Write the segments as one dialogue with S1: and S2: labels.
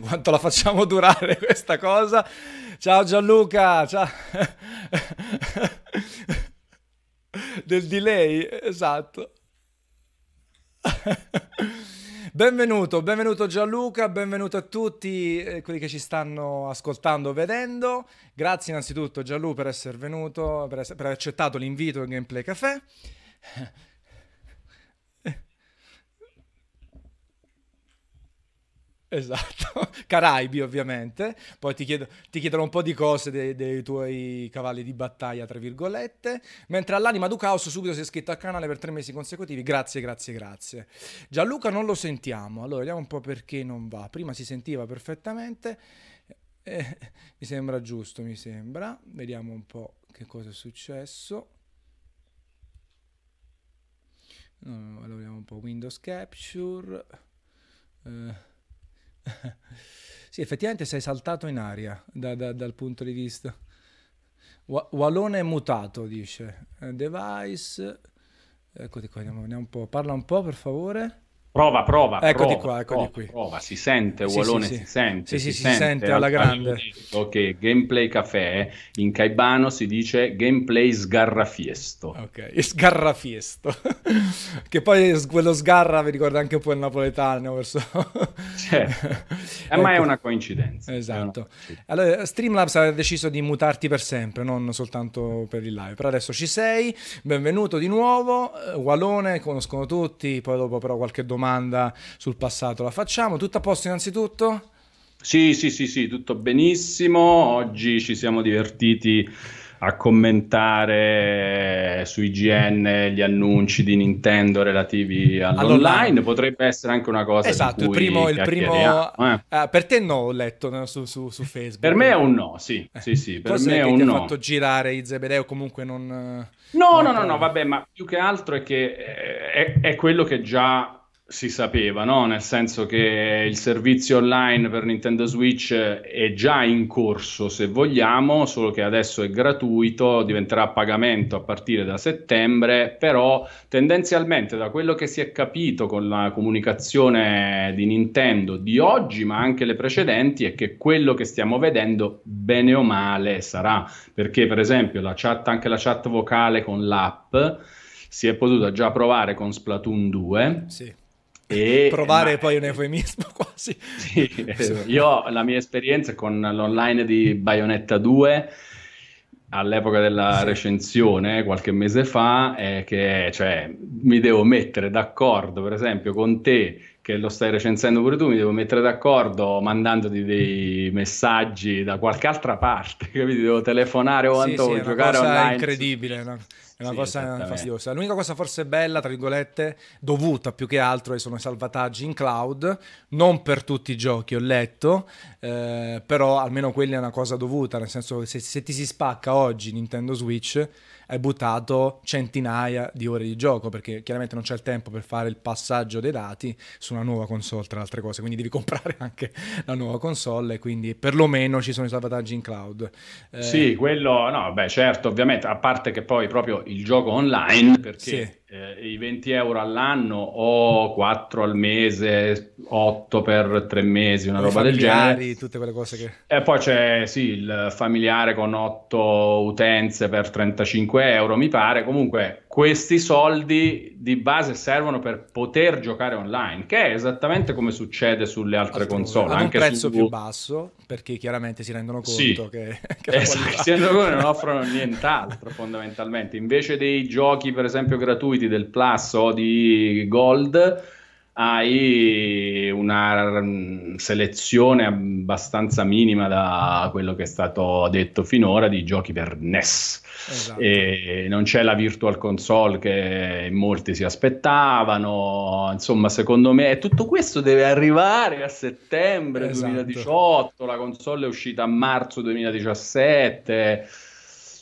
S1: quanto la facciamo durare questa cosa. Ciao Gianluca, ciao. Del delay, esatto. Benvenuto, benvenuto Gianluca, benvenuto a tutti eh, quelli che ci stanno ascoltando vedendo. Grazie innanzitutto Gianluca per essere venuto, per, essere, per aver accettato l'invito del Gameplay Café. Esatto, Caraibi ovviamente, poi ti, chiedo, ti, chiedono un po' di cose dei, dei, tuoi cavalli di battaglia, tra virgolette, mentre all'anima du caos subito si è iscritto al canale per tre mesi consecutivi, grazie, grazie, grazie. Gianluca non lo sentiamo, allora vediamo un po' perché non va, prima si sentiva perfettamente, eh, mi sembra giusto, mi sembra, vediamo un po' che cosa è successo. Allora vediamo un po' Windows Capture. Eh. sì, effettivamente sei saltato in aria da, da, dal punto di vista. Wallone è mutato, dice. Eh, device. Eccoti qua, andiamo, andiamo un po'. Parla un po', per favore.
S2: Prova, prova.
S1: Eccoti
S2: prova,
S1: qua, eccoti
S2: prova,
S1: qui.
S2: Prova, si sente, Wallone
S1: sì,
S2: si sente.
S1: Sì,
S2: si,
S1: si,
S2: sente,
S1: si sente alla grande.
S2: Ok, Gameplay Café, in caibano si dice Gameplay Sgarrafiesto.
S1: Ok, Sgarrafiesto. che poi quello sgarra mi ricorda anche un po' il napoletano. Verso...
S2: certo. Eh, ecco. Ma è una coincidenza.
S1: Esatto. Una. Allora, Streamlabs ha deciso di mutarti per sempre, non soltanto per il live. Per adesso ci sei, benvenuto di nuovo. Wallone, conoscono tutti, poi dopo però qualche domanda domanda sul passato la facciamo. Tutto a posto innanzitutto?
S2: Sì, sì, sì, sì, tutto benissimo. Oggi ci siamo divertiti a commentare su IGN gli annunci di Nintendo relativi all'online. all'online. Potrebbe essere anche una cosa
S1: esatto, il primo, il primo eh. eh, per te no, ho letto no, su, su, su, Facebook.
S2: Per me è un no, sì, sì, sì per
S1: Cos'è
S2: me è
S1: un
S2: no.
S1: ti ha fatto girare i Zebedeo comunque non
S2: No, non no, no, no, vabbè, ma più che altro è che è, è quello che già si sapeva, no? nel senso che il servizio online per Nintendo Switch è già in corso, se vogliamo, solo che adesso è gratuito, diventerà a pagamento a partire da settembre, però tendenzialmente da quello che si è capito con la comunicazione di Nintendo di oggi, ma anche le precedenti, è che quello che stiamo vedendo bene o male sarà, perché per esempio la chat, anche la chat vocale con l'app si è potuta già provare con Splatoon 2.
S1: Sì e, Provare ma, poi un eufemismo quasi.
S2: Sì, io la mia esperienza con l'online di Bayonetta 2 all'epoca della sì. recensione, qualche mese fa, è che cioè, mi devo mettere d'accordo, per esempio, con te che lo stai recensendo pure tu, mi devo mettere d'accordo mandandoti dei messaggi da qualche altra parte, capito? Devo telefonare o
S1: sì,
S2: sì,
S1: giocare
S2: online.
S1: È incredibile, no? È una sì, cosa fastidiosa. L'unica cosa forse bella, tra virgolette, dovuta più che altro sono i salvataggi in cloud, non per tutti i giochi ho letto, eh, però almeno quelli è una cosa dovuta, nel senso che se, se ti si spacca oggi Nintendo Switch hai buttato centinaia di ore di gioco perché chiaramente non c'è il tempo per fare il passaggio dei dati su una nuova console tra altre cose quindi devi comprare anche la nuova console e quindi perlomeno ci sono i salvataggi in cloud.
S2: Eh... sì quello no beh certo ovviamente a parte che poi proprio il gioco online perché sì eh, i 20 euro all'anno o 4 al mese, 8 per 3 mesi, una roba del genere.
S1: tutte quelle cose che...
S2: E poi c'è sì, il familiare con 8 utenze per 35 euro, mi pare. Comunque questi soldi di base servono per poter giocare online, che è esattamente come succede sulle altre Altrove. console. Anche
S1: un prezzo
S2: su...
S1: più basso, perché chiaramente si rendono conto
S2: sì.
S1: che,
S2: che esatto, si rendono conto che non offrono nient'altro fondamentalmente. Invece dei giochi, per esempio, gratuiti del Plus o di Gold, hai una mm, selezione abbastanza minima da quello che è stato detto finora di giochi per NES Esatto. E non c'è la virtual console che molti si aspettavano. Insomma, secondo me tutto questo deve arrivare a settembre esatto. 2018. La console è uscita a marzo 2017.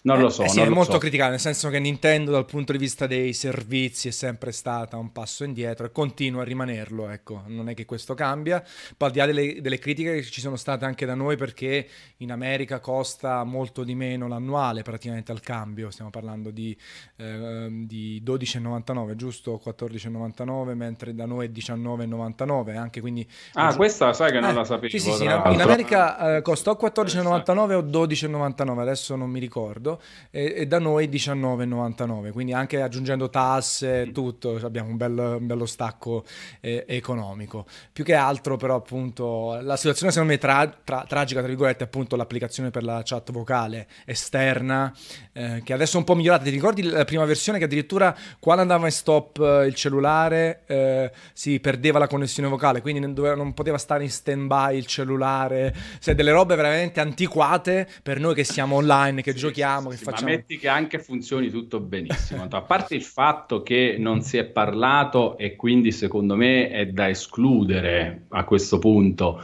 S2: Non lo so. Eh,
S1: sì,
S2: è
S1: molto
S2: so.
S1: criticata, nel senso che Nintendo dal punto di vista dei servizi è sempre stata un passo indietro e continua a rimanerlo, ecco, non è che questo cambia. Poi al di là delle, delle critiche che ci sono state anche da noi perché in America costa molto di meno l'annuale praticamente al cambio, stiamo parlando di, eh, di 12,99, giusto? 14,99, mentre da noi è 19,99, anche quindi...
S2: Ah, questa sai che non eh, la sapevo.
S1: Sì, sì, sì, in, in America eh, costò 14,99 o 12,99, adesso non mi ricordo, e, e da noi 19,99, quindi anche aggiungendo tasse e tutto abbiamo un, bel, un bello stacco eh, economico. Più che altro però appunto la situazione secondo me tra, tra, tragica, tra virgolette, appunto l'applicazione per la chat vocale esterna, eh, che adesso è un po' migliorata. Ti ricordi la prima versione che addirittura quando andava in stop eh, il cellulare eh, si perdeva la connessione vocale, quindi non, doveva, non poteva stare in stand by il cellulare, se delle robe veramente antiquate per noi che siamo online, che sì, giochiamo, sì, che sì, facciamo...
S2: Ma metti che anche funzioni tutto benissimo. A parte il fatto che non si è parlato e quindi secondo me è da escludere a questo punto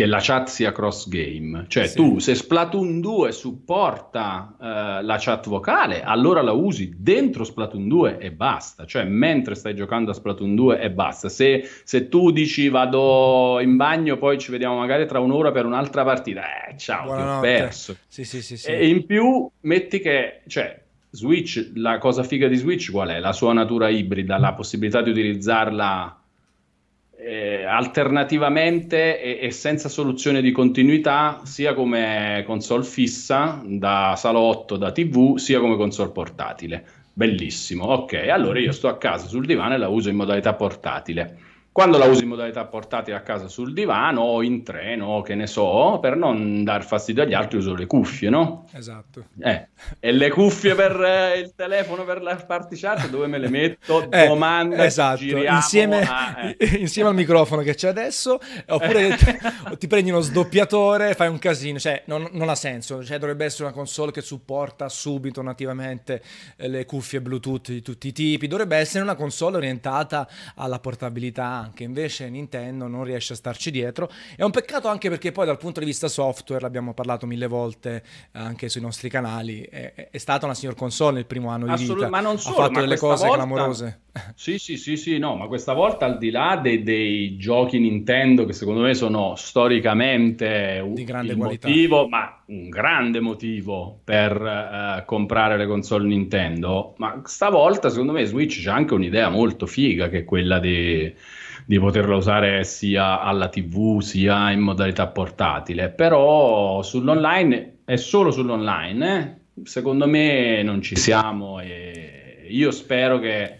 S2: che la chat sia cross game. Cioè sì. tu se Splatoon 2 supporta uh, la chat vocale, allora la usi dentro Splatoon 2 e basta. Cioè mentre stai giocando a Splatoon 2 e basta. Se, se tu dici vado in bagno, poi ci vediamo magari tra un'ora per un'altra partita, eh ciao, Buonanotte. ho perso.
S1: Sì, sì, sì,
S2: e in più metti che... Cioè, Switch, la cosa figa di Switch qual è? La sua natura ibrida, la possibilità di utilizzarla eh, alternativamente e, e, senza soluzione di continuità, sia come console fissa da salotto, da TV, sia come console portatile. Bellissimo. Ok, allora io sto a casa sul divano e la uso in modalità portatile. Quando la usi in modalità portatile a casa sul divano o in treno, o che ne so, per non dar fastidio agli altri uso le cuffie, no?
S1: Esatto.
S2: Eh. E le cuffie per eh, il telefono per la party chat dove me le metto? Eh, Domanda.
S1: Esatto. Insieme, a, eh. insieme, al microfono che c'è adesso, oppure ti prendi uno sdoppiatore fai un casino. Cioè, non, non, ha senso. Cioè, dovrebbe essere una console che supporta subito nativamente eh, le cuffie Bluetooth di tutti i tipi. Dovrebbe essere una console orientata alla portabilità anche, invece Nintendo non riesce a starci dietro. È un peccato anche perché poi dal punto di vista software, l'abbiamo parlato mille volte anche sui nostri canali, è, è stata una signor console il primo anno di vita,
S2: ma non solo,
S1: ha fatto delle cose
S2: volta...
S1: clamorose.
S2: Sì, sì, sì, sì, no, ma questa volta al di là dei, dei giochi Nintendo che secondo me sono storicamente
S1: di grande
S2: qualità. motivo, ma un grande motivo per uh, comprare le console Nintendo, ma stavolta secondo me Switch c'è anche un'idea molto figa che è quella di di poterla usare sia alla TV sia in modalità portatile, però sull'online è solo sull'online, eh? secondo me non ci siamo e io spero che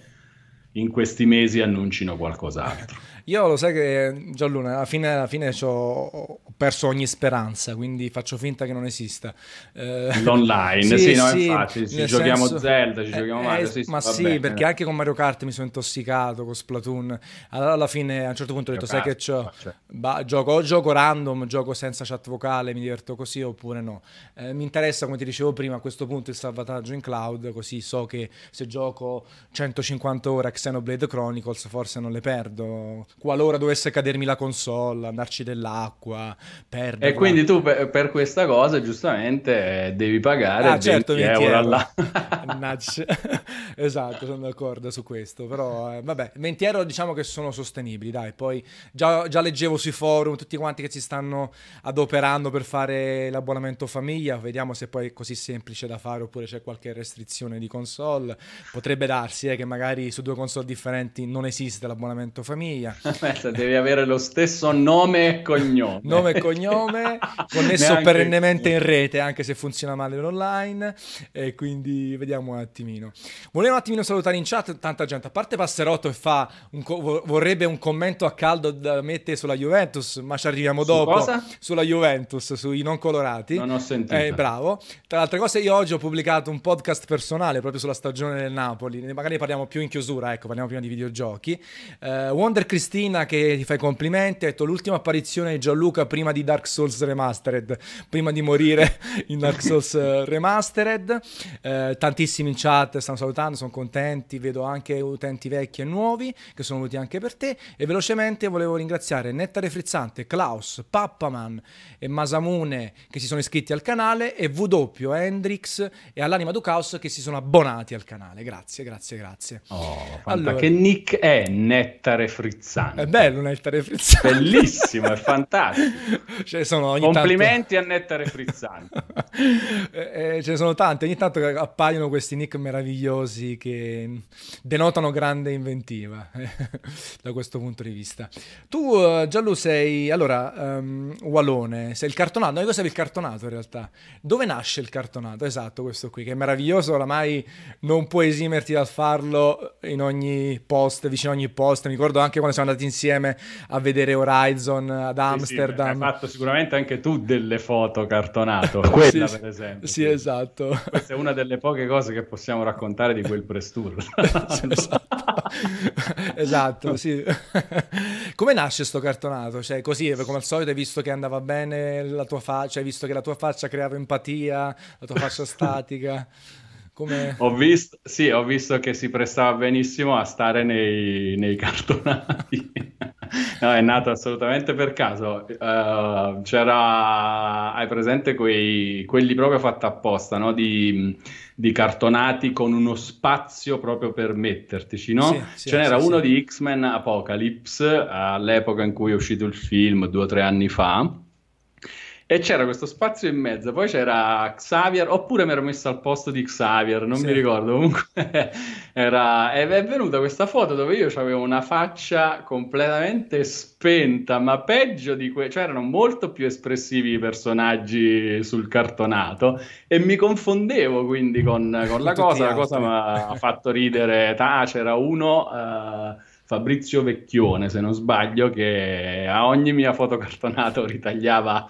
S2: in questi mesi annuncino qualcos'altro.
S1: Io lo sai che Gianluna, alla fine, alla fine ho perso ogni speranza, quindi faccio finta che non esista.
S2: Eh, L'online, sì, sì, no, sì, infatti, ci giochiamo senso, Zelda, ci eh, giochiamo Mario,
S1: eh, sì, Ma sì, bene. perché anche con Mario Kart mi sono intossicato, con Splatoon. Allora alla fine a un certo punto ho detto, sai che c'ho, bah, gioco, o gioco random, gioco senza chat vocale, mi diverto così, oppure no. Eh, mi interessa, come ti dicevo prima, a questo punto il salvataggio in cloud, così so che se gioco 150 ore a Xenoblade Chronicles forse non le perdo qualora dovesse cadermi la console, andarci dell'acqua, perderla.
S2: E quindi tu per, per questa cosa giustamente devi pagare ah, certo, 20 euro, alla...
S1: esatto, sono d'accordo su questo, però eh, vabbè, 20 euro diciamo che sono sostenibili, dai, poi già, già, leggevo sui forum tutti quanti che si stanno adoperando per fare l'abbonamento famiglia, vediamo se poi è così semplice da fare oppure c'è qualche restrizione di console, potrebbe darsi eh, che magari su due console differenti non esiste l'abbonamento famiglia.
S2: Aspetta, devi avere lo stesso nome e cognome.
S1: Nome e cognome, connesso perennemente in rete, anche se funziona male l'online. E quindi vediamo un attimino. Volevo un attimino salutare in chat tanta gente. A parte Passerotto che fa un co- vorrebbe un commento a caldo da mettere sulla Juventus, ma ci arriviamo dopo.
S2: cosa?
S1: Sulla Juventus, sui non colorati.
S2: Non ho sentito.
S1: Eh, bravo. Tra le altre cose, io oggi ho pubblicato un podcast personale proprio sulla stagione del Napoli. Magari parliamo più in chiusura, ecco, parliamo prima di videogiochi. Uh, Wonder Crystal Cristina che ti fa i complimenti, ha detto l'ultima apparizione di Gianluca prima di Dark Souls Remastered, prima di morire in Dark Souls eh, Remastered. Eh, tantissimi in chat stanno salutando, sono contenti, vedo anche utenti vecchi e nuovi che sono venuti anche per te. E velocemente volevo ringraziare Nettare Frizzante, Klaus, Pappaman e Masamune che si sono iscritti al canale e W, Hendrix e all'Anima du Caos che si sono abbonati al canale. Grazie, grazie, grazie.
S2: Oh, allora, che nick è Nettare Frizzante?
S1: È bello Nettare Frizzante.
S2: Bellissimo, è fantastico.
S1: Cioè,
S2: Complimenti tanto... a Nettare Frizzante.
S1: eh, eh, ce ne sono tanti, ogni tanto appaiono questi nick meravigliosi che denotano grande inventiva da questo punto di vista. Tu, uh, Gianlu, sei allora um, Wallone, sei il cartonato. Noi cos'è il cartonato in realtà? Dove nasce il cartonato? Esatto, questo qui, che è meraviglioso, oramai non puoi esimerti dal farlo in ogni post, vicino a ogni post. Mi ricordo anche quando siamo andati insieme a vedere Horizon ad Amsterdam.
S2: Sì, sì, hai fatto sicuramente anche tu delle foto cartonato, quella
S1: sì,
S2: per esempio.
S1: Sì, esatto.
S2: Questa è una delle poche cose che possiamo raccontare di quel press tour.
S1: esatto, esatto sì. Come nasce sto cartonato? Cioè, così, come al solito, hai visto che andava bene la tua faccia, hai visto che la tua faccia creava empatia, la tua faccia statica. Come...
S2: Ho, visto, sì, ho visto che si prestava benissimo a stare nei, nei cartonati. no, è nato assolutamente per caso. Uh, c'era, hai presente quei, quelli proprio fatti apposta, no? Di, di, cartonati con uno spazio proprio per mettertici, no? Sì, sì, Ce n'era sì, uno di X-Men Apocalypse all'epoca in cui è uscito il film, due o tre anni fa e c'era questo spazio in mezzo, poi c'era Xavier, oppure mi ero messo al posto di Xavier, non sì. mi ricordo, comunque era... È venuta questa foto dove io avevo una faccia completamente spenta, ma peggio di que... cioè erano molto più espressivi i personaggi sul cartonato e mi confondevo quindi con, con la cosa, la cosa mi ha fatto ridere, ah, c'era uno... Uh Fabrizio Vecchione, se non sbaglio, che a ogni mia foto cartonata ritagliava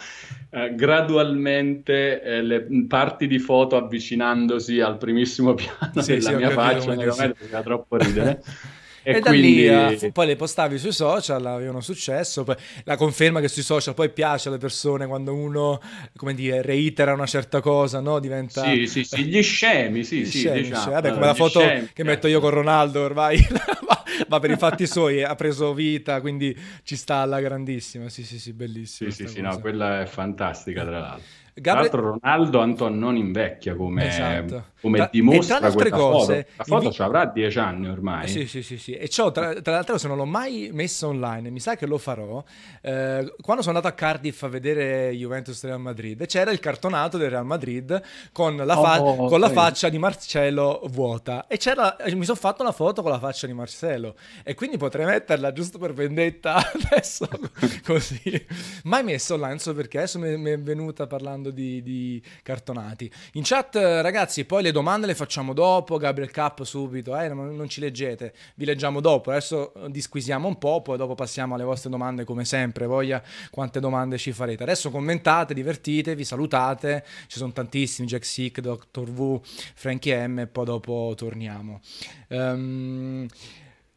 S2: eh, gradualmente eh, le parti di foto avvicinandosi al primissimo piano sì, della sì, mia faccia, mi faceva troppo ridere.
S1: E, e quindi... da lì uh, poi le postavi sui social, avevano successo. Poi, la conferma che sui social poi piace alle persone quando uno, come dire, reitera una certa cosa, no? Diventa...
S2: Sì, sì, sì, gli scemi, sì, gli sì, scemi,
S1: diciamo. Vabbè, come la foto scemi, che metto io con Ronaldo ormai, va per i fatti suoi, ha preso vita, quindi ci sta alla grandissima. Sì, sì, sì, bellissimo.
S2: Sì, sì, sì, no, quella è fantastica tra l'altro. Gabriel... Tra l'altro Ronaldo Anton non invecchia come, esatto. Come tra... dimostra tra questa cose, foto. La foto invi... avrà dieci anni ormai.
S1: Sì, sì, sì. sì. E ciò, tra, tra l'altro, se non l'ho mai messo online, mi sa che lo farò. Eh, quando sono andato a Cardiff a vedere Juventus Real Madrid, c'era il cartonato del Real Madrid con la, fa- oh, con la faccia di Marcello vuota. E c'era, mi sono fatto una foto con la faccia di Marcello. E quindi potrei metterla giusto per vendetta adesso, così. Mai messo online, so perché adesso mi, mi è venuta parlando parlando di, di, cartonati. In chat, ragazzi, poi le domande le facciamo dopo. Gabriel Cap subito, eh, non, ci leggete, vi leggiamo dopo. Adesso disquisiamo un po', poi dopo passiamo alle vostre domande come sempre. Voglia quante domande ci farete. Adesso commentate, divertitevi, salutate. Ci sono tantissimi: Jack Sick, Dr. V, Frankie M. E poi dopo torniamo. Um,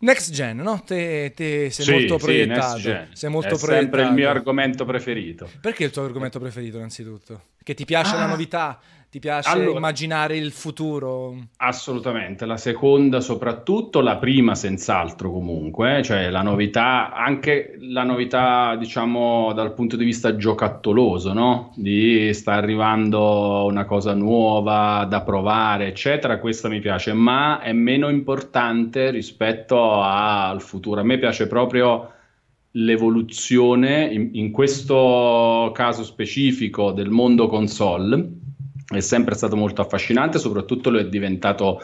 S1: Next gen, no? Te, te sei sì, molto proiettato. Sì, sei molto
S2: È proiettato. sempre il mio argomento preferito.
S1: Perché il tuo argomento preferito, innanzitutto? Che ti piace ah. la novità? Ti piace allora, immaginare il futuro?
S2: Assolutamente, la seconda soprattutto, la prima senz'altro comunque, cioè la novità, anche la novità diciamo dal punto di vista giocattoloso, no? Di sta arrivando una cosa nuova da provare, eccetera, questa mi piace, ma è meno importante rispetto al futuro. A me piace proprio l'evoluzione, in, in questo caso specifico del mondo console è sempre stato molto affascinante, soprattutto lo è diventato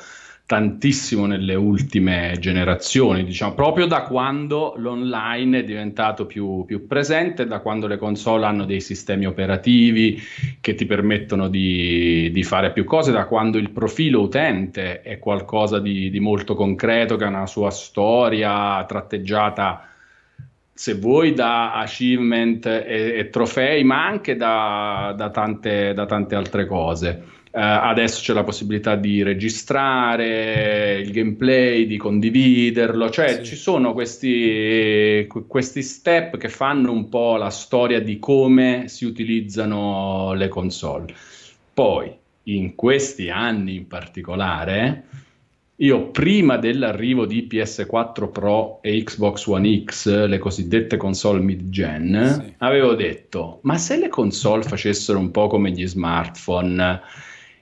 S2: tantissimo nelle ultime generazioni, diciamo, proprio da quando l'online è diventato più, più, presente, da quando le console hanno dei sistemi operativi che ti permettono di, di fare più cose, da quando il profilo utente è qualcosa di, di molto concreto, che ha una sua storia tratteggiata se vuoi da achievement e, e trofei, ma anche da, da, tante, da tante altre cose. Uh, adesso c'è la possibilità di registrare il gameplay, di condividerlo, cioè sì. ci sono questi, questi, step che fanno un po' la storia di come si utilizzano le console. Poi, in questi anni in particolare, io prima dell'arrivo di PS4 Pro e Xbox One X, le cosiddette console mid-gen, sì. avevo detto, ma se le console facessero un po' come gli smartphone,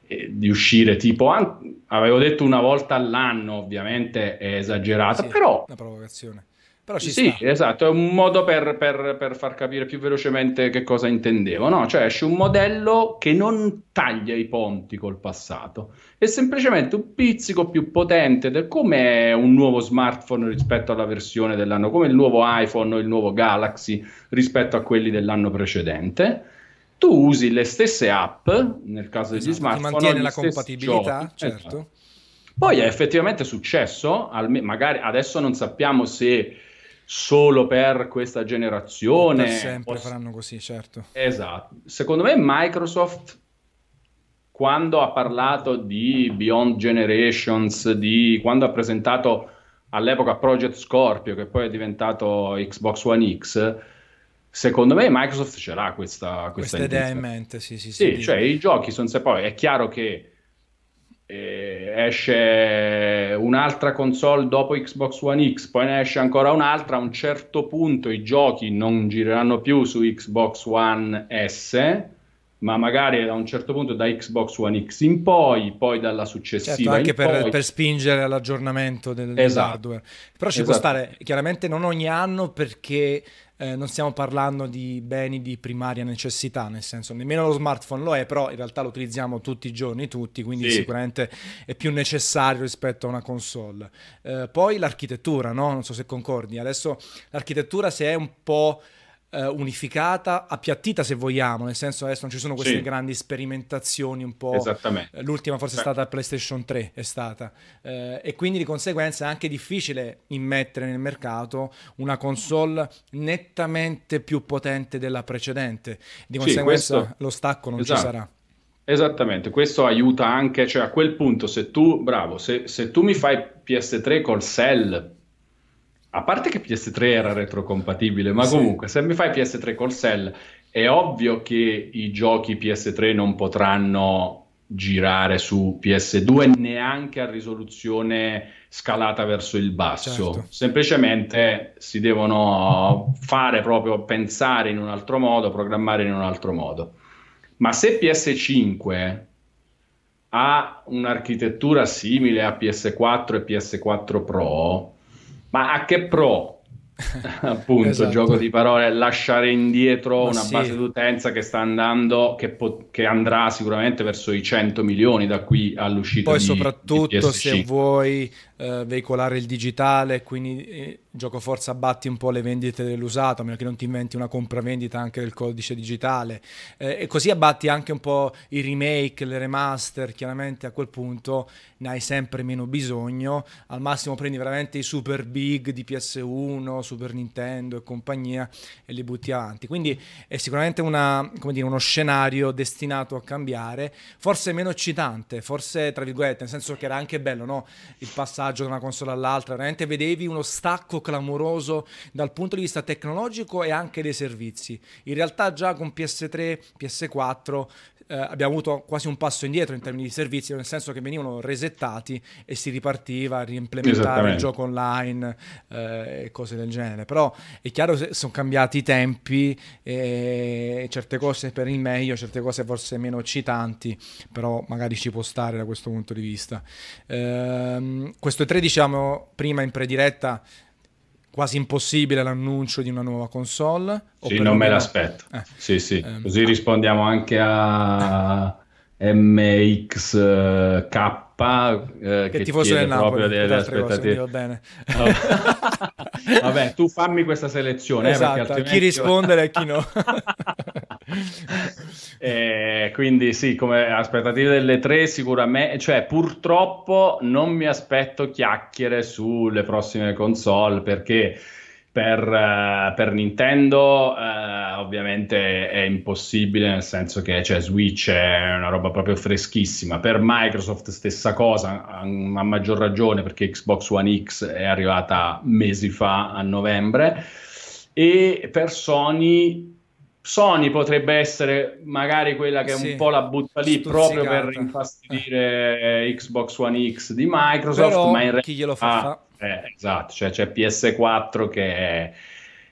S2: eh, di uscire tipo, an- avevo detto una volta all'anno, ovviamente è esagerata, sì, però...
S1: Una provocazione. Però ci
S2: sì,
S1: sta.
S2: esatto, è un modo per, per, per, far capire più velocemente che cosa intendevo, no? Cioè esce un modello che non taglia i ponti col passato, è semplicemente un pizzico più potente, del, come un nuovo smartphone rispetto alla versione dell'anno, come il nuovo iPhone o il nuovo Galaxy rispetto a quelli dell'anno precedente tu usi le stesse app, nel caso esatto, degli smartphone,
S1: mantiene la compatibilità, giochi, certo. Esatto.
S2: Poi è effettivamente successo, magari adesso non sappiamo se solo per questa generazione. Per
S1: sempre o... faranno così, certo.
S2: Esatto. Secondo me Microsoft, quando ha parlato di Beyond Generations, di quando ha presentato all'epoca Project Scorpio, che poi è diventato Xbox One X, secondo me Microsoft ce l'ha questa,
S1: questa, questa idea in mente. Sì, sì,
S2: sì, sì cioè i giochi sono poi è chiaro che eh, esce un'altra console dopo Xbox One X, poi ne esce ancora un'altra. A un certo punto i giochi non gireranno più su Xbox One S. Ma magari da un certo punto da Xbox One X in poi, poi dalla successiva. Certo,
S1: anche per, per, spingere all'aggiornamento del, esatto. hardware. Però ci esatto. può stare chiaramente non ogni anno perché eh, non stiamo parlando di beni di primaria necessità, nel senso nemmeno lo smartphone lo è, però in realtà lo utilizziamo tutti i giorni, tutti, quindi sì. sicuramente è più necessario rispetto a una console. Eh, poi l'architettura, no? non so se concordi, adesso l'architettura si è un po' eh, unificata, appiattita se vogliamo, nel senso adesso non ci sono queste sì. grandi sperimentazioni un po'...
S2: Esattamente.
S1: L'ultima forse Beh. è stata la PlayStation 3, è stata. Eh, e quindi di conseguenza è anche difficile immettere nel mercato una console nettamente più potente della precedente. Di conseguenza sì, questo... lo stacco non esatto. ci sarà.
S2: Esattamente, questo aiuta anche, cioè a quel punto se tu, bravo, se, se tu mi fai PS3 col Cell a parte che PS3 era retrocompatibile, ma sì. comunque se mi fai PS3 col Cell è ovvio che i giochi PS3 non potranno girare su PS2 neanche a risoluzione scalata verso il basso. Certo. Semplicemente si devono fare proprio pensare in un altro modo, programmare in un altro modo. Ma se PS5 ha un'architettura simile a PS4 e PS4 Pro, ma a che pro? appunto, esatto. gioco di parole, lasciare indietro Ma una sì. base d'utenza che sta andando, che, po- che, andrà sicuramente verso i 100 milioni da qui all'uscita
S1: Poi
S2: di,
S1: soprattutto
S2: di
S1: se vuoi eh, veicolare il digitale, quindi eh, gioco forza abbatti un po' le vendite dell'usato, a meno che non ti inventi una compravendita anche del codice digitale. Eh, e così abbatti anche un po' i remake, le remaster, chiaramente a quel punto ne hai sempre meno bisogno, al massimo prendi veramente i super big di PS1, Super Nintendo e compagnia e li butti avanti, quindi è sicuramente una, dire, uno scenario destinato a cambiare, forse meno eccitante, forse tra virgolette, nel senso che era anche bello no? il passaggio passaggio da una console all'altra, veramente vedevi uno stacco clamoroso dal punto di vista tecnologico e anche dei servizi. In realtà già con PS3, PS4 eh, abbiamo avuto quasi un passo indietro in termini di servizi, nel senso che venivano resettati e si ripartiva a reimplementare il gioco online eh, e cose del genere. Però è chiaro che sono cambiati i tempi e certe cose per il meglio, certe cose forse meno eccitanti, però magari ci può stare da questo punto di vista. Eh, questo 3 diciamo prima in prediretta quasi impossibile l'annuncio di una nuova console.
S2: Sì, non me l'aspetto. Eh. Sì, sì. Eh, Così rispondiamo anche a MXK
S1: eh, che, che tifoso del Napoli delle aspettative. Cose, bene.
S2: Vabbè, tu fammi questa selezione.
S1: Eh, esatto, eh, chi rispondere e chi no.
S2: eh, quindi sì, come aspettative delle tre sicuramente, cioè purtroppo non mi aspetto chiacchiere sulle prossime console perché per, uh, per Nintendo uh, ovviamente è impossibile nel senso che cioè, Switch è una roba proprio freschissima. Per Microsoft stessa cosa a, a maggior ragione perché Xbox One X è arrivata mesi fa a novembre. E per Sony Sony potrebbe essere magari quella che sì, un po' la butta lì proprio per infastidire eh. Xbox One X di Microsoft,
S1: Però,
S2: ma in realtà
S1: chi glielo fa, fa?
S2: Eh, esatto, cioè c'è PS4 che è,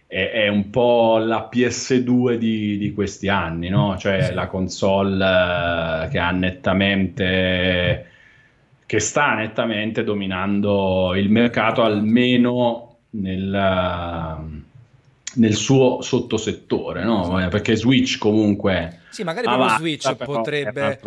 S2: è, è, un po' la PS2 di, di questi anni, no? Cioè sì. la console eh, che ha nettamente che sta nettamente dominando il mercato almeno nel nel suo sottosettore, no? Perché Switch comunque...
S1: Sì, magari per lo Switch potrebbe...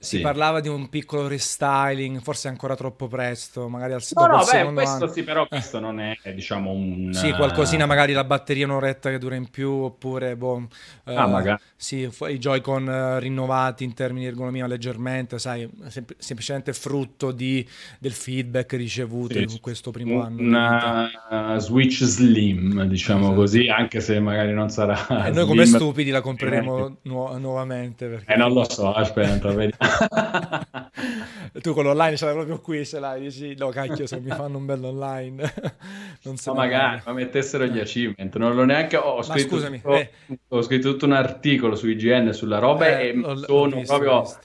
S1: Si sì. parlava di un piccolo restyling, forse ancora troppo presto, magari al
S2: no, no, beh, questo anno. sì, però questo non è, diciamo, un...
S1: Sì, qualcosina, magari la batteria un'oretta che dura in più, oppure, boh...
S2: Ah, uh, magari.
S1: Sì, i Joy-Con rinnovati in termini di ergonomia leggermente, sai, sem- semplicemente frutto di, del feedback ricevuto sì, in questo primo anno.
S2: Una Switch Slim, diciamo esatto. così, anche se magari non sarà...
S1: E noi come stupidi la compreremo nu- nuovamente.
S2: Perché... Eh, non lo so, aspetta, vediamo.
S1: tu con l'online ce l'hai proprio qui, ce l'hai, dici no cacchio se mi fanno un bello online.
S2: non so no, magari, ma mettessero gli achievement, non l'ho neanche... Ho scritto, scusami, tutto, eh. ho scritto tutto un articolo su IGN sulla roba eh, e l'ho, sono l'ho visto, proprio...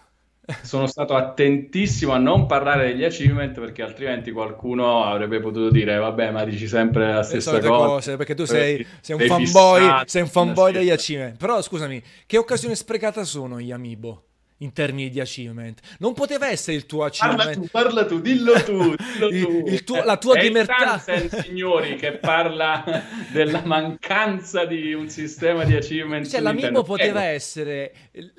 S2: Sono stato attentissimo a non parlare degli achievement perché altrimenti qualcuno avrebbe potuto dire vabbè ma dici sempre la stessa cosa cose,
S1: perché tu sei, sei un fanboy, sei un fanboy degli achievement. Però scusami che occasione sprecata sono gli amiibo in termini di achievement. Non poteva essere il tuo achievement.
S2: Parla tu, parla tu, dillo tu. Dillo
S1: tu. il, il tuo, la tua gamertag.
S2: signori, che parla della mancanza di un sistema di achievement.
S1: Cioè, l'amiibo poteva essere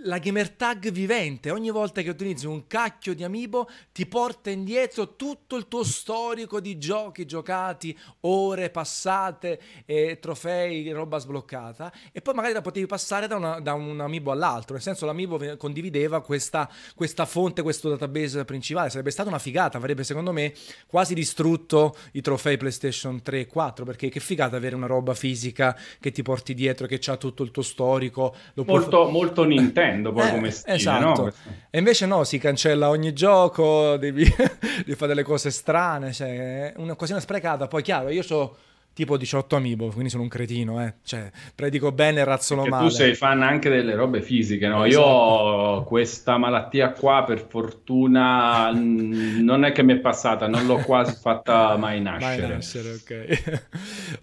S1: la gamertag vivente. Ogni volta che utilizzi un cacchio di amiibo ti porta indietro tutto il tuo storico di giochi giocati, ore passate, e trofei, roba sbloccata. E poi magari la potevi passare da, una, da un amiibo all'altro. Nel senso, l'amiibo condivideva aveva questa, questa fonte, questo database principale. Sarebbe stata una figata, avrebbe secondo me quasi distrutto i trofei PlayStation 3 e 4, perché che figata avere una roba fisica che ti porti dietro, che ha tutto il tuo storico.
S2: molto, puoi... molto Nintendo poi eh, come stile, esatto. no?
S1: E invece no, si cancella ogni gioco, devi, devi fare delle cose strane, cioè, una cosina sprecata. Poi chiaro, io so tipo 18 amiibo, quindi sono un cretino, eh. Cioè, predico bene e razzolo Perché male.
S2: Tu sei fan anche delle robe fisiche, no? Esatto. Io ho questa malattia qua, per fortuna, non è che mi è passata, non l'ho quasi fatta mai nascere. Mai nascere,
S1: ok.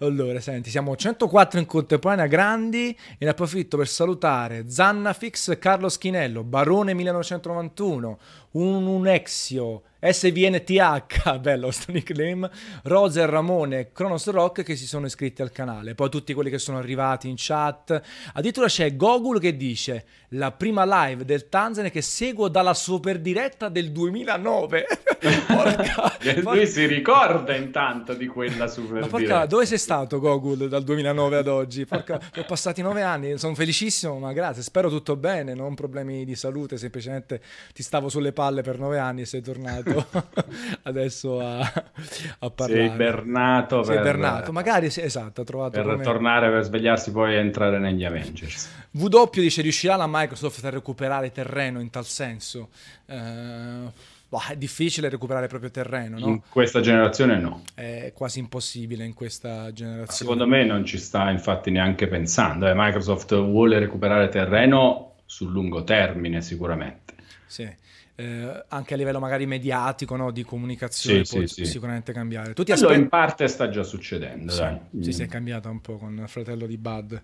S1: allora, senti, siamo 104 in contemporanea grandi e ne approfitto per salutare Zannafix, Carlo Schinello, Barone 1991, un Unexio, SVNTH, bello sto nickname, Roser, Ramone, Kronos Rock che si sono iscritti al canale, poi tutti quelli che sono arrivati in chat, addirittura c'è Gogul che dice la prima live del Tanzania che seguo dalla super diretta del 2009.
S2: porca, porca... Lui si ricorda intanto di quella super porca, diretta.
S1: Dove sei stato Gogul dal 2009 ad oggi? Porca, sono passati nove anni, sono felicissimo, ma grazie, spero tutto bene, non problemi di salute, semplicemente ti stavo sulle palle per nove anni e sei tornato adesso a, a parlare.
S2: Sei Bernato.
S1: Sei per, Bernato, magari sì, esatto, ha trovato...
S2: Per come... tornare, per svegliarsi poi e entrare negli Avengers.
S1: W dice, riuscirà la Microsoft a recuperare terreno in tal senso? Eh... Bah, è difficile recuperare proprio terreno, no?
S2: In questa generazione no.
S1: È quasi impossibile in questa generazione.
S2: Secondo me non ci sta infatti neanche pensando. Eh, Microsoft vuole recuperare terreno sul lungo termine sicuramente.
S1: Sì eh, anche a livello magari mediatico, no? di comunicazione, sì, può sì, sicuramente cambiare.
S2: Tu ti aspetti... in parte sta già succedendo. Sì,
S1: mm. si è cambiato un po' con il fratello di Bud.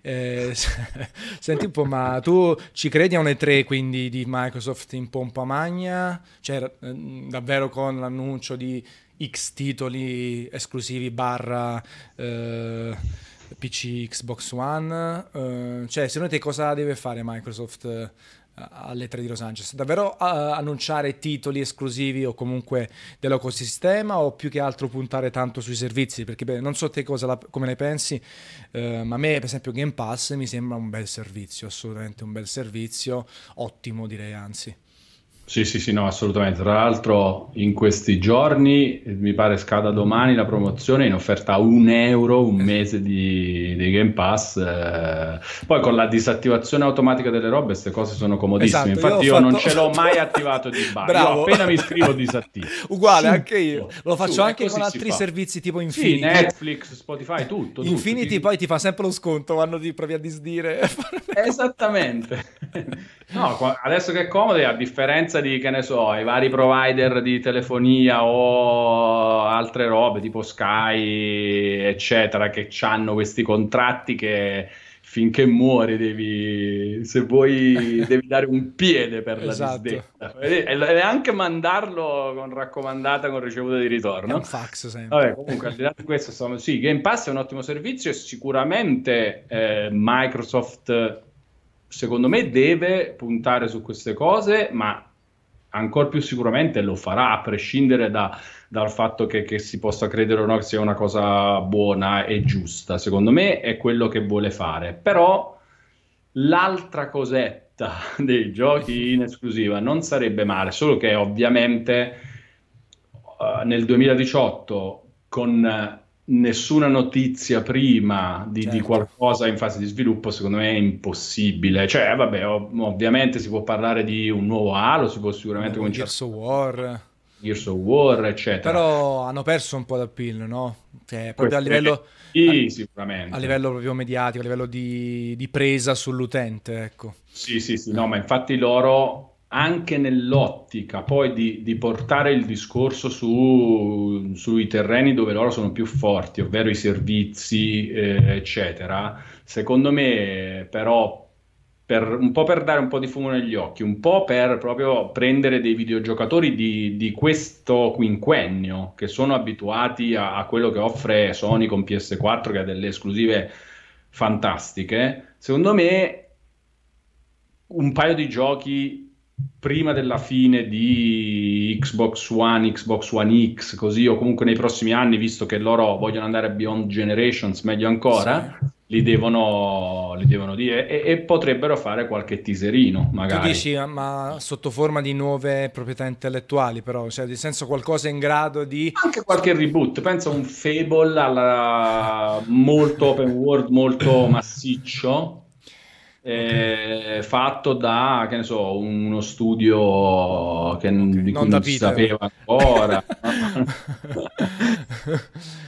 S1: Eh, senti un po', ma tu ci credi a un E3 quindi di Microsoft in pompa magna? Cioè, eh, davvero con l'annuncio di X titoli esclusivi barra... Eh, PC, Xbox One, uh, cioè secondo te cosa deve fare Microsoft alle 3 di Los Angeles? Davvero annunciare titoli esclusivi o comunque dell'ecosistema o più che altro puntare tanto sui servizi? Perché beh, non so te la, come ne pensi, uh, ma a me per esempio Game Pass mi sembra un bel servizio, assolutamente un bel servizio, ottimo direi anzi.
S2: Sì, sì, sì, no, assolutamente. Tra l'altro in questi giorni, mi pare scada domani la promozione in offerta a un euro un mese di, di Game Pass. Eh, poi con la disattivazione automatica delle robe queste cose sono comodissime. Esatto, Infatti io, io fatto... non ce l'ho mai attivato di base. Io appena mi iscrivo disattivo.
S1: Uguale, Subito. anche io. Lo faccio Su, anche con altri servizi tipo Infinity.
S2: Sì, Netflix, Spotify, tutto.
S1: Infinity
S2: tutto.
S1: poi ti fa sempre lo sconto quando ti provi a disdire.
S2: Esattamente. no, adesso che è comodo, a differenza differenza di, che ne so, i vari provider di telefonia o altre robe tipo Sky, eccetera, che hanno questi contratti che finché muori devi, se vuoi, devi dare un piede per esatto. la disdetta. E anche mandarlo con raccomandata con ricevuta di ritorno. È
S1: un fax sempre.
S2: Vabbè, comunque, al di là di questo, stiamo... sì, Game Pass è un ottimo servizio e sicuramente eh, Microsoft, secondo me, deve puntare su queste cose, ma ancora più sicuramente lo farà, a prescindere da, dal fatto che, che, si possa credere o no che sia una cosa buona e giusta. Secondo me è quello che vuole fare. Però l'altra cosetta dei giochi in esclusiva non sarebbe male, solo che ovviamente uh, nel 2018 con nessuna notizia prima di, certo. di, qualcosa in fase di sviluppo, secondo me è impossibile. Cioè, vabbè, ov- ovviamente si può parlare di un nuovo Halo, si può sicuramente
S1: cominciare... Gears of War.
S2: Gears of War, eccetera.
S1: Però hanno perso un po' d'appeal, no? Cioè, proprio a livello...
S2: Sì, sicuramente.
S1: A livello proprio mediatico, a livello di, di presa sull'utente, ecco.
S2: Sì, sì, sì, no, ma infatti loro anche nell'ottica poi di, di portare il discorso su, sui terreni dove loro sono più forti, ovvero i servizi, eh, eccetera, secondo me però per, un po' per dare un po' di fumo negli occhi, un po' per proprio prendere dei videogiocatori di, di questo quinquennio che sono abituati a, a, quello che offre Sony con PS4 che ha delle esclusive fantastiche, secondo me un paio di giochi prima della fine di Xbox One, Xbox One X, così o comunque nei prossimi anni, visto che loro vogliono andare Beyond Generations, meglio ancora, sì. li, devono, li, devono, dire e, e, potrebbero fare qualche teaserino, magari.
S1: Tu dici, ma sotto forma di nuove proprietà intellettuali, però, cioè, nel senso qualcosa in grado di...
S2: Anche qualche reboot, penso a un Fable alla... molto open world, molto massiccio, eh, fatto da, che ne so, uno studio che okay. di non, si sapeva ancora.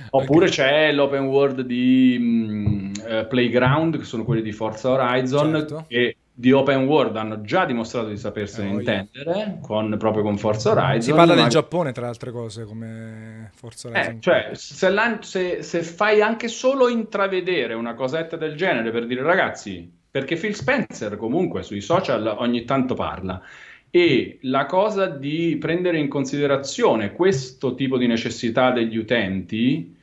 S2: Oppure okay. c'è l'open world di um, uh, Playground, che sono quelli di Forza Horizon, certo. che di open world hanno già dimostrato di sapersene eh, intendere con, proprio con Forza Horizon.
S1: Si parla ma... del Giappone, tra altre cose, come Forza
S2: eh, Horizon. Eh, cioè, se, se, se fai anche solo intravedere una cosetta del genere per dire ragazzi perché Phil Spencer comunque sui social ogni tanto parla e la cosa di prendere in considerazione questo tipo di necessità degli utenti,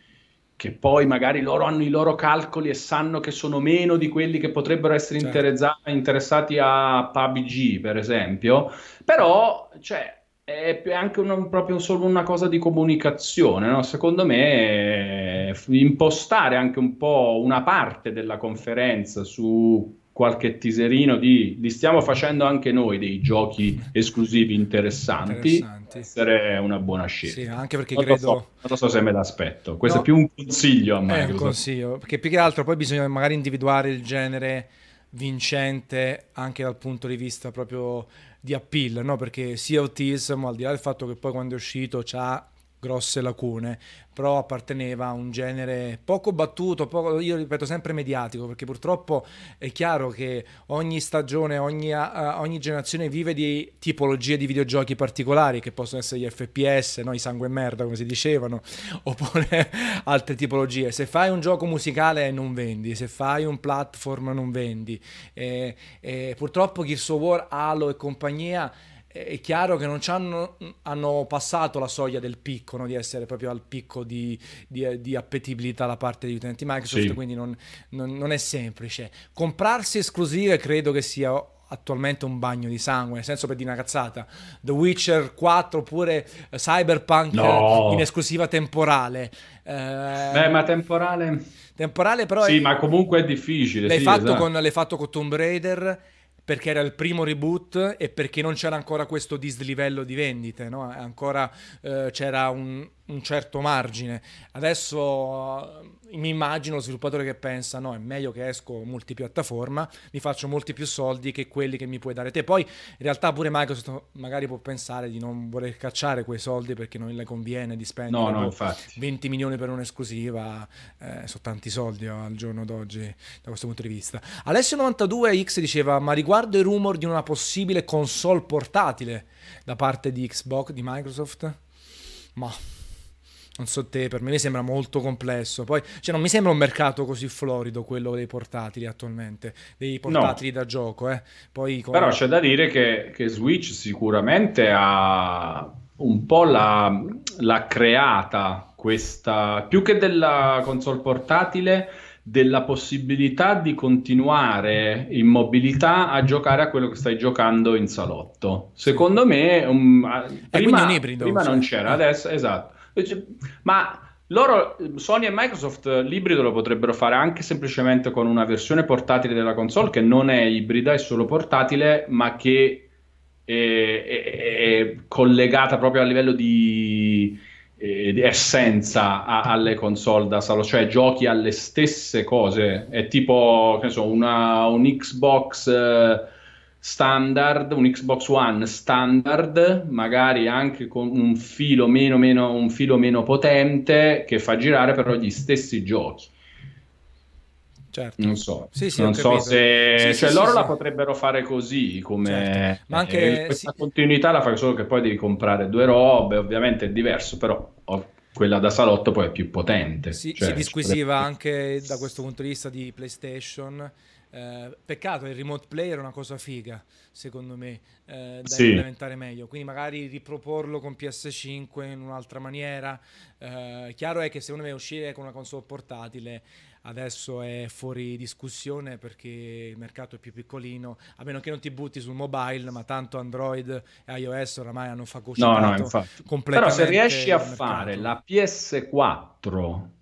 S2: che poi magari loro hanno i loro calcoli e sanno che sono meno di quelli che potrebbero essere certo. interessati a PUBG, per esempio, però cioè, è anche una, proprio solo una cosa di comunicazione, no? secondo me impostare anche un po' una parte della conferenza su qualche teaserino di li stiamo facendo anche noi dei giochi esclusivi interessanti, interessanti. essere una buona scelta.
S1: Sì, anche perché non credo...
S2: So, non so se me l'aspetto, questo no. è più un consiglio a me.
S1: È un consiglio, perché più che altro poi bisogna magari individuare il genere vincente anche dal punto di vista proprio di appeal, no? perché sia Autism, al di là del fatto che poi quando è uscito c'ha grosse lacune, però apparteneva a un genere poco battuto, poco, io ripeto sempre mediatico, perché purtroppo è chiaro che ogni stagione, ogni, uh, ogni, generazione vive di tipologie di videogiochi particolari, che possono essere gli FPS, no? i sangue e merda come si dicevano, oppure altre tipologie. Se fai un gioco musicale non vendi, se fai un platform non vendi. E, e purtroppo Gears of War, Halo e compagnia è chiaro che non hanno, hanno passato la soglia del picco, no? di essere proprio al picco di, di, di, appetibilità da parte degli utenti Microsoft, sì. quindi non, non, non, è semplice. Comprarsi esclusive credo che sia attualmente un bagno di sangue, nel senso per dire una cazzata. The Witcher 4 oppure Cyberpunk no. in esclusiva temporale.
S2: Eh, Beh, ma temporale...
S1: Temporale però...
S2: Sì, è... ma comunque è difficile.
S1: L'hai,
S2: sì,
S1: fatto, esatto. con, l'hai fatto con Tomb Raider perché era il primo reboot e perché non c'era ancora questo dislivello di vendite, no? ancora eh, c'era un, un, certo margine. Adesso mi immagino lo sviluppatore che pensa, no, è meglio che esco multipiattaforma, mi faccio molti più soldi che quelli che mi puoi dare te. Poi in realtà pure Microsoft magari può pensare di non voler cacciare quei soldi perché non le conviene di spendere
S2: no, no,
S1: 20 milioni per un'esclusiva, eh, sono tanti soldi oh, al giorno d'oggi da questo punto di vista. Alessio 92X diceva, ma riguardo riguardo i rumor di una possibile console portatile da parte di Xbox, di Microsoft, ma non so te, per me mi sembra molto complesso. Poi, cioè, non mi sembra un mercato così florido quello dei portatili attualmente, dei portatili no. da gioco. Eh. Poi,
S2: come... Però c'è da dire che, che Switch sicuramente ha un po' la, l'ha creata questa, più che della console portatile della possibilità di continuare in mobilità a giocare a quello che stai giocando in salotto. Secondo me, um, prima, ibrido, prima non c'era, adesso esatto. Ma loro, Sony e Microsoft, l'ibrido lo potrebbero fare anche semplicemente con una versione portatile della console che non è ibrida, è solo portatile, ma che è, è, è collegata proprio a livello di eh, essenza a, alle console da salo, cioè giochi alle stesse cose. È tipo, che so, una, un Xbox eh, standard, un Xbox One standard, magari anche con un filo meno, meno, un filo meno potente che fa girare però gli stessi giochi. Certo. Non so, sì, sì, non so se sì, cioè, loro la potrebbero fare così, come certo. Ma anche, eh, questa continuità la fai solo che poi devi comprare due robe, ovviamente è diverso, però quella da salotto poi è più potente.
S1: Si, cioè, si disquisiva anche da questo punto di vista di PlayStation. Eh, peccato, il remote play era una cosa figa, secondo me, eh, da sì. implementare meglio. Quindi magari riproporlo con PS5 in un'altra maniera. Eh, chiaro è che secondo me uscire con una console portatile adesso è fuori discussione perché il mercato è più piccolino, a meno che non ti butti sul mobile, ma tanto Android e iOS oramai hanno fagocitato no, no, completamente
S2: Però se riesci a fare la PS4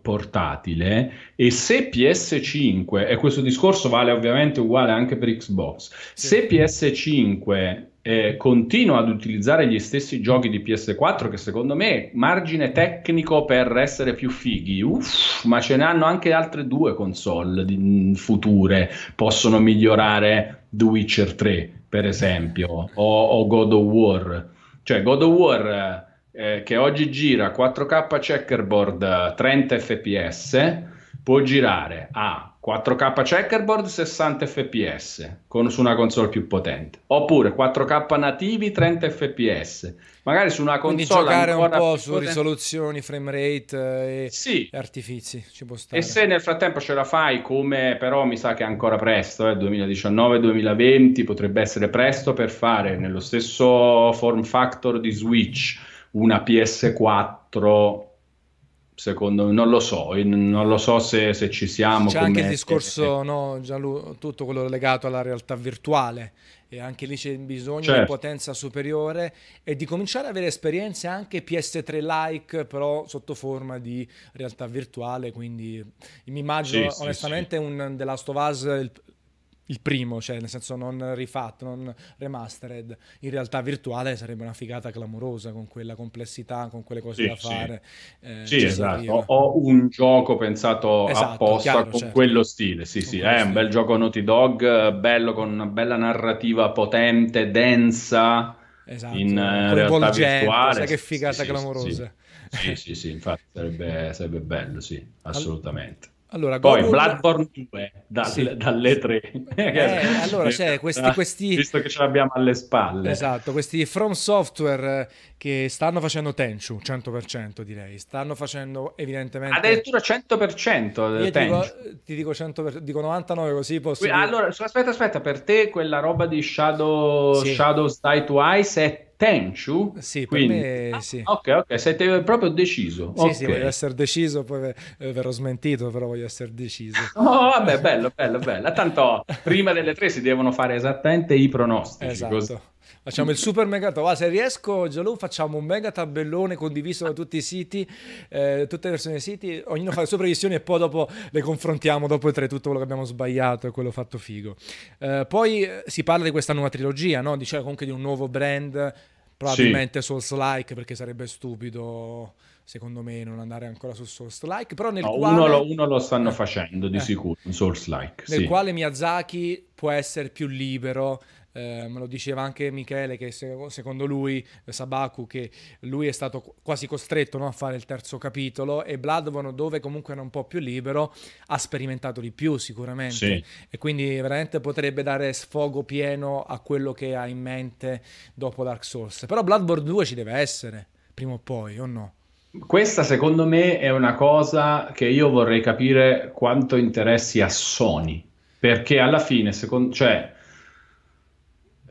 S2: portatile e se PS5 e questo discorso vale ovviamente uguale anche per Xbox se PS5 eh, continua ad utilizzare gli stessi giochi di PS4 che secondo me margine tecnico per essere più fighi uff, ma ce ne hanno anche altre due console mm, future possono migliorare The Witcher 3 per esempio o, o God of War. Cioè God of War eh, che oggi gira 4K checkerboard 30 fps può girare a 4K checkerboard 60 fps con, su una console più potente oppure 4K nativi 30 fps magari su una console
S1: quindi giocare un po' su potente. risoluzioni frame rate eh, e, sì. artifici ci può stare
S2: e se nel frattempo ce la fai come però mi sa che è ancora presto eh, 2019-2020 potrebbe essere presto per fare nello stesso form factor di Switch una PS4 secondo me, non lo so, non lo so se, se ci siamo.
S1: C'è anche il discorso, no, Gianlu, tutto quello legato alla realtà virtuale e anche lì c'è bisogno certo. di potenza superiore e di cominciare ad avere esperienze anche PS3-like, però sotto forma di realtà virtuale, quindi mi immagino sì, onestamente sì, sì. un The Last of Us, il primo, cioè nel senso non rifatto, non remastered, in realtà virtuale sarebbe una figata clamorosa con quella complessità, con quelle cose sì, da fare.
S2: Sì, eh, sì esatto. Ho un gioco pensato esatto, apposta chiaro, con certo. quello stile. Sì, con sì, è un bel gioco Naughty Dog, bello con una bella narrativa potente, densa. Esatto, in uh, realtà virtuale.
S1: Sai che figata sì, clamorosa.
S2: Sì, sì, sì, infatti sarebbe, sarebbe bello, sì, assolutamente. Allora, Poi Google... Bloodborne 2 dal, sì. dalle 3.
S1: Eh, allora c'è questi, questi...
S2: Visto che ce l'abbiamo alle spalle.
S1: Esatto, questi From Software eh, che stanno facendo Tenchu, 100% direi. Stanno facendo evidentemente...
S2: Addirittura 100%
S1: Io Tenchu. Dico, ti dico, 100%, dico 99 così posso...
S2: Allora, aspetta, aspetta, per te quella roba di Shadow, sì. Shadows Die to Ice è Tenchu?
S1: Sì, Quindi... me sì.
S2: Ah, ok, ok, sei proprio deciso.
S1: Sì, okay. sì, voglio essere deciso, poi eh, verrò smentito, però voglio essere deciso.
S2: Oh, vabbè, bello, bello, bello. Tanto prima delle tre si devono fare esattamente i pronostici.
S1: Esatto. Così. Facciamo il super mega ah, Se riesco, Gialù, facciamo un mega tabellone condiviso da tutti i siti, eh, tutte le versioni dei siti. Ognuno fa le sue previsioni e poi dopo le confrontiamo dopo tre tutto quello che abbiamo sbagliato e quello fatto figo. Eh, poi eh, si parla di questa nuova trilogia, no? Dice comunque di un nuovo brand, probabilmente sì. Souls-like, perché sarebbe stupido secondo me non andare ancora su Souls-like, però nel no, quale...
S2: Uno lo, uno lo stanno facendo di eh, sicuro, Souls-like.
S1: Nel
S2: sì.
S1: quale Miyazaki può essere più libero, eh, me lo diceva anche Michele che secondo lui, Sabaku, che lui è stato quasi costretto no, a fare il terzo capitolo e Bloodborne dove comunque era un po' più libero ha sperimentato di più sicuramente sì. e quindi veramente potrebbe dare sfogo pieno a quello che ha in mente dopo Dark Souls. Però Bloodborne 2 ci deve essere, prima o poi, o no?
S2: Questa secondo me è una cosa che io vorrei capire quanto interessi a Sony, perché alla fine, secondo, cioè,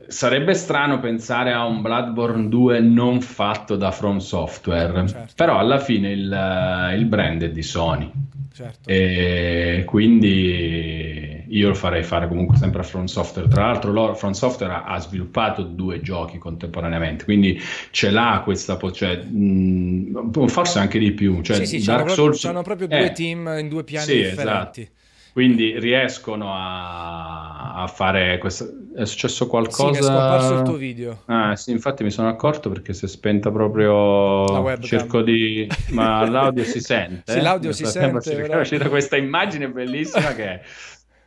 S2: sarebbe strano pensare a un Bloodborne 2 non fatto da From Software, certo. però alla fine il, il brand è di Sony. Certo. E quindi io lo farei fare comunque sempre a From Software. Tra l'altro, loro, From Software ha, ha sviluppato due giochi contemporaneamente, quindi ce l'ha questa, cioè, mh, forse anche di più. Cioè,
S1: sì, sì, Dark Souls... proprio, proprio due eh, team in due piani sì, differenti.
S2: Esatto quindi riescono a, a, fare questo. È successo qualcosa? Sì, è
S1: scomparso il tuo video.
S2: Ah, sì, infatti mi sono accorto perché si è spenta proprio. La webcam. Cerco di. Ma l'audio si sente.
S1: Sì, l'audio si sente.
S2: È uscita questa immagine bellissima che è.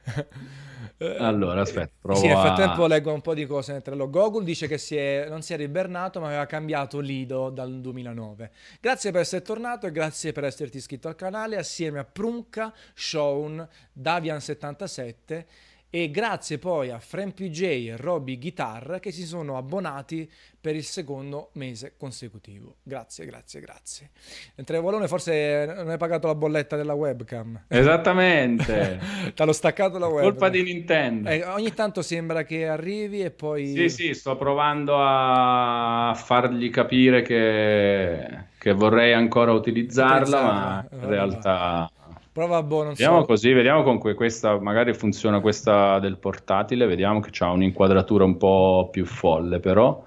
S2: Eh, allora, aspetta, provo
S1: Sì, nel frattempo a... leggo un po' di cose nel trello. Google dice che si è, non si è ribernato, ma aveva cambiato Lido dal 2009. Grazie per essere tornato e grazie per esserti iscritto al canale assieme a Prunka, Shaun, Davian77 e grazie poi a FranPJ e Robby Guitar che si sono abbonati per il secondo mese consecutivo. Grazie, grazie, grazie. Mentre Volone forse non hai pagato la bolletta della webcam.
S2: Esattamente.
S1: Ti hanno staccato la webcam.
S2: Colpa di Nintendo.
S1: Eh, ogni tanto sembra che arrivi e poi...
S2: Sì, sì, sto provando a fargli capire che, che vorrei ancora utilizzarla, ma in realtà...
S1: Prova
S2: boh, vediamo so. così, vediamo con questa, magari funziona questa del portatile, vediamo che ha un'inquadratura un po' più folle però.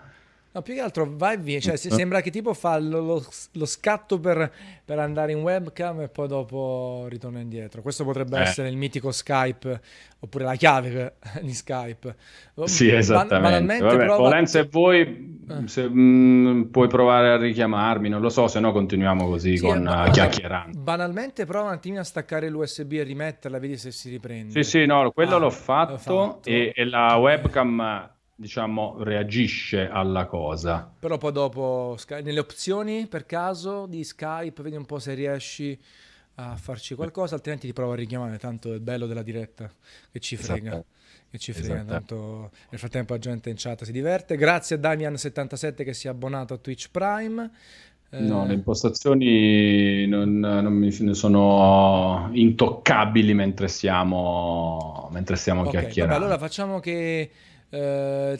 S1: No, più che altro vai via, cioè eh. sembra che tipo fa lo, lo, lo scatto per, per, andare in webcam e poi dopo ritorna indietro. Questo potrebbe eh. essere il mitico Skype oppure la chiave di Skype.
S2: Sì, esattamente. Vabbè, prova... Volendo, se vuoi, eh. se, mh, mm, puoi provare a richiamarmi, non lo so, se no continuiamo così sì, con uh, chiacchierando.
S1: Banalmente prova un attimino a staccare l'USB e rimetterla, vedi se si riprende.
S2: Sì, sì, no, quello ah, l'ho fatto, fatto. E, e la webcam diciamo, reagisce alla cosa.
S1: Però poi dopo, nelle opzioni per caso di Skype, vedi un po' se riesci a farci qualcosa, altrimenti ti provo a richiamare, tanto è bello della diretta, che ci frega. Esatto. Che ci frega, esatto. tanto nel frattempo la gente in chat si diverte. Grazie a Damian77 che si è abbonato a Twitch Prime.
S2: No, le impostazioni non, non mi sono intoccabili mentre stiamo, mentre stiamo okay, chiacchierando.
S1: Vabbè, allora facciamo che eh,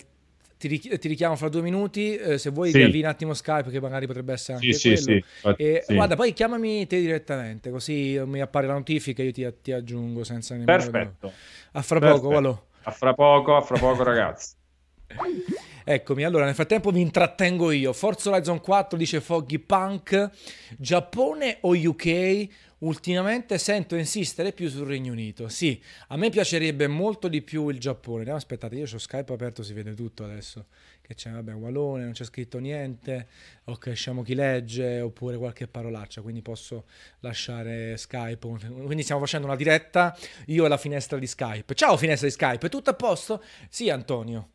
S1: ti, ri- ti, richiamo fra due minuti. Eh, se vuoi, sì. riavvi un attimo Skype, che magari potrebbe essere anche sì, quello. Sì, e, Guarda, poi chiamami te direttamente, così mi appare la notifica e io ti, ti, aggiungo senza nemmeno.
S2: Perfetto.
S1: A fra Perfetto. poco, Valo.
S2: A fra poco, a fra poco, ragazzi.
S1: Eccomi, allora nel frattempo vi intrattengo io. Forza Horizon 4 dice Foggy Punk. Giappone o UK? ultimamente sento insistere più sul Regno Unito. Sì, a me piacerebbe molto di più il Giappone. No, aspettate, io ho Skype aperto, si vede tutto adesso. Che c'è, vabbè, Walone, non c'è scritto niente. Ok, sciamo chi legge, oppure qualche parolaccia, quindi posso lasciare Skype. Quindi stiamo facendo una diretta, io e la finestra di Skype. Ciao finestra di Skype, tutto a posto? Sì, Antonio.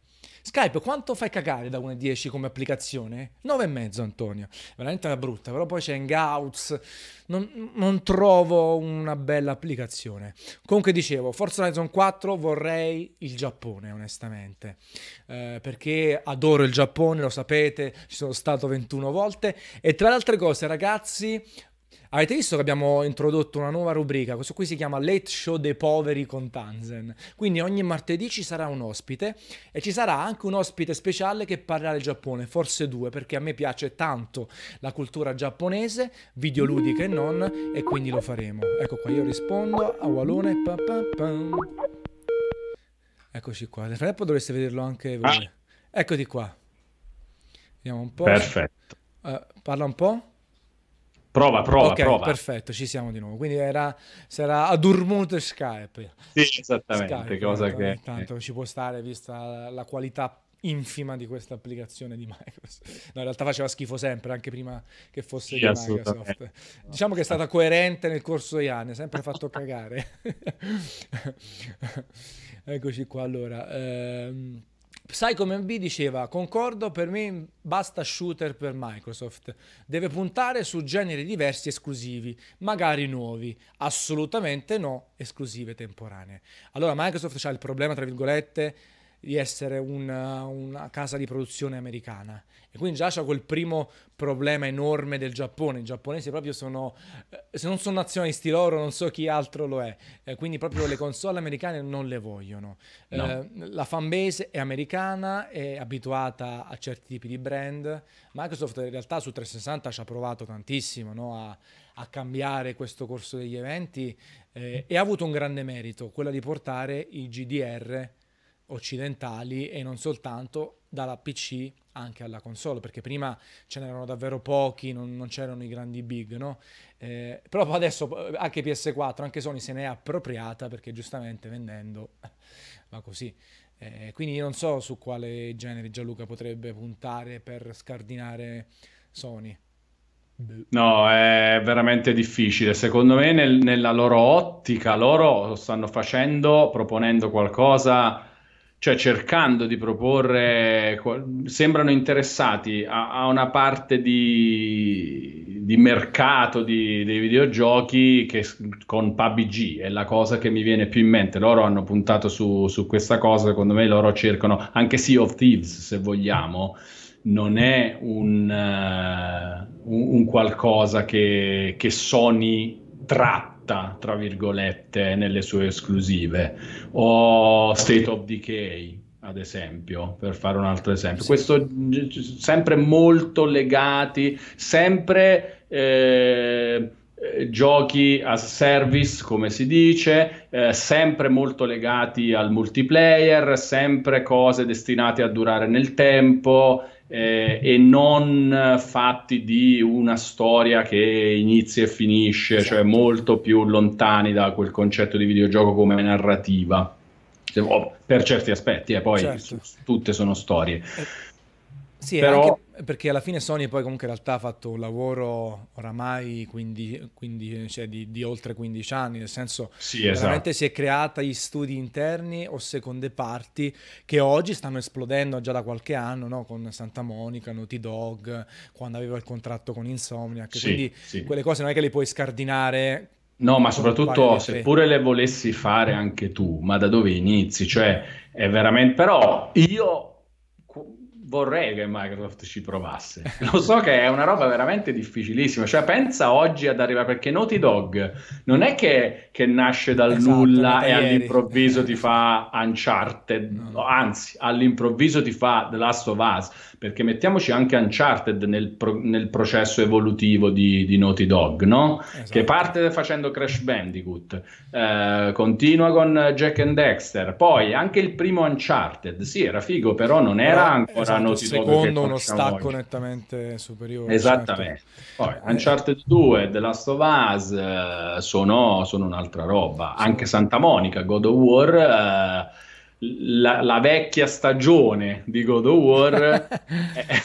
S1: Skype quanto fai cagare da 1 a 10 come applicazione? 9,5 Antonio, veramente una brutta, però poi c'è Hangouts, non, non trovo una bella applicazione. Comunque dicevo, Forza Horizon 4 vorrei il Giappone onestamente, eh, perché adoro il Giappone, lo sapete, ci sono stato 21 volte e tra le altre cose ragazzi Avete visto che abbiamo introdotto una nuova rubrica, questo qui si chiama Late Show dei poveri con Tanzen. Quindi ogni martedì ci sarà un ospite e ci sarà anche un ospite speciale che parlerà del Giappone, forse due, perché a me piace tanto la cultura giapponese, videoludica e non, e quindi lo faremo. Ecco qua, io rispondo a Walone. Pa, pa, pa. Eccoci qua. Nel frattempo dovreste vederlo anche voi. Ah. Eccoti qua. Vediamo un po'.
S2: Perfetto.
S1: Uh, parla un po'.
S2: Prova, prova,
S1: okay,
S2: prova.
S1: Perfetto, ci siamo di nuovo. Quindi era, sarà Adurmut Skype.
S2: Sì, esattamente. Skype, cosa che...
S1: Tanto ci può stare vista la qualità infima di questa applicazione di Microsoft. No, in realtà faceva schifo sempre, anche prima che fosse sì, di Microsoft. Diciamo che è stata coerente nel corso degli anni, ha sempre fatto cagare. Eccoci qua allora. Ehm... Psychomb diceva, concordo, per me basta shooter per Microsoft. Deve puntare su generi diversi esclusivi, magari nuovi. Assolutamente no, esclusive temporanee. Allora Microsoft ha il problema, tra virgolette, di essere una, una, casa di produzione americana. E quindi già c'è quel primo problema enorme del Giappone. I giapponesi proprio sono, eh, se non sono nazionalisti loro, non so chi altro lo è. Eh, quindi proprio le console americane non le vogliono. No. Eh, la fanbase è americana, è abituata a certi tipi di brand. Microsoft in realtà su 360 ci ha provato tantissimo no? a, a, cambiare questo corso degli eventi eh, e ha avuto un grande merito, quello di portare i GDR occidentali e non soltanto dalla PC anche alla console, perché prima ce n'erano davvero pochi, non, non c'erano i grandi big, no? Eh, però adesso anche PS4, anche Sony se ne è appropriata perché giustamente vendendo va così. Eh, quindi non so su quale genere Gianluca potrebbe puntare per scardinare Sony.
S2: No, è veramente difficile. Secondo me nel, nella loro ottica loro stanno facendo, proponendo qualcosa cioè cercando di proporre, sembrano interessati a, a una parte di, di mercato di, dei videogiochi che con PUBG è la cosa che mi viene più in mente. Loro hanno puntato su, su questa cosa, secondo me loro cercano, anche Sea of Thieves se vogliamo, non è un, uh, un, un qualcosa che, che Sony tratta tutta, tra virgolette, nelle sue esclusive, o State of Decay, ad esempio, per fare un altro esempio. Sì. Questo sempre molto legati, sempre eh, giochi as service, come si dice, eh, sempre molto legati al multiplayer, sempre cose destinate a durare nel tempo eh, e non fatti di una storia che inizia e finisce, cioè esatto. cioè molto più lontani da quel concetto di videogioco come narrativa. Per certi aspetti, e eh, poi certo. tutte sono storie. Eh
S1: sì, Però... perché alla fine Sony poi comunque in realtà ha fatto un lavoro oramai 15, 15, cioè di, di, oltre 15 anni, nel senso sì, veramente esatto. si è creata gli studi interni o seconde parti che oggi stanno esplodendo già da qualche anno, no? con Santa Monica, Naughty Dog, quando aveva il contratto con Insomniac, sì, quindi sì. quelle cose non è che le puoi scardinare
S2: No, ma soprattutto seppure le volessi fare anche tu, ma da dove inizi? Cioè, è veramente... Però io vorrei che Microsoft ci provasse. Lo so che è una roba veramente difficilissima. Cioè, pensa oggi ad arrivare perché Naughty Dog non è che, che nasce dal esatto, nulla e ieri. all'improvviso ti fa Uncharted, no. anzi, all'improvviso ti fa The Last of Us. Perché mettiamoci anche Uncharted nel, pro- nel processo evolutivo di, di, Naughty Dog, no? Esatto. Che parte facendo Crash Bandicoot, eh, continua con Jack and Dexter, poi anche il primo Uncharted, sì, era figo, però non era ancora esatto,
S1: Dog. Secondo uno stacco oggi. nettamente superiore.
S2: Esattamente. Certo. Poi Uncharted 2, The Last of Us eh, sono, sono, un'altra roba. Sì. Anche Santa Monica, God of War. Eh, la, la, vecchia stagione di God of War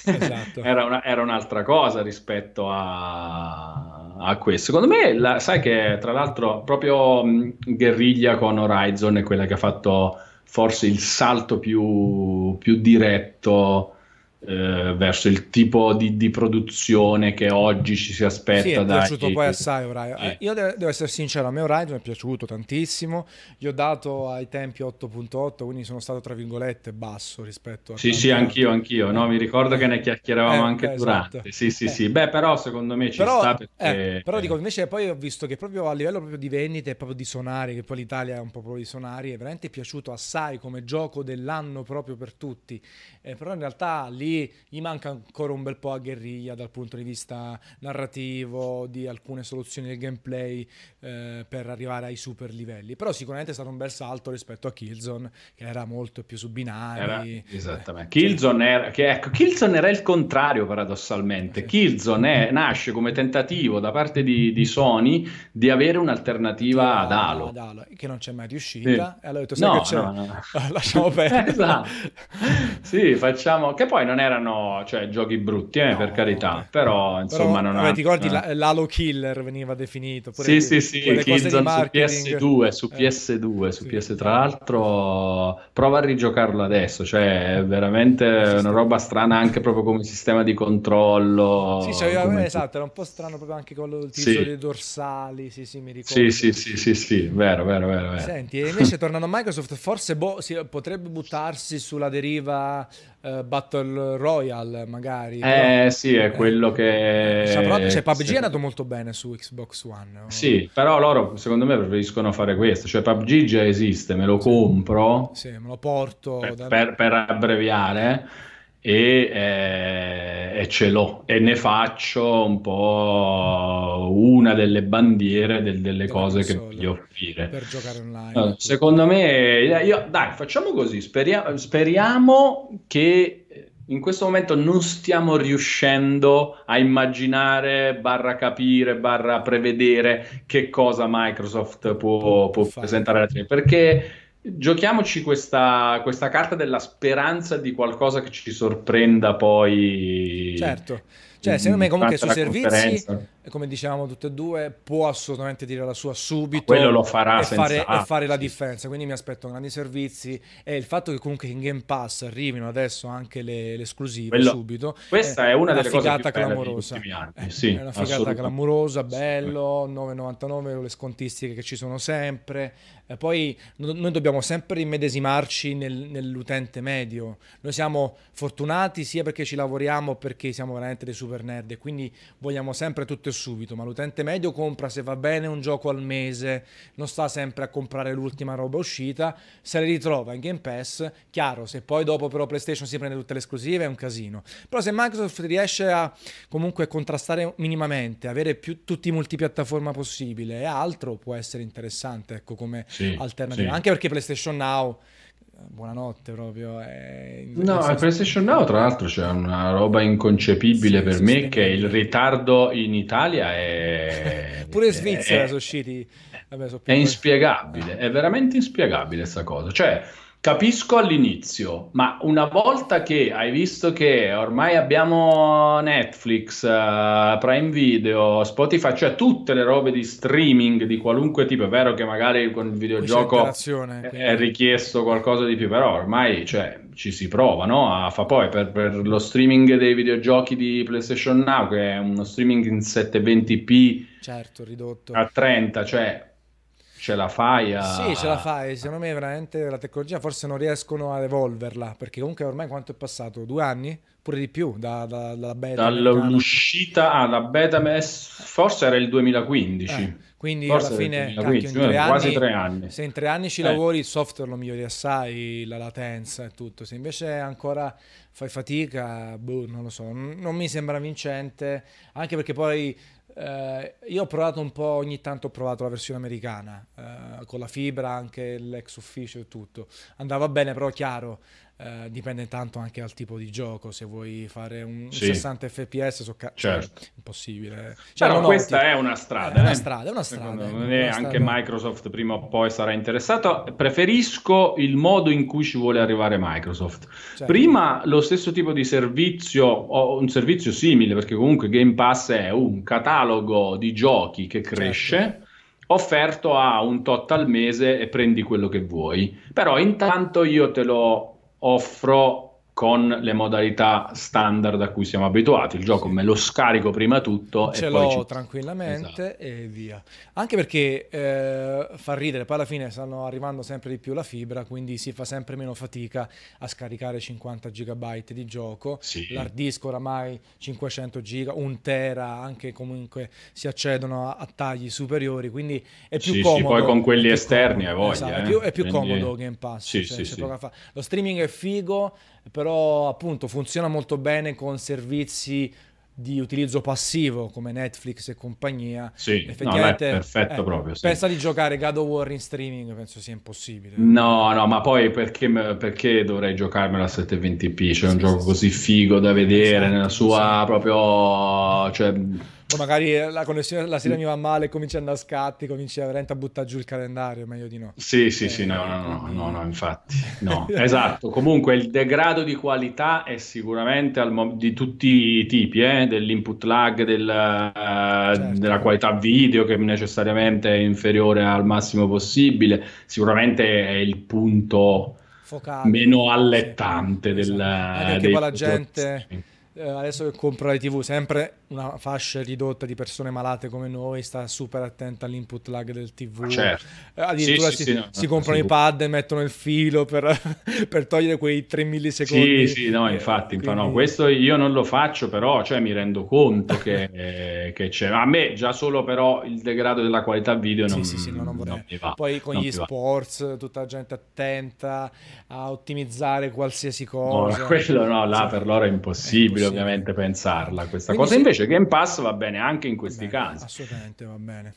S2: esatto. era, una, era, un'altra cosa rispetto a, a questo. Secondo me, la, sai che tra l'altro proprio mh, Guerriglia con Horizon è quella che ha fatto forse il salto più, più diretto eh, verso il tipo di, di, produzione che oggi ci si aspetta. Sì,
S1: è piaciuto dai... poi assai Horizon. Eh. Io de- devo essere sincero, a me Horizon è piaciuto tantissimo. Gli ho dato ai tempi 8.8, quindi sono stato tra virgolette basso rispetto a...
S2: Sì, sì, anch'io, anch'io. No, mi ricordo che ne chiacchieravamo eh, anche beh, durante. Esatto. Sì, sì, sì. Beh, però secondo me ci però, sta perché...
S1: Eh, però dico, invece poi ho visto che proprio a livello proprio di vendite e proprio di sonari, che poi l'Italia è un po' proprio di sonari, è veramente piaciuto assai come gioco dell'anno proprio per tutti. Eh, però in realtà lì lì gli manca ancora un bel po' a guerriglia dal punto di vista narrativo, di alcune soluzioni del gameplay eh, per arrivare ai super livelli. Però sicuramente è stato un bel salto rispetto a Killzone, che era molto più su binari.
S2: Era, esattamente. Killzone, era, che, ecco, Killzone era il contrario paradossalmente. Killzone è, nasce come tentativo da parte di, di Sony di avere un'alternativa ad Halo. ad Halo.
S1: Che non c'è mai riuscita. Sì. E allora ho detto, sai no, che c'è? No, no. Lasciamo perdere.
S2: esatto. Sì, facciamo... Che poi non erano cioè, giochi brutti, eh, no, per carità. Però, insomma, però, non
S1: vabbè, ti ricordi eh. l'Halo Killer veniva definito?
S2: Sì, sì, sì, Killzone su PS2, su eh. PS2, su sì. PS... Tra l'altro, prova a rigiocarlo adesso. Cioè, è veramente una roba strana anche proprio come sistema di controllo.
S1: Sì, cioè, come... esatto, era un po' strano proprio anche con l'utilizzo sì. dei dorsali. Sì, sì, mi ricordo.
S2: Sì, sì, sì, sì, sì, vero, vero, vero. vero.
S1: Senti, e invece tornando a Microsoft, forse boh, si, potrebbe buttarsi sulla deriva uh, Battle Royale, magari.
S2: Eh, però, sì, è quello che...
S1: Cioè, però, cioè, PUBG sì. è andato molto bene su Xbox One.
S2: O... Sì, però loro, secondo me, preferiscono fare questo. Cioè, PUBG già esiste, me lo compro.
S1: Sì, me lo porto.
S2: Per, da... per, per abbreviare e, eh, e, ce l'ho e ne faccio un po' una delle bandiere del, delle cose che voglio offrire
S1: per giocare online
S2: allora, secondo me io, dai facciamo così speriamo, speriamo che in questo momento non stiamo riuscendo a immaginare, barra capire, barra prevedere che cosa Microsoft può, può presentare perché Giochiamoci questa, questa, carta della speranza di qualcosa che ci sorprenda poi.
S1: Certo, cioè secondo me comunque sui servizi come dicevamo tutte e due, può assolutamente dire la sua subito.
S2: Quello lo farà
S1: e fare, e fare la differenza. Quindi mi aspetto grandi servizi e il fatto che comunque in Game Pass arrivino adesso anche le, le esclusive Quello, subito.
S2: Questa è, una,
S1: una
S2: delle cose più
S1: clamorosa.
S2: Eh, sì,
S1: è una figata clamorosa, bello, 9,99 le scontistiche che ci sono sempre. E poi noi dobbiamo sempre immedesimarci nel, nell'utente medio. Noi siamo fortunati sia perché ci lavoriamo, perché siamo veramente dei super nerd e quindi vogliamo sempre tutto e subito, ma l'utente medio compra se va bene un gioco al mese, non sta sempre a comprare l'ultima roba uscita, se le ritrova in Game Pass, chiaro, se poi dopo però PlayStation si prende tutte le esclusive è un casino. Però se Microsoft riesce a comunque contrastare minimamente, avere più, tutti i multipiattaforma possibile e altro può essere interessante, ecco, come sì, alternativa. Sì. Anche perché PlayStation Now buonanotte proprio. È...
S2: No, a PlayStation Now tra l'altro c'è una roba inconcepibile sì, per me che il ritardo in Italia è...
S1: Pure in Svizzera è... sono usciti...
S2: Vabbè, sono è inspiegabile, è veramente inspiegabile questa cosa. Cioè, Capisco all'inizio, ma una volta che hai visto che ormai abbiamo Netflix, uh, Prime Video, Spotify, cioè tutte le robe di streaming di qualunque tipo, è vero che magari con il videogioco è richiesto qualcosa di più, però ormai cioè, ci si prova no? a fa poi per, per, lo streaming dei videogiochi di PlayStation Now, che è uno streaming in 720p
S1: certo, ridotto.
S2: a 30, cioè ce la fai a...
S1: Sì, ce la fai, secondo me veramente la tecnologia forse non riescono ad evolverla, perché comunque ormai quanto è passato? Due anni? Pure di più, da, da, dalla beta?
S2: Dall'uscita, ah, la beta forse era il 2015. Eh,
S1: quindi
S2: forse
S1: alla fine, cacchio, in tre
S2: quasi
S1: anni,
S2: tre anni.
S1: Se in tre anni ci eh. lavori il software lo migliori assai, la latenza e tutto. Se invece ancora fai fatica, boh, non lo so, non mi sembra vincente, anche perché poi eh, io ho provato un po', ogni tanto ho provato la versione americana, eh, con la fibra, anche l'ex ufficio e tutto. Andava bene, però chiaro, eh, dipende tanto anche dal tipo di gioco. Se vuoi fare un sì. 60 fps, so ca- cioè, certo. cioè, impossibile.
S2: Cioè, Però questa noti. è una strada. È
S1: una eh. strada, è una strada.
S2: Me, anche strada. Microsoft prima o poi sarà interessato. Preferisco il modo in cui ci vuole arrivare Microsoft. Certo. Prima lo stesso tipo di servizio, o un servizio simile, perché comunque Game Pass è un catalogo di giochi che cresce. Certo offerto a un tot al mese e prendi quello che vuoi. Però intanto io te lo offro con le modalità standard a cui siamo abituati. Il gioco me lo scarico prima tutto
S1: Ce
S2: e
S1: l'ho
S2: ci...
S1: tranquillamente esatto. e via. Anche perché eh, fa ridere, poi alla fine stanno arrivando sempre di più la fibra, quindi si fa sempre meno fatica a scaricare 50 GB di gioco. Sì. L'hard disk oramai 500 GB, un tera, anche comunque si accedono a, a tagli superiori, quindi è più sì, comodo.
S2: Sì, poi con quelli esterni hai voglia.
S1: Esatto,
S2: eh?
S1: è più, è più quindi... comodo Game Pass. Sì, cioè, sì, sì. Lo streaming è figo, però appunto funziona molto bene con servizi di utilizzo passivo come Netflix e compagnia.
S2: Sì, effettivamente no, è perfetto
S1: eh,
S2: proprio. Sì.
S1: Pensa di giocare God of War in streaming, penso sia impossibile.
S2: No, no, ma poi perché, perché dovrei giocarmela a 720p? C'è un sì, gioco sì, così figo da vedere esatto, nella sua proprio... Cioè,
S1: o magari la connessione la sera mi va male, cominci a andare a scatti, cominci veramente a buttare giù il calendario, meglio di no.
S2: Sì, sì, eh, sì, no, no, no, no, no, infatti. No, esatto. Comunque il degrado di qualità è sicuramente mo- di tutti i tipi, eh? dell'input lag, del, uh, certo. della qualità video che necessariamente è inferiore al massimo possibile. Sicuramente è il punto Focale, meno allettante sì, del... Esatto.
S1: Anche poi la gente... Eh, adesso che compro la TV, sempre una fascia ridotta di persone malate come noi sta super attenta all'input lag del TV.
S2: Certo.
S1: Eh, addirittura sì, si, sì, no, si no, comprano i pad e mettono il filo per, per, togliere quei 3 millisecondi.
S2: Sì, sì, no, eh, infatti, quindi... no, questo io non lo faccio, però cioè, mi rendo conto che, eh, che, c'è. A me già solo però il degrado della qualità video non, sì, sì, no, non, non mi va.
S1: Poi con gli sports, tutta la gente attenta a ottimizzare qualsiasi cosa.
S2: No, quello no, là per loro è impossibile, è impossibile. ovviamente pensarla questa quindi cosa. Invece invece Game Pass va bene anche in questi bene, casi.
S1: Assolutamente va bene.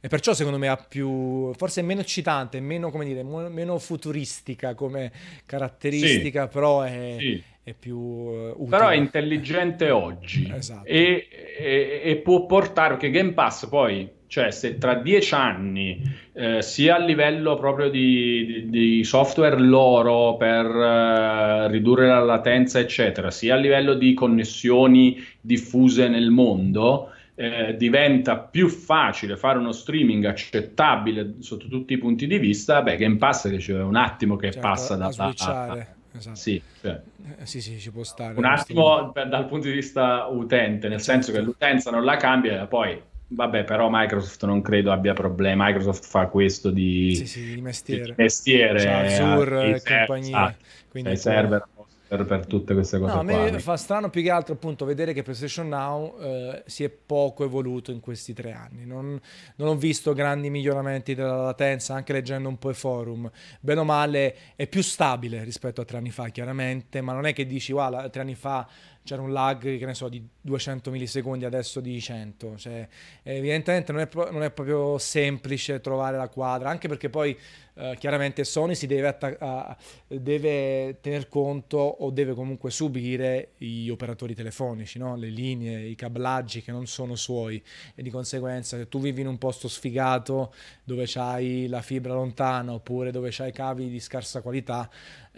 S1: E perciò secondo me ha più, forse è meno eccitante, meno, come dire, meno futuristica come caratteristica, sì, però è, sì. è più uh, utile.
S2: Però è intelligente oggi esatto. e, e, e può portare, perché Game Pass poi cioè, se tra dieci anni, eh, sia a livello proprio di, di, di software loro per eh, ridurre la latenza, eccetera, sia a livello di connessioni diffuse nel mondo, eh, diventa più facile fare uno streaming accettabile sotto tutti i punti di vista, beh, Game Pass che c'è un attimo che certo, passa da...
S1: Switchare. Esatto.
S2: Sì, cioè.
S1: eh, sì, sì, ci può stare.
S2: Un attimo dal punto di vista utente, nel certo. senso che l'utenza non la cambia, poi Vabbè, però Microsoft non credo abbia problemi. Microsoft fa questo di,
S1: sì, sì, di mestiere.
S2: Di mestiere
S1: cioè, Azure e compagnia. Ah,
S2: quindi i server per, per, tutte queste cose. No,
S1: a me qua. fa strano più che altro appunto vedere che PlayStation Now eh, si è poco evoluto in questi tre anni. Non, non, ho visto grandi miglioramenti della latenza, anche leggendo un po' i forum. Bene o male è più stabile rispetto a tre anni fa, chiaramente, ma non è che dici, wow, tre anni fa c'era un lag, che ne so, di 200 millisecondi, adesso di 100. Cioè, evidentemente non è, pro- non è proprio semplice trovare la quadra, anche perché poi eh, chiaramente Sony si deve, attac- deve, tener conto o deve comunque subire gli operatori telefonici, no? le linee, i cablaggi che non sono suoi e di conseguenza se tu vivi in un posto sfigato dove c'hai la fibra lontana oppure dove c'hai cavi di scarsa qualità,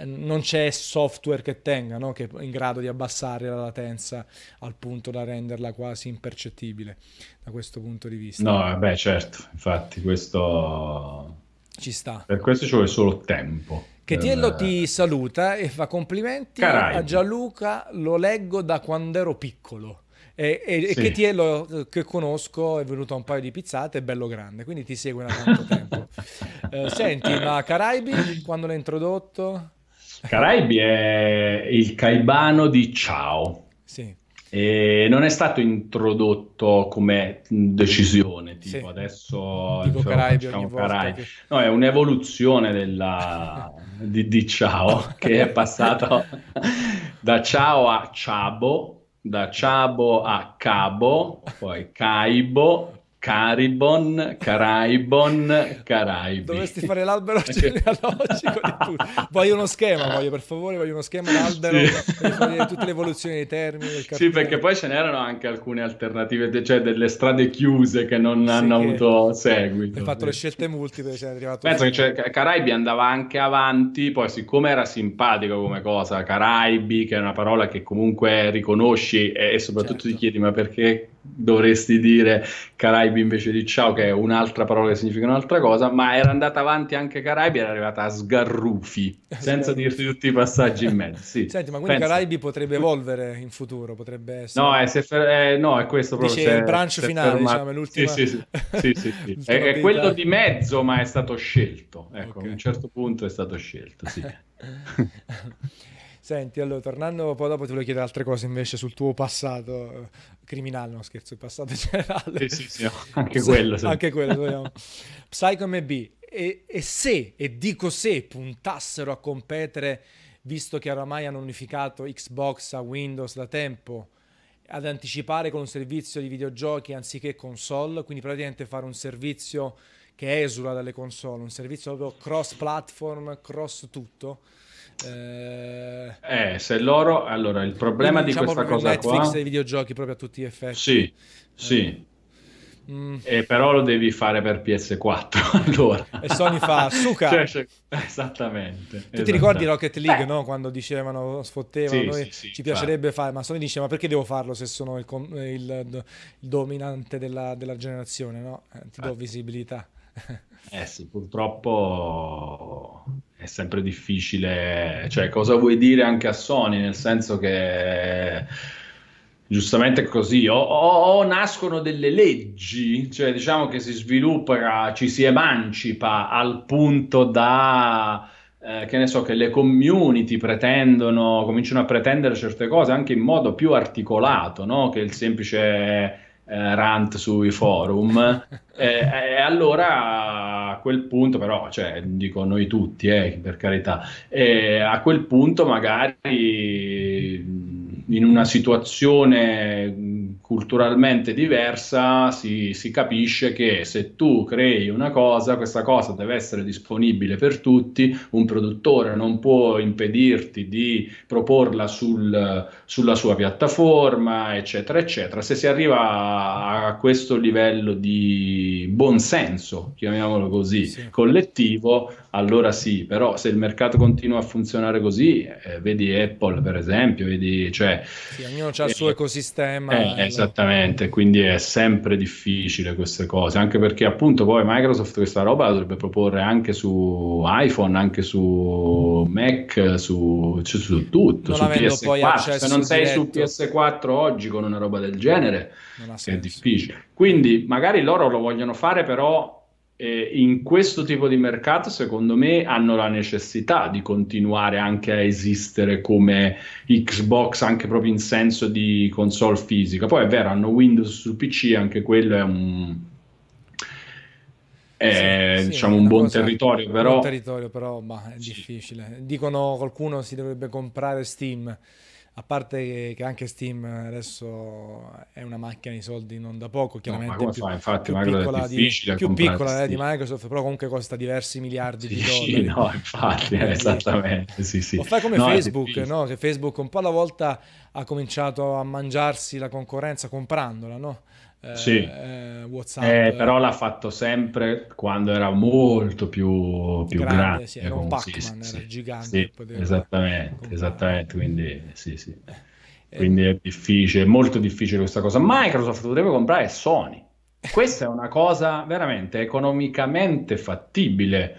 S1: non c'è software che tenga, no? che è in grado di abbassare la latenza al punto da renderla quasi impercettibile da questo punto di vista.
S2: No, beh certo, infatti questo
S1: ci sta.
S2: Per questo ci vuole solo tempo.
S1: Che Tiello ti saluta e fa complimenti Caraibi. a Gianluca, lo leggo da quando ero piccolo. E, e, sì. e Chetiello eh, che conosco è venuto a un paio di pizzate, è bello grande, quindi ti segue da tanto tempo. Eh, senti, ma Caraibi, quando l'hai introdotto?
S2: Caraibi è il caibano di Ciao.
S1: Sì.
S2: E non è stato introdotto come decisione, tipo sì. adesso
S1: Dico Caraibi ogni Caraibi.
S2: Che... No, è un'evoluzione della... di, di Ciao che è passato da Ciao a Ciabo, da Ciabo a Cabo, poi Caibo, Caribon, Caraibon, Caraibi.
S1: Dovresti fare l'albero genealogico di tutto. Voglio uno schema, voglio per favore, voglio uno schema d'albero sì. per tutte le evoluzioni dei termini.
S2: Sì, perché poi ce n'erano anche alcune alternative, cioè delle strade chiuse che non sì, hanno che avuto seguito.
S1: Hai fatto le scelte multiple, cioè arrivato
S2: Penso che cioè, Caraibi andava anche avanti, poi siccome era simpatico come cosa, Caraibi, che è una parola che comunque riconosci e, e soprattutto certo. ti chiedi ma perché dovresti dire Caraibi invece di ciao, che è un'altra parola che significa un'altra cosa, ma era andata avanti anche Caraibi, era arrivata a Sgarrufi, senza dirti tutti i passaggi in mezzo. Sì.
S1: Senti, ma quindi Pensa. Caraibi potrebbe evolvere in futuro, potrebbe essere...
S2: No, è, fer- eh, no, è questo proprio.
S1: Dice il branch finale, fermato. diciamo, l'ultima...
S2: Sì, sì, sì. sì, sì è, è, quello di mezzo, ma è stato scelto. Ecco, okay. a un certo punto è stato scelto, sì.
S1: Senti, allora, tornando poi dopo ti volevo chiedere altre cose invece sul tuo passato eh, criminale, no scherzo, il passato generale.
S2: Sì, sì, sì, anche quello. Sì.
S1: anche quello, vogliamo. Psycho MB, e, e se, e dico se, puntassero a competere visto che oramai hanno unificato Xbox a Windows da tempo, ad anticipare con un servizio di videogiochi anziché console, quindi praticamente fare un servizio che esula dalle console, un servizio proprio cross platform, cross tutto.
S2: Eh, eh se loro allora il problema di diciamo questa cosa
S1: Netflix
S2: qua
S1: Netflix dei videogiochi proprio a tutti gli effetti.
S2: Sì, sì. Eh. Mm. E però lo devi fare per PS4 allora.
S1: E Sony fa suca. Cioè, cioè,
S2: esattamente.
S1: Tu ti ricordi Rocket League, no? Quando dicevano, sfottevano, sì, noi sì, ci piacerebbe fare, ma Sony dice ma perché devo farlo se sono il, il, il dominante della, della, generazione, no? Eh, ti do visibilità.
S2: Eh sì, purtroppo è sempre difficile, cioè cosa vuoi dire anche a Sony, nel senso che giustamente così, o, o, o, nascono delle leggi, cioè diciamo che si sviluppa, ci si emancipa al punto da, eh, che ne so, che le community pretendono, cominciano a pretendere certe cose anche in modo più articolato, no? che il semplice eh, rant sui forum. E eh, allora a quel punto, però, cioè, dico noi tutti, eh, per carità, a quel punto magari in una situazione culturalmente diversa si, si, capisce che se tu crei una cosa, questa cosa deve essere disponibile per tutti, un produttore non può impedirti di proporla sul, sulla sua piattaforma, eccetera, eccetera. Se si arriva a, a questo livello di buonsenso, chiamiamolo così, sì. collettivo, allora sì, però se il mercato continua a funzionare così, eh, vedi Apple per esempio, vedi, cioè,
S1: sì, ognuno ha il suo ecosistema.
S2: Eh, esattamente, quindi è sempre difficile queste cose, anche perché appunto poi Microsoft questa roba la dovrebbe proporre anche su iPhone, anche su Mac, su, cioè, su tutto, non su PS4. Se non sei diretto. su PS4 oggi con una roba del genere è difficile. Quindi magari loro lo vogliono fare però eh, in questo tipo di mercato, secondo me, hanno la necessità di continuare anche a esistere come Xbox, anche proprio in senso di console fisica. Poi è vero, hanno Windows sul PC, anche quello è un. È, sì, diciamo sì, un buon territorio, però. Un
S1: buon territorio, però bah, è sì. difficile. Dicono qualcuno si dovrebbe comprare Steam a parte che, che, anche Steam adesso è una macchina di soldi non da poco, chiaramente no, più,
S2: fa? Infatti, più piccola, di,
S1: più piccola eh, di Microsoft, però comunque costa diversi miliardi sì, di dollari.
S2: No, infatti, eh, esattamente, sì, sì.
S1: O fai come no, Facebook, no? che Facebook un po' alla volta ha cominciato a mangiarsi la concorrenza comprandola, no?
S2: Eh, sì. eh, WhatsApp. Eh, però l'ha fatto sempre quando era molto più, più grande. grande
S1: sì, era un Pac-Man, sì, era gigante.
S2: Sì, esattamente, esattamente, quindi sì, sì. Eh, quindi è difficile, è molto difficile questa cosa. Microsoft dovrebbe comprare Sony. Questa è una cosa veramente economicamente fattibile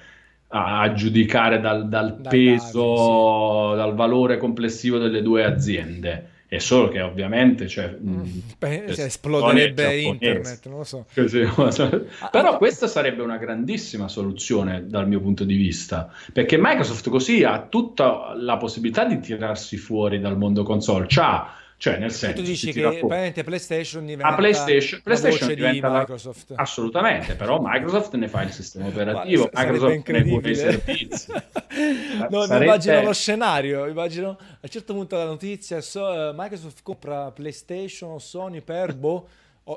S2: a, giudicare dal, dal peso, dal valore complessivo delle due aziende è solo che ovviamente cioè,
S1: mm, Beh, cioè, esploderebbe internet, non lo so.
S2: Così, però ah, questa sarebbe una grandissima soluzione dal mio punto di vista, perché Microsoft così ha tutta la possibilità di tirarsi fuori dal mondo console. C'ha cioè, nel senso,
S1: tu dici che probabilmente PlayStation diventa
S2: a PlayStation, PlayStation diventa di Microsoft. La... Assolutamente, però Microsoft ne fa il sistema operativo, Microsoft ne pone i servizi.
S1: no, Sarebbe... immagino lo scenario, immagino a un certo punto la notizia, so, uh, Microsoft compra PlayStation o Sony per boh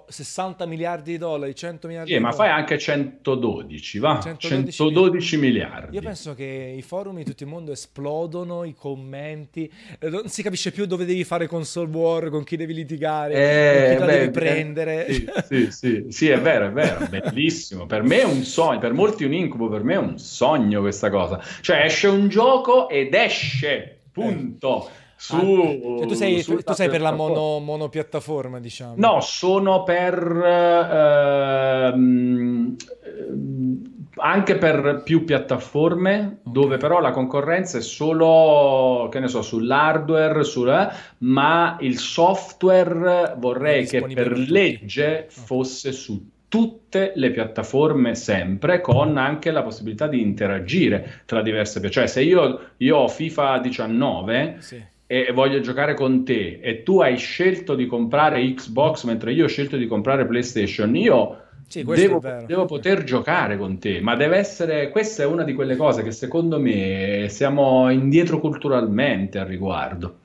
S1: 60 miliardi di dollari, 100 miliardi
S2: sì,
S1: di
S2: ma
S1: dollari.
S2: fai anche 112, va? 112, 112 miliardi.
S1: Io penso che i forum di tutto il mondo esplodono, i commenti, eh, non si capisce più dove devi fare console war, con chi devi litigare, eh, con chi beh, devi prendere.
S2: Sì, sì, sì, sì, è vero, è vero, bellissimo. Per me è un sogno, per molti un incubo, per me è un sogno questa cosa. Cioè esce un gioco ed esce, punto. Eh su,
S1: ah, cioè tu sei, tu, tu sei per la mono, monopiattaforma, diciamo.
S2: No, sono per ehm, anche per più piattaforme, okay. dove però la concorrenza è solo, che ne so, sull'hardware, sulla, ma il software vorrei che per legge fosse su tutte le piattaforme sempre con anche la possibilità di interagire tra diverse cioè se io, io ho FIFA 19 sì e voglio giocare con te e tu hai scelto di comprare Xbox mentre io ho scelto di comprare PlayStation, io Sì, devo, devo, poter giocare con te, ma deve essere, questa è una di quelle cose che secondo me siamo indietro culturalmente al riguardo.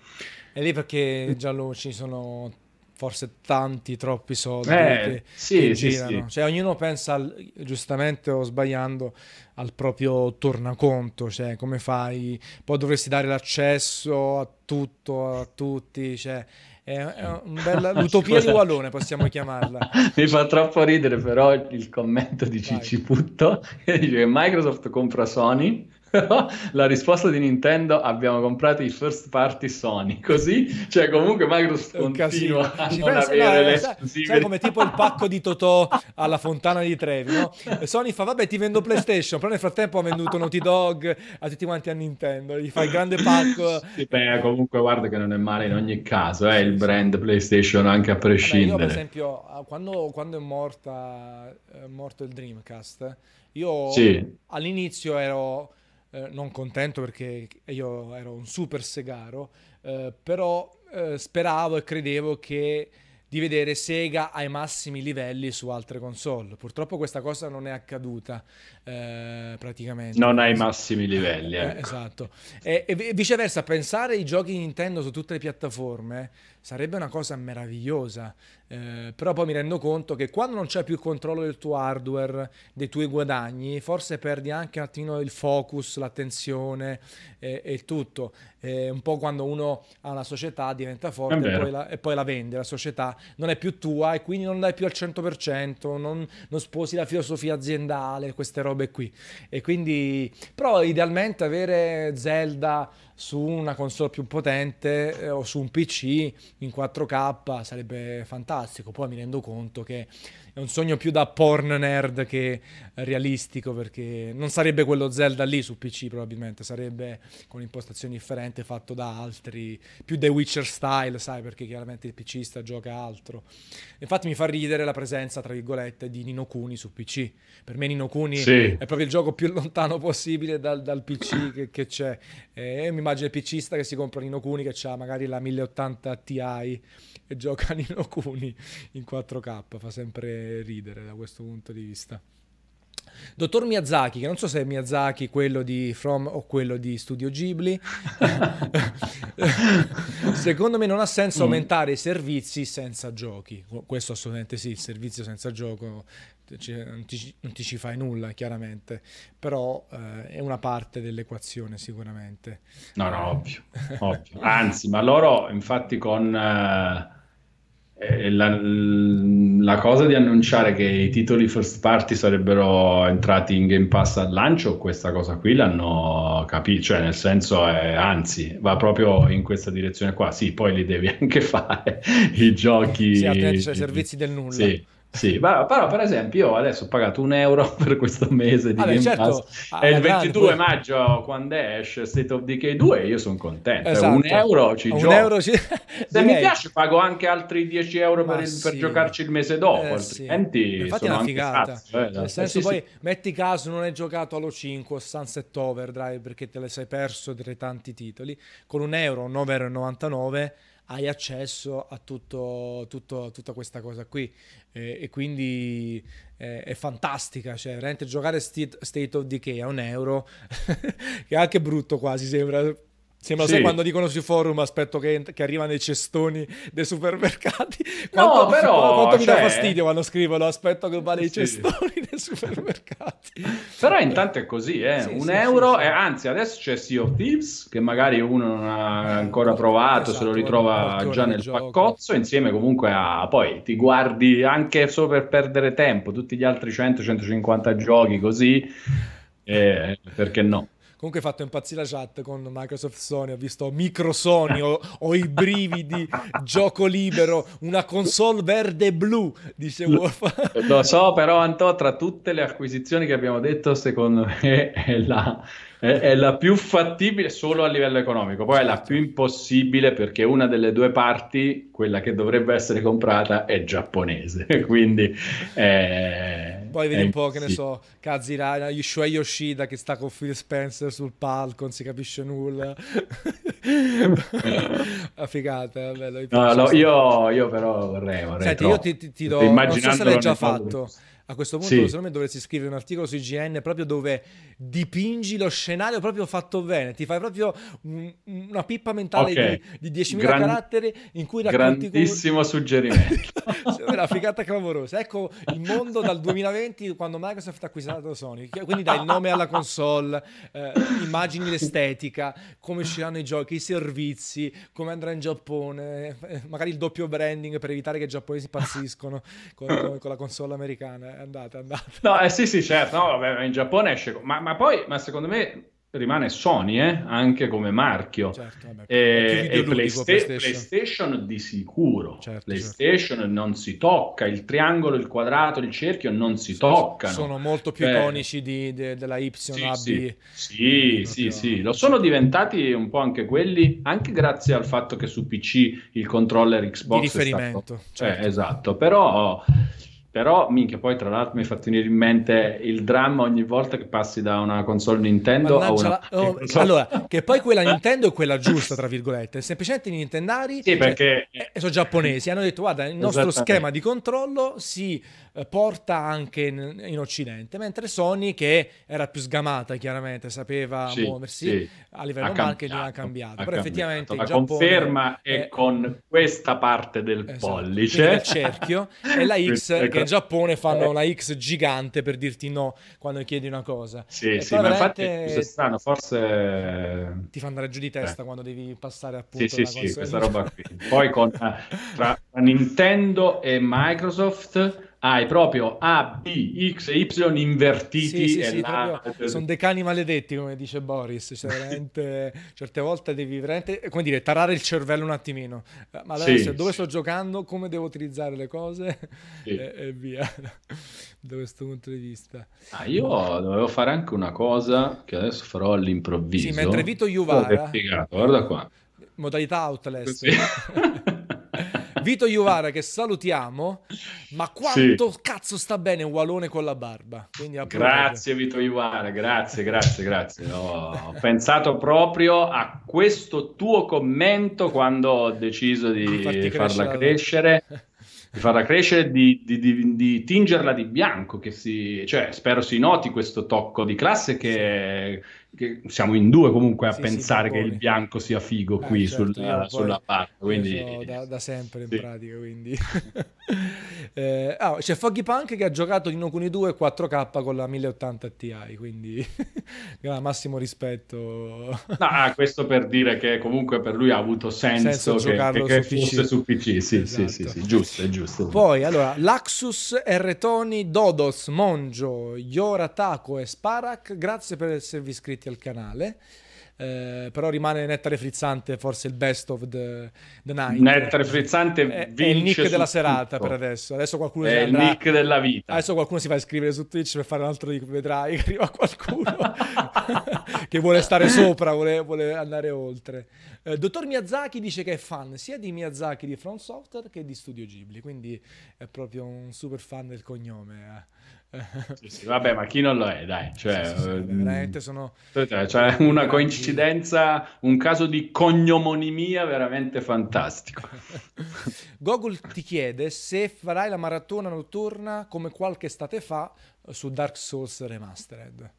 S1: È lì perché Giallo ci sono forse tanti, troppi soldi
S2: eh, che, sì, che sì, girano.
S1: Sì. Cioè, ognuno pensa, giustamente o sbagliando, al proprio tornaconto, cioè come fai, poi dovresti dare l'accesso a tutto, a tutti, cioè è, è un bella, l'utopia di Wallone possiamo chiamarla.
S2: Mi fa troppo ridere però il commento di Cicci Putto che dice che Microsoft compra Sony però la risposta di Nintendo abbiamo comprato i first party Sony, così, cioè comunque Microsoft continua a non pensa, avere no, le sai,
S1: sai come tipo il pacco di Totò alla fontana di Trevi, no? Sony fa vabbè ti vendo PlayStation, però nel frattempo ha venduto Naughty Dog a tutti quanti a Nintendo, gli fa il grande pacco.
S2: Sì, beh, comunque guarda che non è male in ogni caso, è eh, il brand PlayStation anche a prescindere. Vabbè, io
S1: per esempio, quando, quando è, morta, è morto il Dreamcast, io sì. all'inizio ero eh, non contento perché io ero un super segaro, eh, però eh, speravo e credevo che di vedere Sega ai massimi livelli su altre console. Purtroppo questa cosa non è accaduta eh, praticamente.
S2: Non ai massimi livelli.
S1: Eh, ecco. esatto. E, e, viceversa, pensare ai giochi Nintendo su tutte le piattaforme sarebbe una cosa meravigliosa. Eh, però poi mi rendo conto che quando non c'è più il controllo del tuo hardware, dei tuoi guadagni, forse perdi anche un attimo il focus, l'attenzione e, e il tutto. Eh, un po' quando uno ha una società diventa forte e poi, la, e poi, la, vende, la società non è più tua e quindi non dai più al 100%, non, non sposi la filosofia aziendale, queste robe qui. E quindi, però idealmente avere Zelda su una console più potente eh, o su un PC in 4K sarebbe fantastico. Poi mi rendo conto che è un sogno più da porn nerd che realistico perché non sarebbe quello Zelda lì su PC probabilmente, sarebbe con impostazioni differenti fatto da altri, più The Witcher style, sai, perché chiaramente il PCista gioca altro. Infatti mi fa ridere la presenza, tra virgolette, di Nino Kuni su PC. Per me Nino Kuni sì. è proprio il gioco più lontano possibile dal, dal PC che, che c'è. E mi immagino il PCista che si compra Nino Kuni che ha magari la 1080 Ti e gioca Nino Kuni in 4K, fa sempre ridere da questo punto di vista. Dottor Miyazaki, che non so se è Miyazaki quello di From o quello di Studio Ghibli, secondo me non ha senso mm. aumentare i servizi senza giochi. Questo assolutamente sì, il servizio senza gioco non ti, non ti ci fai nulla chiaramente, però eh, è una parte dell'equazione sicuramente.
S2: No, no, ovvio, ovvio. Anzi, ma loro infatti con... Eh, la, la, cosa di annunciare che i titoli first party sarebbero entrati in Game Pass al lancio, questa cosa qui l'hanno capito, cioè nel senso, è, anzi, va proprio in questa direzione qua. Sì, poi li devi anche fare i giochi.
S1: Sì, altrimenti c'è i servizi del nulla.
S2: Sì. Sì, però per esempio io adesso ho pagato un euro per questo mese di Vabbè, Game certo, Pass e il 22 poi... maggio quando esce State of Decay 2 io sono contento, esatto. un euro ci un gioco. Euro ci... Se mi piace pago anche altri 10 euro per, il, sì. per, giocarci il mese dopo, eh, altrimenti sì.
S1: Infatti
S2: sono
S1: è una figata. Cazzo, eh, Nel senso eh, sì, poi metti caso non hai giocato allo 5 o Sunset Overdrive perché te le sei perso tra tanti titoli, con un euro, 9,99 euro hai accesso a tutto, tutto, tutta questa cosa qui. E, e quindi è, è, fantastica, cioè veramente giocare State, State of Decay a un euro che è anche brutto quasi sembra Sembra sì. quando dicono sui forum aspetto che, che arrivano i cestoni dei supermercati. Quanto,
S2: no, però,
S1: quanto mi dà cioè, fastidio quando scrivono aspetto che vale i cestoni dei supermercati.
S2: Però intanto è così, eh. Sì, un euro, e anzi adesso c'è Sea of Thieves che magari uno non ha ancora provato, esatto, se lo ritrova già nel paccozzo, insieme comunque a... Poi ti guardi anche solo per perdere tempo, tutti gli altri 100-150 giochi così, eh, perché no?
S1: Comunque hai fatto impazzire la chat con Microsoft Sony, ho visto micro Sony, ho, ho i brividi, gioco libero, una console verde e blu, dice Wolf.
S2: Lo so, però Anto, tra tutte le acquisizioni che abbiamo detto, secondo me è la, è, è la più fattibile solo a livello economico, poi certo. è la certo. più impossibile perché una delle due parti, quella che dovrebbe essere comprata, è giapponese, quindi...
S1: Eh, poi vedi un po', che ne so, Kazira, Shuei Yoshida che sta con Phil Spencer sul palco, non si capisce nulla. La figata, vabbè,
S2: no, no, io, io, però vorrei, vorrei
S1: Senti, troppo. io ti, ti, ti do, non so se l'hai già fatto, A questo punto, sì. secondo me, dovresti scrivere un articolo su IGN proprio dove dipingi lo scenario proprio fatto bene. Ti fai proprio un, una pippa mentale okay. di, di 10.000 Gran... caratteri in cui
S2: racconti. Grandissimo come... suggerimento.
S1: una figata clamorosa. Ecco il mondo dal 2020 quando Microsoft ha acquistato Sony. Quindi dai il nome alla console, eh, immagini l'estetica, come usciranno i giochi, i servizi, come andrà in Giappone, eh, magari il doppio branding per evitare che i giapponesi impazziscono con, con, con la console americana è andata, è andata.
S2: No, eh, sì, sì, certo, no, vabbè, in Giappone esce, ma, ma poi, ma secondo me rimane Sony eh? anche come marchio certo, vabbè, e, e Playsta- PlayStation. PlayStation. di sicuro certo, PlayStation certo. non si tocca il triangolo, il quadrato, il cerchio non si toccano
S1: sono molto più Beh, iconici di, de, della Y sì, AB
S2: sì, sì, sì, sì, lo sono diventati un po' anche quelli anche grazie al fatto che su PC il controller Xbox
S1: di riferimento
S2: stato, eh, esatto però però, minchia, poi tra l'altro mi hai fatto venire in mente il dramma ogni volta che passi da una console Nintendo a una... La...
S1: Oh, console... Allora, che poi quella Nintendo è quella giusta, tra virgolette. Semplicemente i Nintendari
S2: sì, perché...
S1: eh, sono giapponesi. Hanno detto, guarda, il nostro schema di controllo si porta anche in, in, Occidente, mentre Sony, che era più sgamata chiaramente, sapeva sì, muoversi, sì. a livello ha marketing ha cambiato. Ha Però cambiato. effettivamente
S2: la conferma è, è, con questa parte del esatto, pollice.
S1: Il cerchio e la X, che in Giappone fanno una X gigante per dirti no quando chiedi una cosa.
S2: Sì, sì, ma infatti è strano, forse...
S1: Ti fa andare giù di testa eh. quando devi passare appunto
S2: Sì, sì, sì, questa roba qui. Poi con, tra Nintendo e Microsoft hai proprio A, B, X e Y invertiti.
S1: Sì, sì, sì, sono dei cani maledetti, come dice Boris. Cioè, certe volte devi veramente, come dire, tarare il cervello un attimino. Ma adesso sì, dove sto giocando, come devo utilizzare le cose e, e, via. da questo punto di vista.
S2: Ah, io dovevo fare anche una cosa che adesso farò all'improvviso.
S1: Sì, mentre Vito Juvara...
S2: Oh, guarda qua.
S1: Modalità Outlast. Vito Iuvara che salutiamo, ma quanto sì. cazzo sta bene un Walone con la barba.
S2: grazie Vito Iuvara, grazie, grazie, grazie. ho pensato proprio a questo tuo commento quando ho deciso di, di farla crescere. di farla crescere, di, di, di, di, tingerla di bianco, che si, cioè, spero si noti questo tocco di classe che siamo in due comunque a sì, pensare sì, che il bianco sia figo eh, qui certo, sul, sulla parte. Quindi...
S1: Da, da, sempre in sì. pratica, quindi... eh, oh, c'è Foggy Punk che ha giocato in Okuni 2 4K con la 1080 Ti, quindi massimo rispetto.
S2: no, ah, questo per dire che comunque per lui ha avuto senso, senso che, che, che su fosse PC. su PC, sì, esatto. sì, sì, giusto, è giusto.
S1: Poi, allora, Laxus, Erretoni, Dodos, Monjo, Yora, Taco e Sparak, grazie per esservi iscritti iscritti al canale. Eh, però rimane Nettare Frizzante forse il best of the, the night.
S2: Nettare Frizzante è,
S1: è il nick della serata per adesso. Adesso qualcuno
S2: è il nick della vita.
S1: Adesso qualcuno si fa iscrivere su Twitch per fare un altro nick vedrai che arriva qualcuno che vuole stare sopra vuole, vuole andare oltre. Eh, Dottor Miyazaki dice che è fan sia di Miyazaki di From Software che di Studio Ghibli quindi è proprio un super fan del cognome eh
S2: sì, sì, vabbè, ma chi non lo è, dai. Cioè, sì, sì,
S1: veramente sono...
S2: Cioè, una coincidenza, un caso di cognomonimia veramente fantastico.
S1: Google ti chiede se farai la maratona notturna come qualche estate fa su Dark Souls Remastered.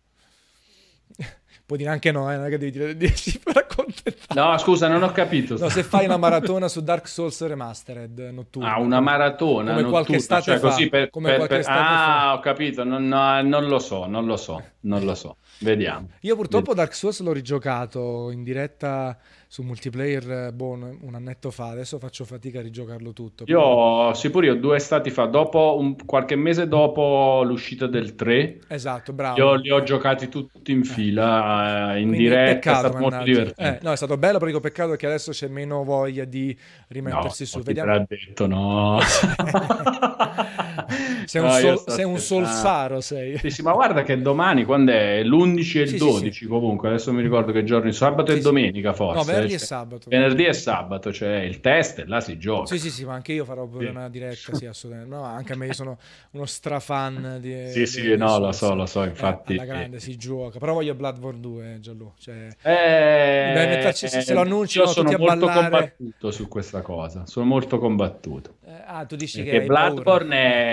S1: Puoi dire anche no, eh, non è che devi dire 10 per accontentare.
S2: No, scusa, non ho capito.
S1: No, se fai una maratona su Dark Souls Remastered notturna.
S2: Ah, una maratona come notturna, qualche estate cioè fa. Così per, come per, qualche per... Ah, fa. ho capito, non, no, non lo so, non lo so, non lo so. Vediamo.
S1: Io purtroppo Dark Souls l'ho rigiocato in diretta su multiplayer boh, un annetto fa, adesso faccio fatica a rigiocarlo tutto.
S2: Io, sì, pure io, due stati fa, dopo un, qualche mese dopo l'uscita del 3,
S1: esatto, bravo.
S2: Io li ho giocati tutti in eh. fila, eh, in Quindi diretta, peccato, è stato molto divertente.
S1: Eh, no, è stato bello, però dico peccato che adesso c'è meno voglia di rimettersi
S2: no,
S1: su.
S2: Vediamo. L'ha detto, no.
S1: sei un, no, sol, sei un solsaro, sei.
S2: Sì, sì, ma guarda che domani, quando è? L'11 e il sì, 12 sì, comunque, adesso mi ricordo che giorni, sabato e domenica forse.
S1: No, venerdì e sabato.
S2: Venerdì e sabato, cioè il test e là si gioca.
S1: Sì, sì, sì, ma anche io farò pure una diretta, sì, assolutamente. No, anche a me io sono uno strafan di...
S2: Sì, sì, di, no, lo so, lo so, infatti.
S1: Eh, alla grande si gioca, però voglio Bloodborne 2, eh, Gianlu. Cioè, eh, metterci, se, se lo annuncio
S2: io sono molto combattuto su questa cosa, sono molto combattuto.
S1: Eh, ah, tu dici
S2: Perché che Bloodborne è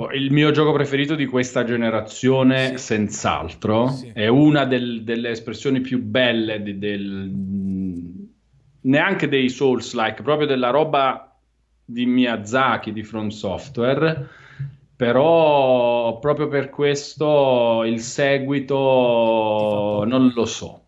S2: Boh, il mio gioco preferito di questa generazione, sì. senz'altro, sì. è una del, delle espressioni più belle di, del, neanche dei Souls-like, proprio della roba di Miyazaki, di From Software. Però proprio per questo il seguito non lo so.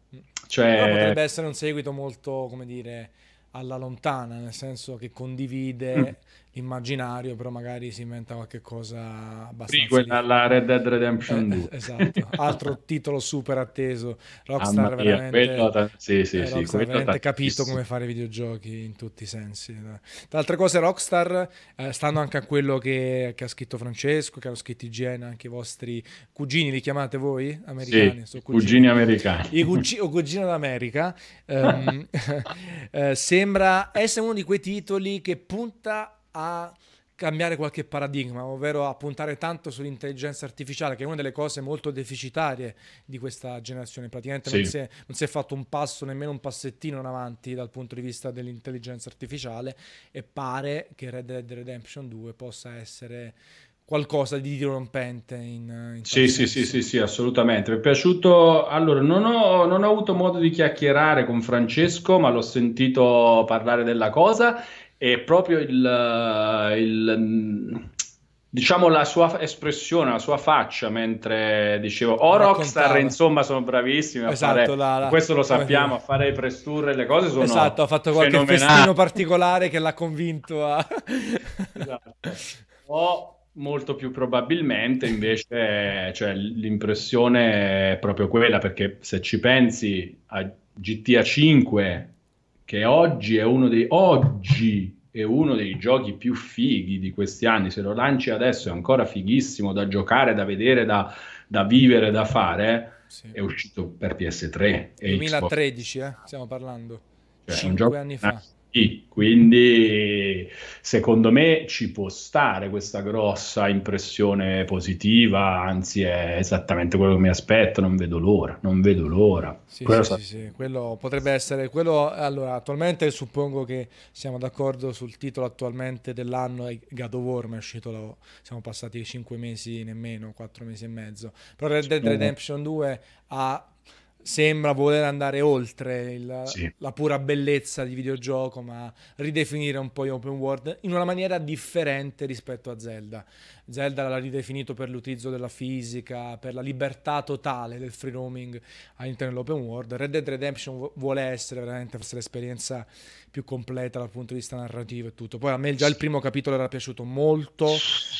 S2: Cioè...
S1: Però potrebbe essere un seguito molto, come dire, alla lontana, nel senso che condivide mm immaginario, però magari si inventa qualche cosa abbastanza...
S2: Prequel alla Red Dead Redemption 2.
S1: Eh, esatto, altro titolo super atteso. Rockstar mia, veramente, quello,
S2: sì, sì, eh,
S1: sì, Rockstar veramente capito come fare videogiochi in tutti i sensi. Tra altre cose Rockstar eh, stanno anche a quello che, che, ha scritto Francesco, che hanno scritto IGN, anche i vostri cugini, li chiamate voi?
S2: Americani? Sì, cugini. cugini. americani.
S1: I cugi- o cugino d'America. Um, sembra essere uno di quei titoli che punta a cambiare qualche paradigma, ovvero a puntare tanto sull'intelligenza artificiale, che è una delle cose molto deficitarie di questa generazione. Praticamente sì. non, si è, non, si è, fatto un passo, nemmeno un passettino in avanti dal punto di vista dell'intelligenza artificiale e pare che Red Dead Redemption 2 possa essere qualcosa di dirompente in, in
S2: sì, sì, sì, sì, sì, assolutamente. Mi è piaciuto. Allora, non ho, non ho avuto modo di chiacchierare con Francesco, ma l'ho sentito parlare della cosa e proprio il, il diciamo la sua espressione, la sua faccia mentre dicevo o oh, Rockstar insomma sono bravissimi a esatto, fare la, la, questo lo sappiamo, a fare i press tour e le cose sono
S1: Esatto, ha fatto qualche festino particolare che l'ha convinto a
S2: esatto. O molto più probabilmente invece cioè, l'impressione è proprio quella perché se ci pensi a GTA 5 che oggi è uno dei, oggi è uno dei giochi più fighi di questi anni. Se lo lanci adesso è ancora fighissimo da giocare, da vedere, da, da vivere, da fare. Sì. È uscito per PS3.
S1: 2013, eh, stiamo parlando. Cioè, 5 anni fa.
S2: Sì, quindi secondo me ci può stare questa grossa impressione positiva, anzi è esattamente quello che mi aspetto, non vedo l'ora, non vedo l'ora.
S1: Sì, quello, sì, sì, sì, quello potrebbe essere, quello, allora attualmente suppongo che siamo d'accordo sul titolo attualmente dell'anno, God of War, ma è uscito, siamo passati 5 mesi nemmeno, 4 mesi e mezzo, però Red Dead Redemption 2 ha sembra voler andare oltre il, sì. la pura bellezza di videogioco, ma ridefinire un po' gli open world in una maniera differente rispetto a Zelda. Zelda l'ha ridefinito per l'utilizzo della fisica, per la libertà totale del free roaming all'interno dell'open world. Red Dead Redemption vuole essere veramente forse l'esperienza più completa dal punto di vista narrativo e tutto. Poi a me già il primo capitolo era piaciuto molto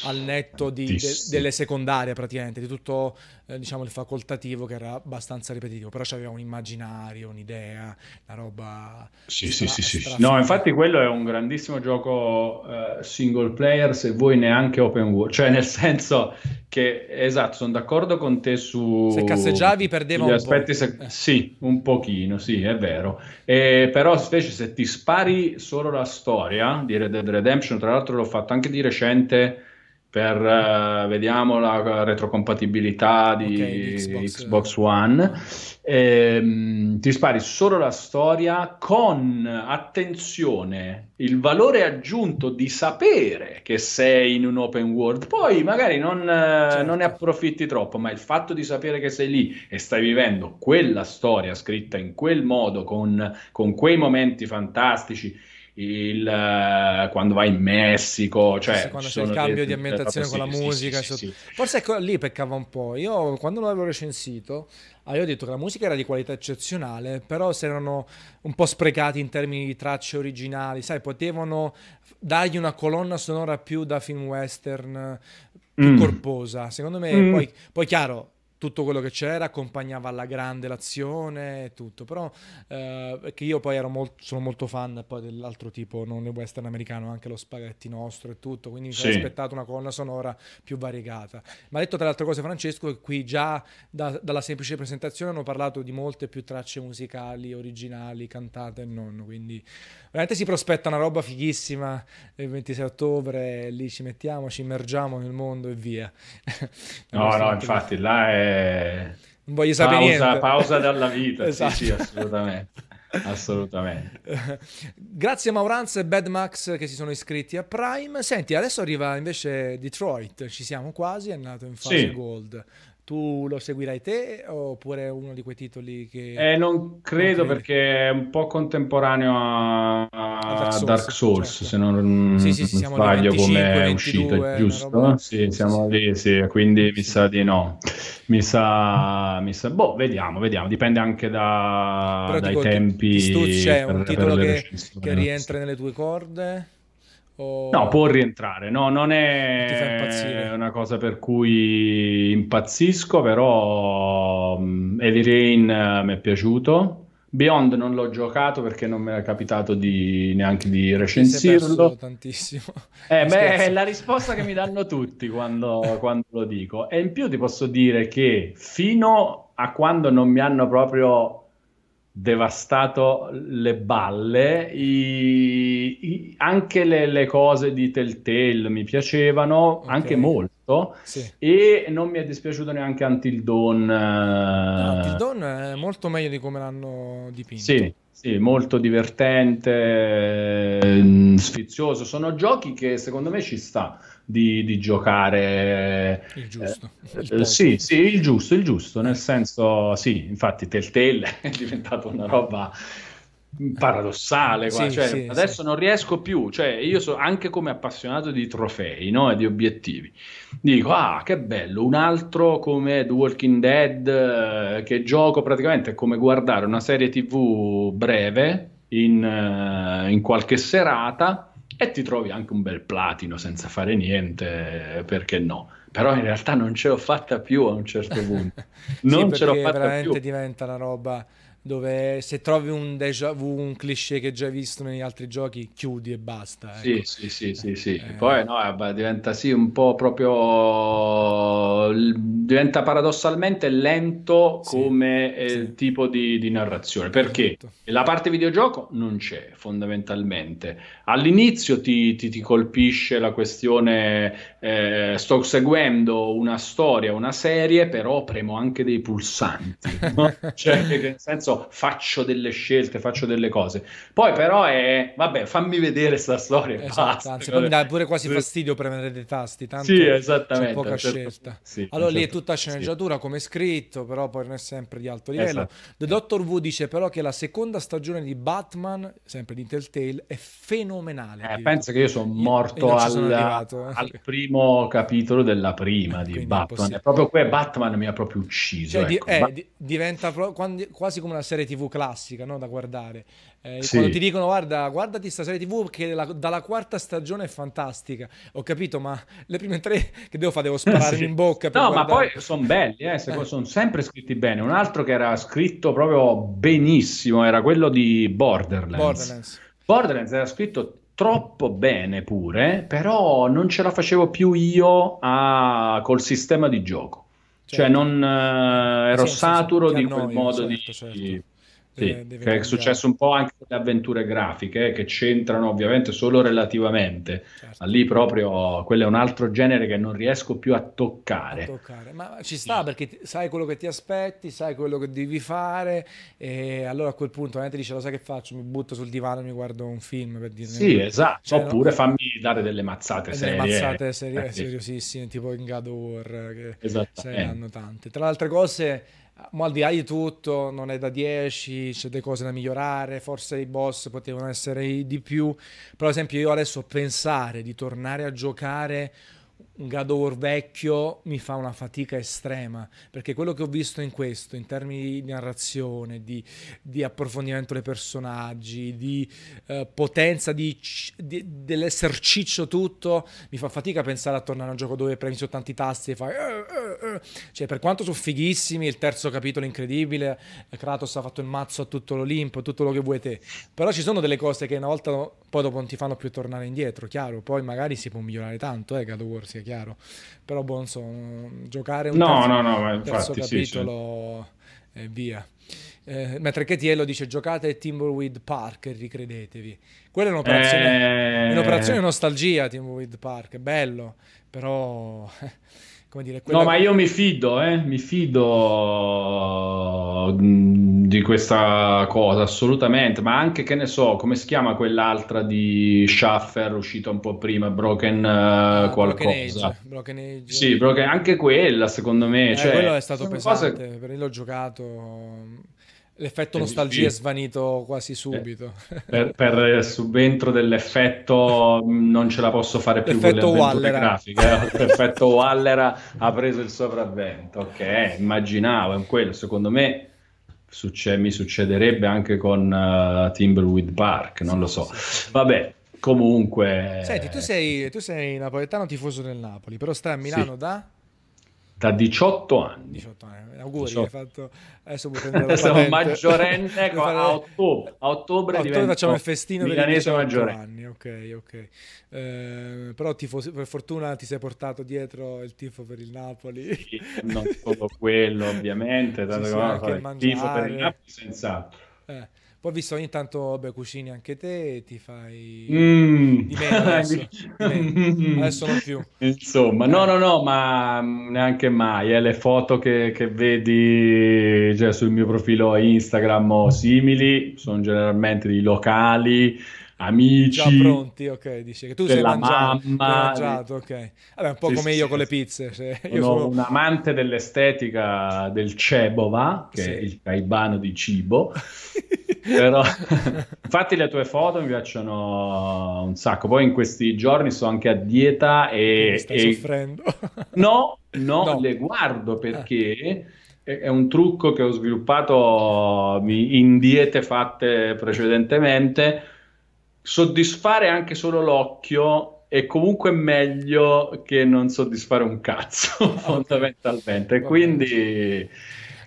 S1: al netto di, de, delle secondarie praticamente, di tutto eh, diciamo il facoltativo che era abbastanza ripetitivo, però c'aveva un immaginario, un'idea, una roba...
S2: Sì, stra- sì, sì, sì. No, infatti quello è un grandissimo gioco uh, single player se vuoi neanche open world cioè nel senso che, esatto, sono d'accordo con te su...
S1: Se casseggiavi perdeva un
S2: aspetti, se... eh. Sì, un pochino, sì, è vero. E, però invece se ti spari solo la storia di Red Dead Redemption, tra l'altro l'ho fatto anche di recente per uh, vediamo la retrocompatibilità di okay, Xbox, Xbox, One. Ehm, ti spari solo la storia con attenzione il valore aggiunto di sapere che sei in un open world. Poi magari non, certo. non ne approfitti troppo, ma il fatto di sapere che sei lì e stai vivendo quella storia scritta in quel modo, con, con quei momenti fantastici il, uh, quando vai in Messico, cioè sì,
S1: quando c'è il cambio di ambientazione con la sì, musica. Sì, Forse ecco, lì peccava un po'. Io quando l'avevo recensito avevo detto che la musica era di qualità eccezionale, però si erano un po' sprecati in termini di tracce originali, sai, potevano dargli una colonna sonora più da film western più mm. corposa. Secondo me, mm. poi, poi chiaro, tutto quello che c'era accompagnava alla grande l'azione e tutto, però eh, perché io poi molt- sono molto fan poi dell'altro tipo, non il western americano, anche lo spaghetti nostro e tutto, quindi mi sì. sono aspettato una colonna sonora più variegata. Ma ha detto tra le altre cose Francesco che qui già da, dalla semplice presentazione hanno parlato di molte più tracce musicali, originali, cantate e non, quindi veramente si prospetta una roba fighissima il 26 ottobre, lì ci mettiamo, ci immergiamo nel mondo e via.
S2: no, no, infatti là è...
S1: Non voglio sapere
S2: pausa,
S1: niente.
S2: Pausa dalla vita, esatto. sì, sì, assolutamente. Assolutamente.
S1: Grazie Mauranz e Bad Max che si sono iscritti a Prime. Senti, adesso arriva invece Detroit, ci siamo quasi, è nato in fase sì. gold. Tu lo seguirai te oppure uno di quei titoli che...
S2: Eh, non credo non perché è un po' contemporaneo a, a Dark Souls, Dark Souls certo. se non, sì, sì, sì, non sbaglio come è uscito, giusto? Sì, siamo lì, sì, quindi mi sa di no. Mi sa, mi sa... Boh, vediamo, vediamo, dipende anche da, dai dico, tempi. Ti
S1: c'è un titolo che, che rientra nelle tue corde?
S2: O... No, può rientrare, no, non è una cosa per cui impazzisco, però um, Heavy Rain uh, mi è piaciuto. Beyond non l'ho giocato perché non mi è capitato di, neanche di recensirlo.
S1: tantissimo.
S2: Eh, beh, è la risposta che mi danno tutti quando, quando lo dico. E in più ti posso dire che fino a quando non mi hanno proprio devastato le balle. I, i, anche le, le, cose di Telltale mi piacevano, okay. anche molto. Sì. E non mi è dispiaciuto neanche Until Dawn.
S1: No, Until Dawn è molto meglio di come l'hanno dipinto.
S2: Sì, sì, molto divertente, mm, sfizioso. Sono giochi che secondo me ci sta di, di giocare.
S1: Il giusto.
S2: Eh, il eh, sì, sì, il giusto, il giusto, nel senso, sì, infatti Telltale è diventato una roba paradossale sì, cioè, sì, adesso sì. non riesco più cioè io so anche come appassionato di trofei no? e di obiettivi dico ah che bello un altro come The Walking Dead eh, che gioco praticamente è come guardare una serie tv breve in, in qualche serata e ti trovi anche un bel platino senza fare niente, perché no? Però in realtà non ce l'ho fatta più a un certo punto.
S1: Non sì, ce l'ho fatta veramente più. diventa una roba dove se trovi un déjà vu, un cliché che già hai visto negli altri giochi, chiudi e basta.
S2: Ecco. Sì, sì, sì, sì, sì. Eh, Poi no, vabbè, diventa sì un po' proprio... diventa paradossalmente lento come sì, sì. tipo di, di, narrazione. Perché esatto. la parte videogioco non c'è fondamentalmente. All'inizio ti, ti, ti colpisce la questione, eh, sto seguendo una storia, una serie, però premo anche dei pulsanti. No? cioè, nel senso senso faccio delle scelte, faccio delle cose. Poi però è, vabbè, fammi vedere sta storia. Esatto,
S1: anzi, poi mi dà pure quasi fastidio premere dei tasti, tanto
S2: sì, esattamente,
S1: c'è poca certo, scelta. Sì, allora certo, lì è certo, tutta sceneggiatura sì. come scritto, però poi non è sempre di alto livello. Esatto. The Doctor Who dice però che la seconda stagione di Batman, sempre di Telltale, è fenomenale.
S2: Eh, penso che io sono morto io al, sono arrivato, eh. al, primo capitolo della prima di Quindi Batman. Proprio qui Batman mi ha proprio ucciso.
S1: Cioè,
S2: ecco.
S1: di, eh, di, diventa pro, quasi come una serie tv classica no? da guardare. Eh, sì. Quando ti dicono guarda, guardati questa serie tv perché la, dalla quarta stagione è fantastica. Ho capito, ma le prime tre che devo fare? Devo spararmi sì. in bocca.
S2: no, guardare. ma poi sono belli, eh, eh. sono sempre scritti bene. Un altro che era scritto proprio benissimo era quello di Borderlands. Borderlands, Borderlands era scritto troppo bene pure, però non ce la facevo più io a, col sistema di gioco. Cioè, certo. non uh, ero sì, saturo sì, sì, di quel modo certo, di, certo. Sì, deve, deve che è successo un po' anche con le avventure grafiche eh, che c'entrano ovviamente solo relativamente. Certo. Lì proprio quello è un altro genere che non riesco più a toccare.
S1: a toccare. Ma ci sta perché sai quello che ti aspetti, sai quello che devi fare e allora a quel punto ti dice lo sai che faccio, mi butto sul divano e mi guardo un film per dire.
S2: Sì, esatto, cioè, oppure no? fammi dare delle mazzate serie.
S1: Delle mazzate serie, eh, seriosissime, tipo in God of War che ne hanno tante. Tra le altre cose ma al di là di tutto non è da 10, c'è delle cose da migliorare, forse i boss potevano essere di più, però ad esempio io adesso pensare di tornare a giocare un God of War vecchio mi fa una fatica estrema perché quello che ho visto in questo in termini di narrazione di, di approfondimento dei personaggi di uh, potenza di, di, dell'esserciccio tutto mi fa fatica a pensare a tornare a un gioco dove premi soltanto i tasti e fai uh, uh, cioè per quanto sono fighissimi il terzo capitolo incredibile Kratos ha fatto il mazzo a tutto l'Olimpo tutto quello che vuoi te. Però ci sono delle cose che una volta poi dopo non ti fanno più tornare indietro chiaro poi magari si può migliorare tanto eh God of War chiaro. Però, boh, non so, giocare un
S2: no,
S1: terzo,
S2: no, no, infatti,
S1: terzo capitolo...
S2: Sì,
S1: e via. Eh, mentre Chetiello dice giocate Timberweed Park e ricredetevi. Quella è un'operazione, eh... un'operazione nostalgia, Timberweed Park, bello, però
S2: come dire, quella... No, ma io mi fido, eh? mi fido mm, di questa cosa assolutamente, ma anche che ne so, come si chiama quell'altra di Schaffer uscita un po' prima, Broken uh, qualcosa. Broken Age, Broken Age. Sì, Broken... anche quella secondo me.
S1: Eh,
S2: cioè,
S1: quello è stato pesante, cose... perché l'ho giocato L'effetto nostalgia è svanito quasi subito.
S2: Per, per, subentro dell'effetto non ce la posso fare più
S1: L'effetto con le Wallera.
S2: grafiche. Eh? L'effetto Wallera ha preso il sopravvento. Ok, immaginavo, è quello. Secondo me succe- mi succederebbe anche con uh, Timberweed Park, non lo so. Vabbè, comunque...
S1: Senti, tu sei, tu sei napoletano tifoso del Napoli, però stai a Milano sì. da...
S2: Da 18 anni.
S1: 18 anni. Auguri, 18. hai fatto... Adesso
S2: Siamo maggiorenne a, ottobre. A ottobre, a ottobre
S1: facciamo il festino i 18 anni. Ok, ok. Eh, però tifo, per fortuna ti sei portato dietro il tifo per il Napoli.
S2: Sì, non solo quello, ovviamente. Tanto sì, sì, il tifo per il Napoli, senz'altro.
S1: Eh. Poi ho visto ogni tanto, vabbè, cucini anche te e ti fai mm. di meno adesso. di adesso non più.
S2: Insomma, no, no, no, ma neanche mai. Eh. Le foto che, che vedi cioè, sul mio profilo Instagram o simili sono generalmente di locali amici.
S1: Già pronti, ok, dice che tu sei mangiato, mamma. mangiato, ok. Vabbè, un po' sì, come sì, io sì, con le pizze.
S2: Cioè, io sono, sono un amante dell'estetica del cebova, che è il caibano di cibo. Però, infatti le tue foto mi piacciono un sacco. Poi in questi giorni sto anche a dieta e...
S1: Stai e... soffrendo?
S2: No, no, no, le guardo perché... Eh. È un trucco che ho sviluppato in diete fatte precedentemente soddisfare anche solo l'occhio è comunque meglio che non soddisfare un cazzo, fondamentalmente. Quindi...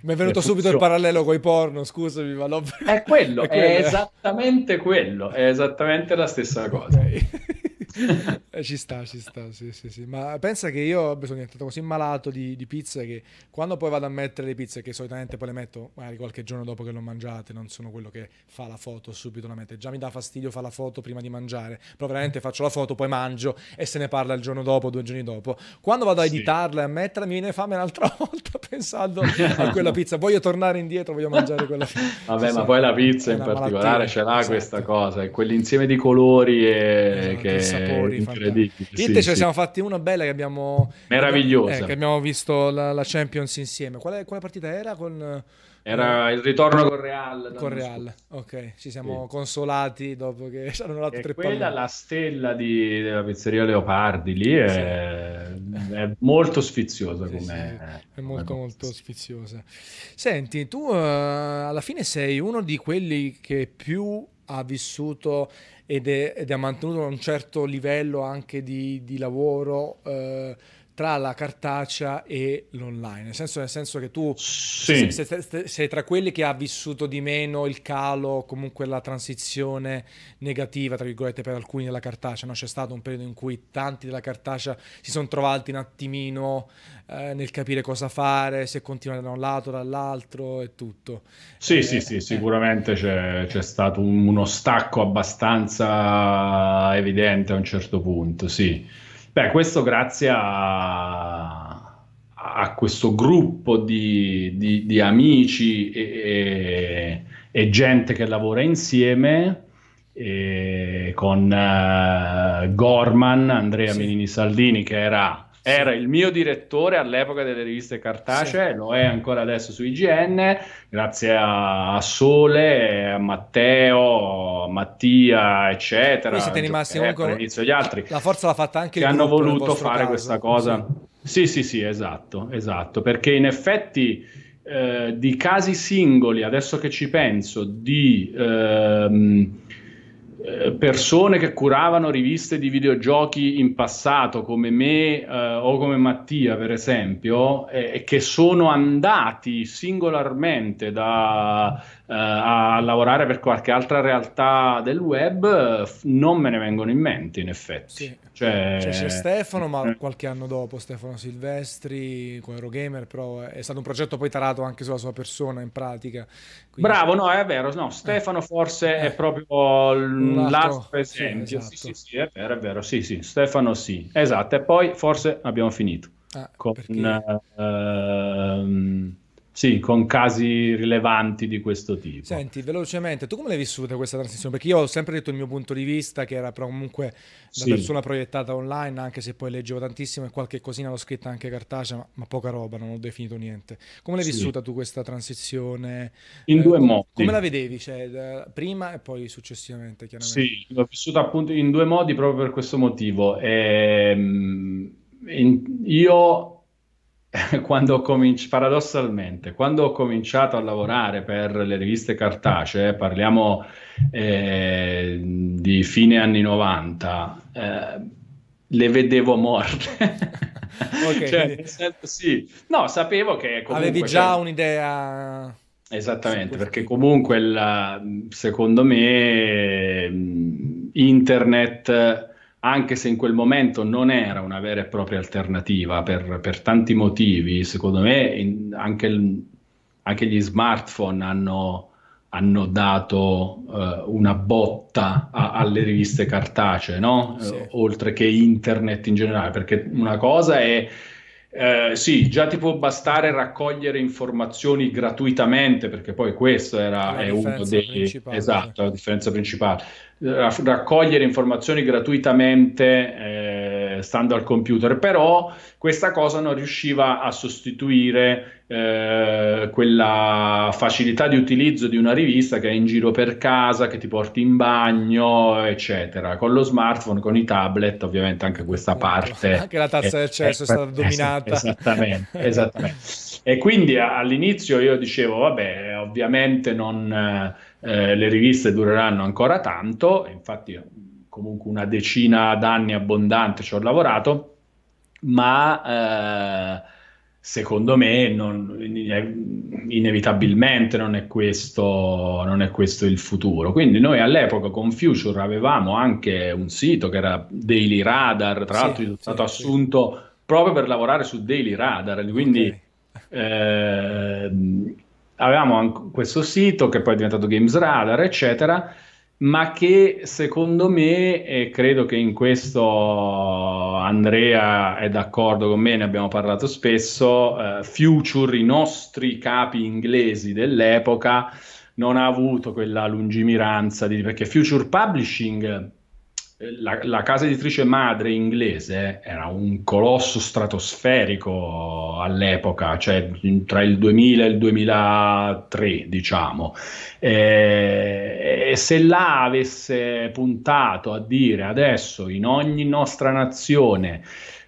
S1: Mi è venuto subito il parallelo con i porno, scusami, ma
S2: l'ho... È quello, è, quello, è esattamente quello, è esattamente la stessa cosa. Okay.
S1: Eh, ci sta, ci sta, sì, sì, sì. Ma pensa che io sono diventato così malato di, di pizze che quando poi vado a mettere le pizze, che solitamente poi le metto magari qualche giorno dopo che l'ho mangiate, non sono quello che fa la foto subito la mette. Già mi dà fastidio fare la foto prima di mangiare, però veramente faccio la foto, poi mangio e se ne parla il giorno dopo, due giorni dopo. Quando vado a editarla e a metterla, mi viene fame un'altra volta pensando a quella pizza. Voglio tornare indietro, voglio mangiare quella pizza.
S2: Vabbè, ma poi la pizza in particolare ce l'ha esatto. questa cosa, quell'insieme di colori e esatto, che... sapori, incredibile.
S1: Inter sì, ce ne siamo fatti una bella che abbiamo...
S2: Meravigliosa.
S1: Eh, che abbiamo visto la, la Champions insieme. Quale, quale partita era? Con...
S2: Era il ritorno con Real.
S1: Con Real, ok. Ci siamo sì. consolati dopo che ci hanno dato tre
S2: quella la stella di, della pizzeria Leopardi lì è, sì. è molto sfiziosa sì, come...
S1: È molto molto sfiziosa. Senti, tu uh, alla fine sei uno di quelli che più ha vissuto ed, è, ed ha mantenuto un certo livello anche di, di lavoro eh, tra la cartacea e l'online, nel senso, nel senso che tu sì. sei, sei, sei, tra quelli che ha vissuto di meno il calo, comunque la transizione negativa, tra virgolette, per alcuni della cartacea. No? C'è stato un periodo in cui tanti della cartacea si sono trovati un attimino eh, nel capire cosa fare, se continuare da un lato, dall'altro e tutto.
S2: Sì, eh, sì, sì, eh. sicuramente c'è, c'è stato un, uno stacco abbastanza evidente a un certo punto, sì. Beh, questo grazie a, a questo gruppo di, di, di amici e, e, e, gente che lavora insieme. con uh, Gorman, Andrea sì. Menini Saldini, che era era il mio direttore all'epoca delle riviste cartacee, sì. lo è ancora adesso su IGN, grazie a, Sole, a Matteo, a Mattia, eccetera. Voi
S1: siete rimasti comunque
S2: all'inizio gli altri.
S1: La forza l'ha fatta anche
S2: che hanno voluto fare caso. questa cosa. Sì. sì, sì, sì, esatto, esatto, perché in effetti eh, di casi singoli, adesso che ci penso, di ehm, eh, persone che curavano riviste di videogiochi in passato come me eh, o come Mattia per esempio e eh, che sono andati singolarmente da a lavorare per qualche altra realtà del web, non me ne vengono in mente in effetti. Sì.
S1: Cioè, cioè, c'è Stefano, ma eh. qualche anno dopo, Stefano Silvestri con Eurogamer, però è stato un progetto poi tarato anche sulla sua persona in pratica.
S2: Quindi... Bravo, no, è vero, no, Stefano eh. forse eh. è proprio l'altro esempio. Sì, esatto. sì, sì, sì, è vero, è vero, sì, sì, Stefano sì, esatto, e poi forse abbiamo finito. Ah, con, perché... uh, sì, con casi rilevanti di questo tipo.
S1: Senti, velocemente, tu come l'hai vissuta questa transizione? Perché io ho sempre detto il mio punto di vista, che era però comunque da sì. persona proiettata online, anche se poi leggevo tantissimo e qualche cosina l'ho scritta anche cartacea, ma, ma poca roba, non ho definito niente. Come l'hai sì. vissuta tu questa transizione?
S2: In eh, due modi.
S1: Come la vedevi? Cioè, prima e poi successivamente, chiaramente.
S2: Sì, l'ho vissuta appunto in due modi proprio per questo motivo. Ehm, in, io quando ho cominciato, paradossalmente, quando ho cominciato a lavorare per le riviste cartacee, parliamo eh, di fine anni 90, eh, le vedevo morte. ok, cioè, quindi... senso, sì. No, sapevo che
S1: comunque... Avevi già cioè... un'idea...
S2: Esattamente, perché comunque la, secondo me internet anche se in quel momento non era una vera e propria alternativa per, per tanti motivi, secondo me in, anche, il, anche, gli smartphone hanno, hanno dato uh, una botta a, alle riviste cartacee, no? sì. uh, oltre che internet in generale, perché una cosa è eh, sì, già ti può bastare raccogliere informazioni gratuitamente, perché poi questo era è uno dei esatto, la differenza principale. Raccogliere informazioni gratuitamente eh, stando al computer, però questa cosa non riusciva a sostituire eh, quella facilità di utilizzo di una rivista che è in giro per casa, che ti porti in bagno, eccetera. Con lo smartphone, con i tablet, ovviamente anche questa parte.
S1: Anche la tazza del cesso è, è stata dominata.
S2: Esattamente, esattamente. E quindi all'inizio io dicevo, vabbè, ovviamente non, eh, le riviste dureranno ancora tanto, infatti comunque una decina d'anni abbondante ci ho lavorato, ma... Eh, secondo me non, inevitabilmente non è, questo, non è, questo, il futuro. Quindi noi all'epoca con Future avevamo anche un sito che era Daily Radar, tra l'altro sì, è stato sì, assunto sì. proprio per lavorare su Daily Radar, quindi okay. eh, avevamo questo sito che poi è diventato Games Radar, eccetera ma che secondo me, e credo che in questo Andrea è d'accordo con me, ne abbiamo parlato spesso, eh, Future, i nostri capi inglesi dell'epoca, non ha avuto quella lungimiranza di, perché Future Publishing la, la, casa editrice madre inglese era un colosso stratosferico all'epoca, cioè tra il 2000 e il 2003, diciamo. E, e se là avesse puntato a dire adesso in ogni nostra nazione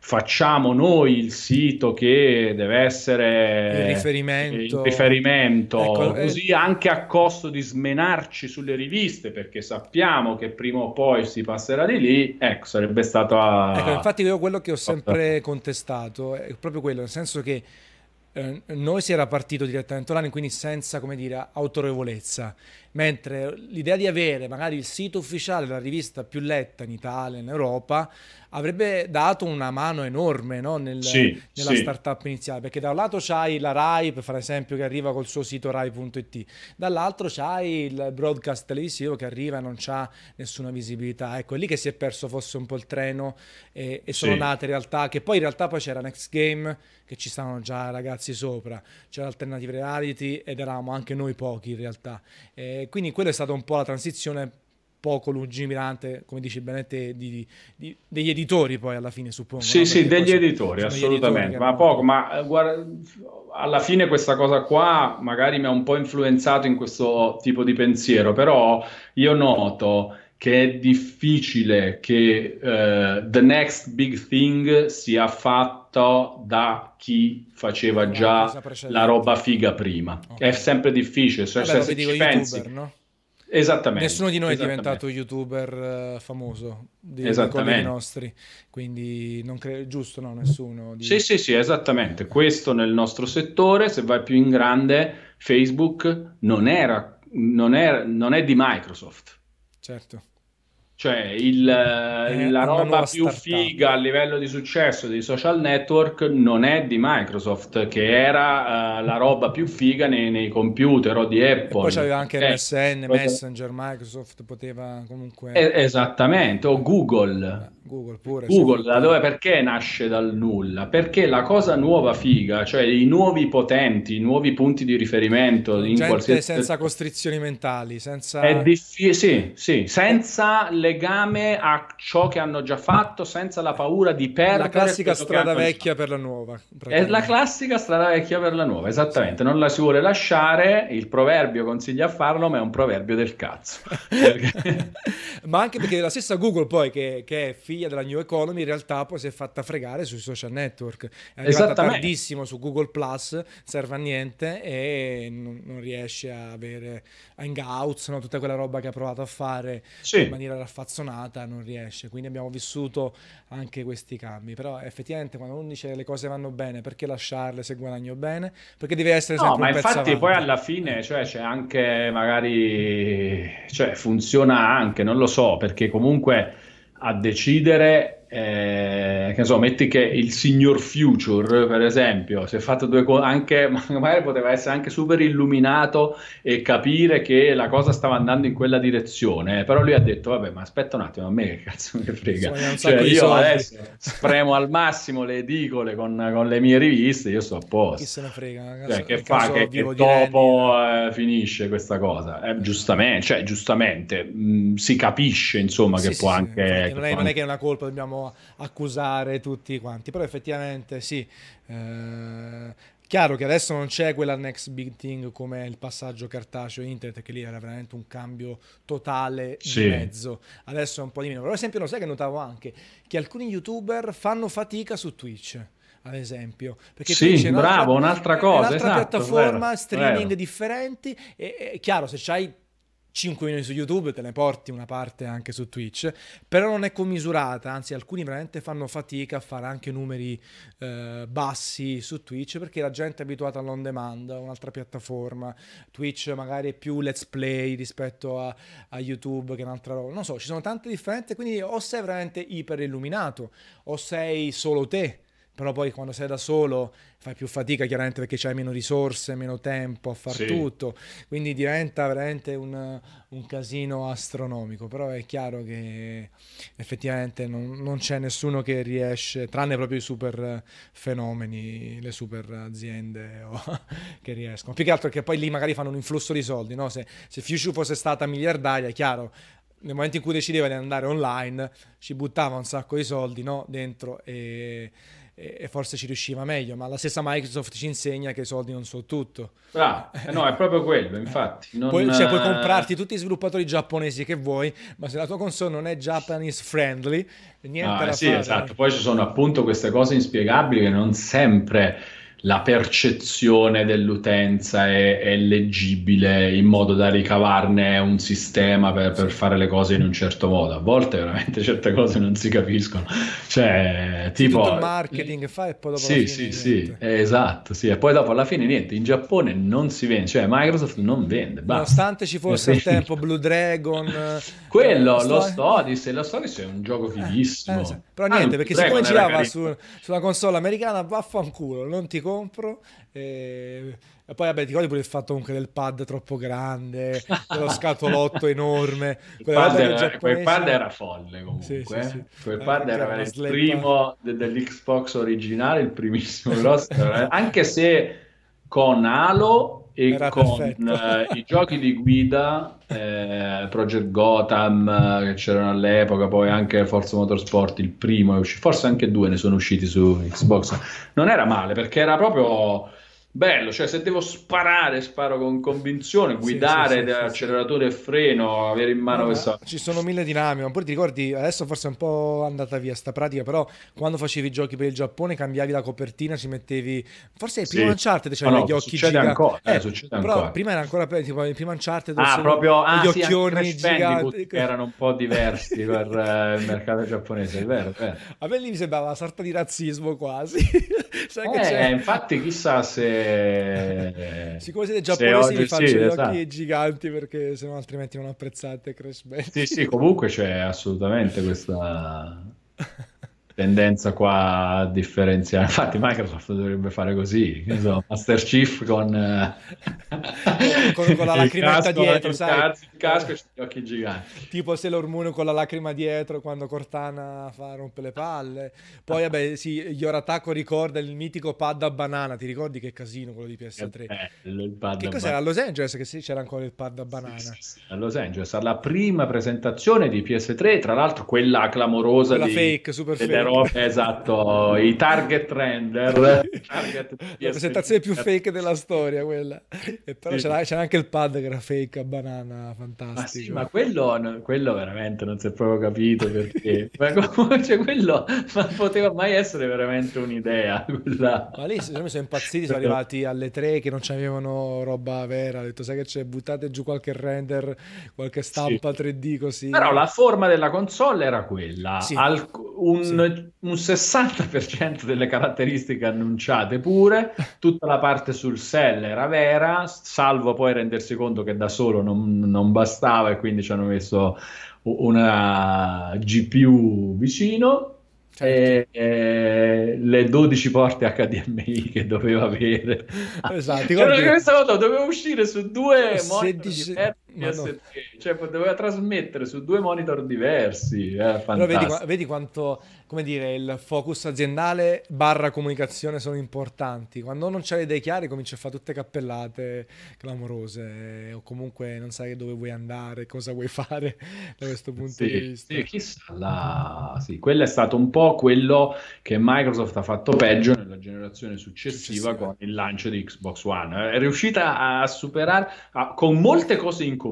S2: facciamo noi il sito che deve essere
S1: il riferimento,
S2: il riferimento. Ecco, eh, così eh... anche a costo di smenarci sulle riviste perché sappiamo che prima o poi si passerà di lì, ecco, sarebbe stato... A...
S1: Ecco, infatti io quello che ho sempre contestato è proprio quello, nel senso che eh, noi si era partito direttamente online, quindi senza, come dire, autorevolezza mentre l'idea di avere magari il sito ufficiale della rivista più letta in Italia, in Europa, avrebbe dato una mano enorme no? Nel, sì, nella sì. startup iniziale, perché da un lato c'hai la RAI, per fare esempio, che arriva col suo sito rai.it, dall'altro c'hai il broadcast televisivo che arriva e non c'ha nessuna visibilità. Ecco, è lì che si è perso forse un po' il treno e, e sono sì. nate realtà che poi in realtà poi c'era Next Game, che ci stavano già ragazzi sopra, c'era Alternative Reality ed eravamo anche noi pochi in realtà. E quindi quella è stata un po' la transizione poco lungimirante, come dici bene te, di, di, degli editori poi alla fine suppongo.
S2: Sì,
S1: no?
S2: sì, degli editori, assolutamente, editori ma poco, ma eh, guarda, alla fine questa cosa qua magari mi ha un po' influenzato in questo tipo di pensiero, però io noto che è difficile che uh, the next big thing sia fatto da chi faceva già la roba figa prima. Okay. È sempre difficile, cioè, Vabbè, se ci pensi... YouTuber, no? Esattamente.
S1: Nessuno di noi è diventato youtuber uh, famoso di, di nostri, quindi non credo giusto, no? Nessuno. Di...
S2: Sì, sì, sì, esattamente. Questo nel nostro settore, se vai più in grande, Facebook non era non è, non è di Microsoft.
S1: Certo.
S2: Cioè il, la roba più startup. figa a livello di successo dei social network non è di Microsoft, che era uh, la roba più figa nei, nei computer o di Apple. E
S1: poi c'aveva anche eh, MSN, Messenger, Microsoft poteva comunque...
S2: Eh, esattamente, o Google.
S1: Google pure.
S2: Google, dove, perché nasce dal nulla? Perché la cosa nuova figa, cioè i nuovi potenti, i nuovi punti di riferimento in
S1: Gente
S2: qualsiasi...
S1: senza costrizioni mentali, senza...
S2: È difficile, sì, sì, senza legame a ciò che hanno già fatto, senza la paura di perdere...
S1: La classica strada vecchia per la nuova.
S2: È la classica strada vecchia per la nuova, esattamente. Non la si vuole lasciare, il proverbio consiglia a farlo, ma è un proverbio del cazzo.
S1: ma anche perché la stessa Google poi, che, che è figlia figlia della New Economy, in realtà poi si è fatta fregare sui social network. È arrivata tardissimo su Google Plus, serve a niente e non, non riesce a avere Hangouts, no? tutta quella roba che ha provato a fare sì. in maniera raffazzonata, non riesce. Quindi abbiamo vissuto anche questi cambi. Però effettivamente quando uno dice le cose vanno bene, perché lasciarle se guadagno bene? Perché deve essere sempre
S2: no,
S1: ma
S2: infatti
S1: avanti.
S2: poi alla fine cioè, c'è anche magari cioè, funziona anche, non lo so, perché comunque a decidere eh, che so, metti che il signor Future, per esempio, si è fatto due cose, anche magari poteva essere anche super illuminato e capire che la cosa stava andando in quella direzione, però lui ha detto, vabbè, ma aspetta un attimo, a me che cazzo mi frega, cioè, io soldi. adesso spremo al massimo le edicole con, con, le mie riviste, io sto a posto.
S1: Chi se ne frega?
S2: Cioè, che fa che, che dopo eh, finisce questa cosa? Eh, giustamente, cioè, giustamente mh, si capisce, insomma, sì, che sì, può sì, anche...
S1: Non è, non è che è una colpa, dobbiamo accusare tutti quanti, però effettivamente sì. Eh, chiaro che adesso non c'è quella next big thing come il passaggio cartaceo internet, che lì era veramente un cambio totale sì. di mezzo. Adesso è un po' di meno. Però, ad esempio, lo sai che notavo anche che alcuni youtuber fanno fatica su Twitch ad esempio. Perché
S2: sì, Twitch bravo, un'altra, cosa. Un'altra esatto,
S1: piattaforma,
S2: vero,
S1: streaming
S2: vero.
S1: differenti. E, è chiaro, se c'hai 5 milioni su YouTube, te ne porti una parte anche su Twitch, però non è commisurata, anzi alcuni veramente fanno fatica a fare anche numeri eh, bassi su Twitch perché la gente è abituata all'on demand, un'altra piattaforma, Twitch magari è più let's play rispetto a, a YouTube che un'altra roba, non so, ci sono tante differenze, quindi o sei veramente iper illuminato o sei solo te però poi quando sei da solo fai più fatica chiaramente perché hai meno risorse, meno tempo a far sì. tutto, quindi diventa veramente un, un, casino astronomico, però è chiaro che effettivamente non, non, c'è nessuno che riesce, tranne proprio i super fenomeni, le super aziende oh, che riescono, più che altro che poi lì magari fanno un influsso di soldi, no? se, se Future fosse stata miliardaria, è chiaro, nel momento in cui decideva di andare online ci buttava un sacco di soldi no? dentro e e forse ci riusciva meglio, ma la stessa Microsoft ci insegna che i soldi non sono tutto.
S2: Ah, no, è proprio quello, infatti.
S1: Non... Puoi, cioè, puoi comprarti tutti i sviluppatori giapponesi che vuoi, ma se la tua console non è Japanese friendly, niente ah, da
S2: sì,
S1: fare.
S2: esatto. Poi ci sono appunto queste cose inspiegabili che non sempre la percezione dell'utenza è, è, leggibile in modo da ricavarne un sistema per, per, fare le cose in un certo modo. A volte veramente certe cose non si capiscono. Cioè, tipo...
S1: Tutto il marketing fa e poi dopo
S2: Sì, sì, sì, esatto, sì. E poi dopo alla fine niente, in Giappone non si vende, cioè Microsoft non vende. Basta.
S1: Nonostante ci fosse il tempo Blue Dragon...
S2: Quello, eh, lo Stodis, lo Stodis è un gioco fighissimo. Eh,
S1: eh, però niente, ah, perché siccome girava su, sulla console americana, vaffanculo, non ti compro. E, e poi, vabbè, ti ricordi pure il fatto comunque del pad troppo grande, dello scatolotto enorme.
S2: Quel pad, era, quel pad era folle comunque. Sì, sì, sì. Quel pad era, era il primo de- dell'Xbox originale, il primissimo grosso, anche se con Halo e Era con uh, i giochi di guida, eh, Project Gotham eh, che c'erano all'epoca, poi anche Forza Motorsport, il primo forse anche due ne sono usciti su Xbox. Non era male perché era proprio bello, cioè se devo sparare, sparo con convinzione, guidare sì, sì, sì, acceleratore e freno, avere in mano no, questa...
S1: Ci sono mille dinamiche, un po' ti ricordi, adesso forse è un po' andata via sta pratica, però quando facevi i giochi per il Giappone cambiavi la copertina, ci mettevi... Forse il primo sì. Uncharted c'erano no, gli occhi
S2: succede
S1: giganti.
S2: Ancora, eh, eh, succede
S1: però
S2: ancora.
S1: prima era ancora tipo il primo Uncharted
S2: ah, proprio, ah, gli occhioni giganti. erano un po' diversi per uh, il mercato giapponese, è vero, è vero.
S1: A me lì mi sembrava una sorta di razzismo quasi.
S2: Sai eh, infatti chissà se se...
S1: Siccome siete giapponesi vi faccio sì, gli esatto. occhi giganti perché sennò altrimenti non apprezzate Crash Bandicoot.
S2: Sì, sì, comunque c'è assolutamente questa tendenza qua a differenziare. Infatti, Microsoft dovrebbe fare così: so, Master Chief con,
S1: con, con la lacrimetta dietro, sai?
S2: Il casco e gli occhi giganti.
S1: Tipo Sailor Moon con la lacrima dietro quando Cortana fa rompe le palle. Poi, vabbè, sì, Yoratako ricorda il mitico pad a banana. Ti ricordi che casino quello di PS3?
S2: bello il pad
S1: che cos'era? A Los Angeles che sì, c'era ancora il pad a banana. Sì, sì.
S2: A Los Angeles, alla prima presentazione di PS3, tra l'altro quella clamorosa
S1: quella
S2: di...
S1: fake, super fake
S2: robe, esatto, i target render.
S1: Target la presentazione più fake della storia quella. E però sì. c'era, anche il pad che era fake a banana, fantastico.
S2: Ma sì, ma quello, quello veramente non si è proprio capito perché. ma cioè, quello non poteva mai essere veramente un'idea. Quella...
S1: Ma lì sono impazziti, sono arrivati alle tre che non c'avevano roba vera. Ha detto, sai che c'è, buttate giù qualche render, qualche stampa sì. 3D così.
S2: Però la forma della console era quella. Sì. Al, un, un 60% delle caratteristiche annunciate pure, tutta la parte sul sell era vera, salvo poi rendersi conto che da solo non, non bastava e quindi ci hanno messo una GPU vicino Certo. E, e, le 12 porte HDMI che doveva avere.
S1: Esatto,
S2: cioè, questa volta doveva uscire su due monitor diversi no. cioè doveva trasmettere su due monitor diversi. Eh, Però
S1: vedi, vedi, quanto, come dire, il focus aziendale barra comunicazione sono importanti. Quando non c'hai le idee chiare cominci a fare tutte cappellate clamorose o comunque non sai dove vuoi andare, cosa vuoi fare da questo punto
S2: sì,
S1: di vista.
S2: Sì, chissà, la... sì, quello è stato un po' quello che Microsoft ha fatto peggio nella generazione successiva, successiva. con il lancio di Xbox One. È riuscita a superare a, con molte cose in comune,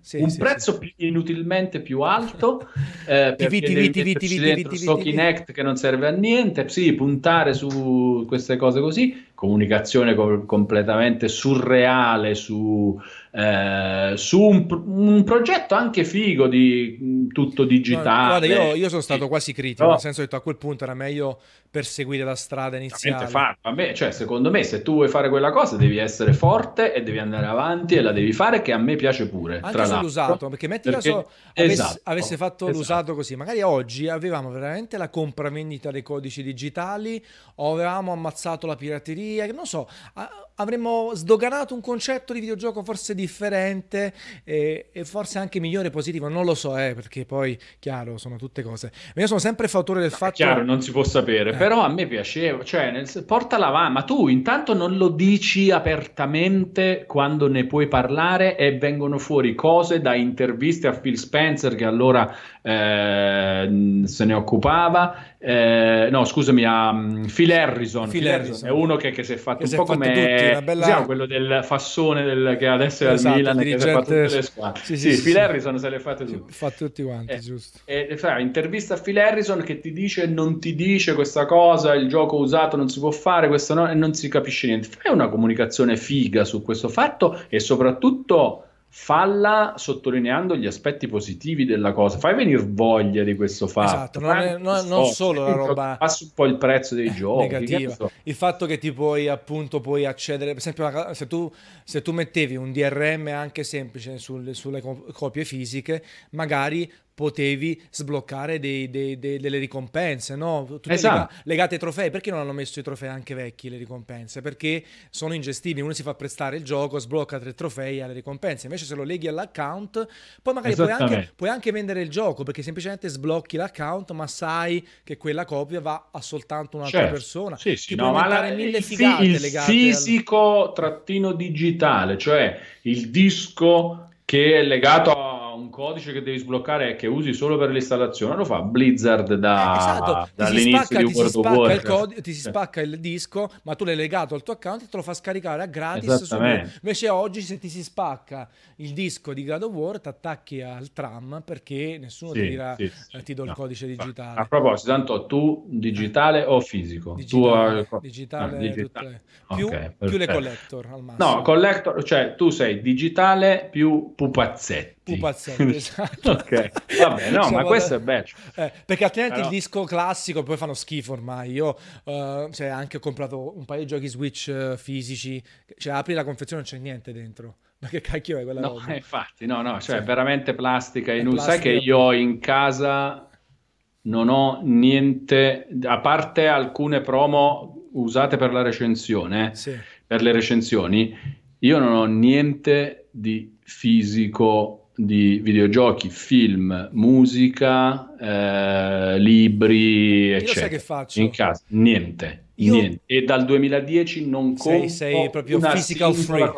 S2: sì, un prezzo più, inutilmente più alto, eh, TV, TV, TV, TV, Kinect che non serve a niente, sì, puntare su queste cose così, comunicazione co- completamente surreale su, eh, su un, un, progetto anche figo di mm, tutto digitale.
S1: guarda, io, io, sono stato quasi critico, no. nel senso che a quel punto era meglio perseguire la strada iniziale.
S2: Fa, me, cioè, secondo me, se tu vuoi fare quella cosa, devi essere forte e devi andare avanti e la devi fare, che a me piace pure.
S1: Anche sull'usato, perché metti perché... avesse, esatto, avesse fatto esatto. l'usato così, magari oggi avevamo veramente la compravendita dei codici digitali o avevamo ammazzato la pirateria, non so, avremmo sdoganato un concetto di videogioco forse differente e, e forse anche migliore positivo, non lo so, eh, perché poi, chiaro, sono tutte cose. Ma io sono sempre fautore del fatto...
S2: Chiaro, non si può sapere, eh. però a me piaceva, cioè, nel, portala avanti, ma tu intanto non lo dici apertamente quando ne puoi parlare e vengono fuori cose da interviste a Phil Spencer che allora eh, se ne occupava eh, no, scusami, a um, Phil Harrison. Phil, Phil Harrison. è uno che, che, si è fatto che un po' come bella... diciamo, quello del fassone del, che adesso è esatto, al Milan, dirigente... che si fatto tutte le squadre. Sì, sì, sì, sì Phil Harrison se le ha fatte tutte.
S1: Fa tutti quanti, eh, giusto.
S2: E, e fa intervista a Phil Harrison che ti dice non ti dice questa cosa, il gioco usato non si può fare, questo no, e non si capisce niente. Fai una comunicazione figa su questo fatto e soprattutto falla sottolineando gli aspetti positivi della cosa, fai venire voglia di questo fatto.
S1: Esatto, non, è, non, non solo la roba
S2: passa un po' il prezzo dei giochi.
S1: Negativa. Il fatto che ti puoi appunto puoi accedere, per esempio, se tu, se tu mettevi un DRM anche semplice sulle, sulle copie fisiche, magari potevi sbloccare dei, dei, dei, delle ricompense, no? Tutte esatto. legate ai trofei. Perché non hanno messo i trofei anche vecchi, le ricompense? Perché sono ingestibili. Uno si fa prestare il gioco, sblocca tre trofei alle ricompense. Invece se lo leghi all'account, poi magari puoi anche, puoi anche, vendere il gioco, perché semplicemente sblocchi l'account, ma sai che quella copia va a soltanto un'altra certo. persona.
S2: Sì, sì, no, ma la, mille il, fi- il fisico al... trattino digitale, cioè il disco che è legato a un codice che devi sbloccare e che usi solo per l'installazione, lo fa Blizzard da, eh, esatto. dall'inizio di World of Warcraft.
S1: Codice, ti si spacca il disco, ma tu l'hai legato al tuo account e te lo fa scaricare a gratis. Invece oggi se ti si spacca il disco di God of War, ti attacchi al tram perché nessuno sì, ti dirà sì, sì, eh, ti do no. il codice digitale.
S2: A proposito, tanto tu digitale o fisico?
S1: Digitale, tu, digitale, ah, digitale. Più, okay, più, le collector al massimo.
S2: No, collector, cioè tu sei digitale più pupazzetti.
S1: Pupazzetti esatto.
S2: ok, vabbè, no, ma questo è bello.
S1: Eh, perché altrimenti Però... il disco classico poi fanno schifo ormai. Io uh, cioè, anche ho comprato un paio di giochi Switch uh, fisici, cioè apri la confezione non c'è niente dentro. Ma che cacchio è quella
S2: no,
S1: roba?
S2: infatti, no, no, cioè sì. veramente plastica inutile. Sai che io in casa non ho niente, a parte alcune promo usate per la recensione, sì. per le recensioni, io non ho niente di fisico di videogiochi, film, musica, eh, libri,
S1: io
S2: eccetera.
S1: sai che faccio?
S2: In casa, niente, io... niente. E dal 2010 non compro
S1: sei, sei proprio physical free.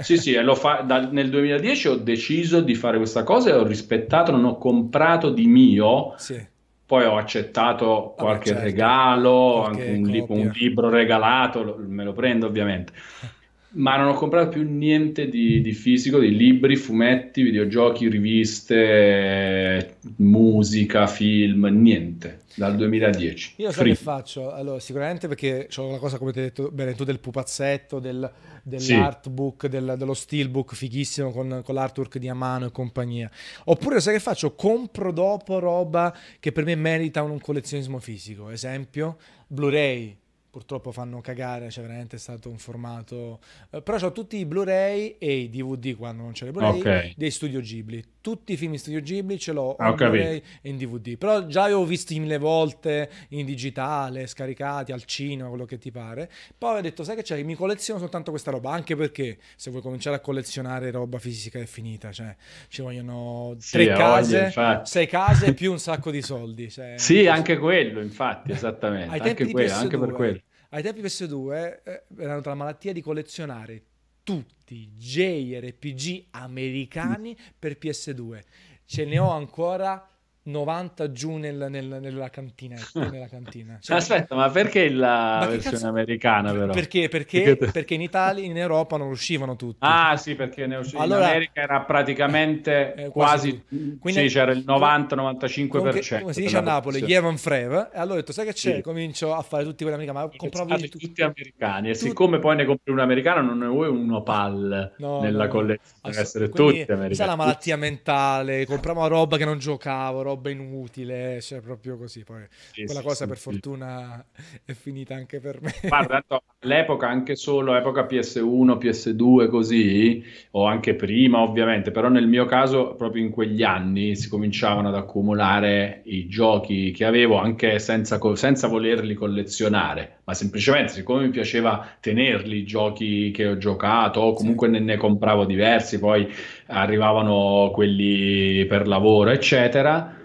S2: sì, sì, fa, da, nel 2010 ho deciso di fare questa cosa e ho rispettato, non ho comprato di mio. Sì. Poi ho accettato qualche Vabbè, certo. regalo, qualche anche un, li, un, libro regalato, lo, me lo prendo ovviamente. Ma non ho comprato più niente di, di, fisico, di libri, fumetti, videogiochi, riviste, musica, film, niente dal 2010.
S1: Io so che faccio, allora, sicuramente perché ho una cosa come ti hai detto bene tu del pupazzetto, del, dell'artbook, sì. del, dello steelbook fighissimo con, con, l'artwork di Amano e compagnia. Oppure sai che faccio? Compro dopo roba che per me merita un collezionismo fisico, esempio Blu-ray purtroppo fanno cagare, cioè veramente è stato un formato... Eh, però ho tutti i Blu-ray e i DVD quando non c'è le Blu-ray okay. dei Studio Ghibli. Tutti i film di Studio Ghibli ce l'ho in e in DVD. Però già li ho visti mille volte in digitale, scaricati al cinema, quello che ti pare. Poi ho detto, sai che c'è, mi colleziono soltanto questa roba, anche perché se vuoi cominciare a collezionare roba fisica è finita, cioè ci vogliono tre sì, case, voglia, sei case più un sacco di soldi. Cioè,
S2: sì, anche quello, infatti, esattamente. Anche, quello, anche per quello
S1: ai tempi PS2 eh, era la malattia di collezionare tutti JRPG americani per PS2. Ce ne ho ancora 90 giù nel, nel, nella cantina. Nella cantina.
S2: Cioè, Aspetta, ma perché la ma versione cazzo... americana però?
S1: Perché? Perché, perché in Italia, in Europa non uscivano tutti.
S2: Ah sì, perché ne uscivano. Allora, in America era praticamente eh, quasi, quasi sì, c'era il 90-95%. Come,
S1: si dice a Napoli, Yevan Frev. E allora ho detto, sai che c'è? Sì. Comincio a fare tutti quelli americani, ma compravo
S2: tutti. tutti americani. E tutti. siccome poi ne compri un americano, non ne vuoi un opal no, nella no, collezione, deve essere tutti americani.
S1: Sai la malattia mentale, compriamo roba che non giocavo, roba inutile, cioè proprio così. Poi sì, quella sì, cosa sì, per fortuna è finita anche per me.
S2: Guarda, all'epoca anche solo epoca PS1, PS2 così, o anche prima ovviamente, però nel mio caso proprio in quegli anni si cominciavano ad accumulare i giochi che avevo anche senza, senza volerli collezionare, ma semplicemente siccome mi piaceva tenerli i giochi che ho giocato o comunque ne, ne compravo diversi, poi arrivavano quelli per lavoro, eccetera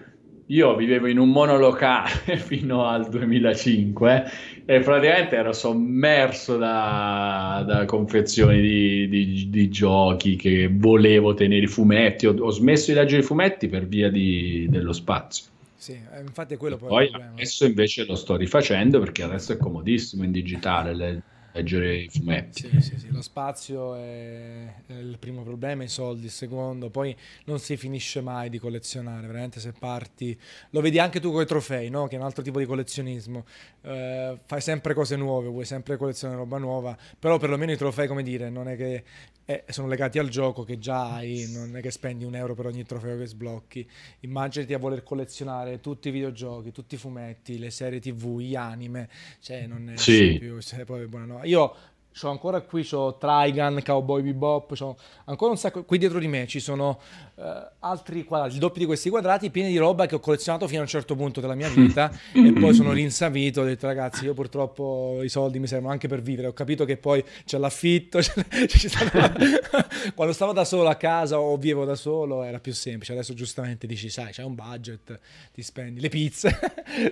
S2: io vivevo in un monolocale fino al 2005 e praticamente ero sommerso da, da confezioni di, di, di, giochi che volevo tenere i fumetti. Ho, ho, smesso di leggere i fumetti per via di, dello spazio.
S1: Sì, eh, infatti è quello poi.
S2: Poi adesso invece lo sto rifacendo perché adesso è comodissimo in digitale. Le, leggere i fumetti.
S1: Sì, sì, sì. Lo spazio è, il primo problema, i soldi il secondo, poi non si finisce mai di collezionare, veramente se parti, lo vedi anche tu con i trofei, no? che è un altro tipo di collezionismo, eh, fai sempre cose nuove, vuoi sempre collezionare roba nuova, però perlomeno i trofei, come dire, non è che eh, sono legati al gioco che già hai, non è che spendi un euro per ogni trofeo che sblocchi. Immaginati a voler collezionare tutti i videogiochi, tutti i fumetti, le serie tv, gli anime, cioè non è
S2: sì.
S1: più, cioè, poi, buona, no. Io C'ho ancora qui, c'ho Trigun, Cowboy Bebop, c'ho ancora un sacco. Qui dietro di me ci sono uh, altri quadrati, il doppio di questi quadrati, pieni di roba che ho collezionato fino a un certo punto della mia vita e poi sono rinsavito. Ho detto, ragazzi, io purtroppo i soldi mi servono anche per vivere. Ho capito che poi c'è l'affitto. C'è, c'è stata... Quando stavo da solo a casa o vivevo da solo era più semplice. Adesso, giustamente, dici, sai, c'è un budget, ti spendi le pizze,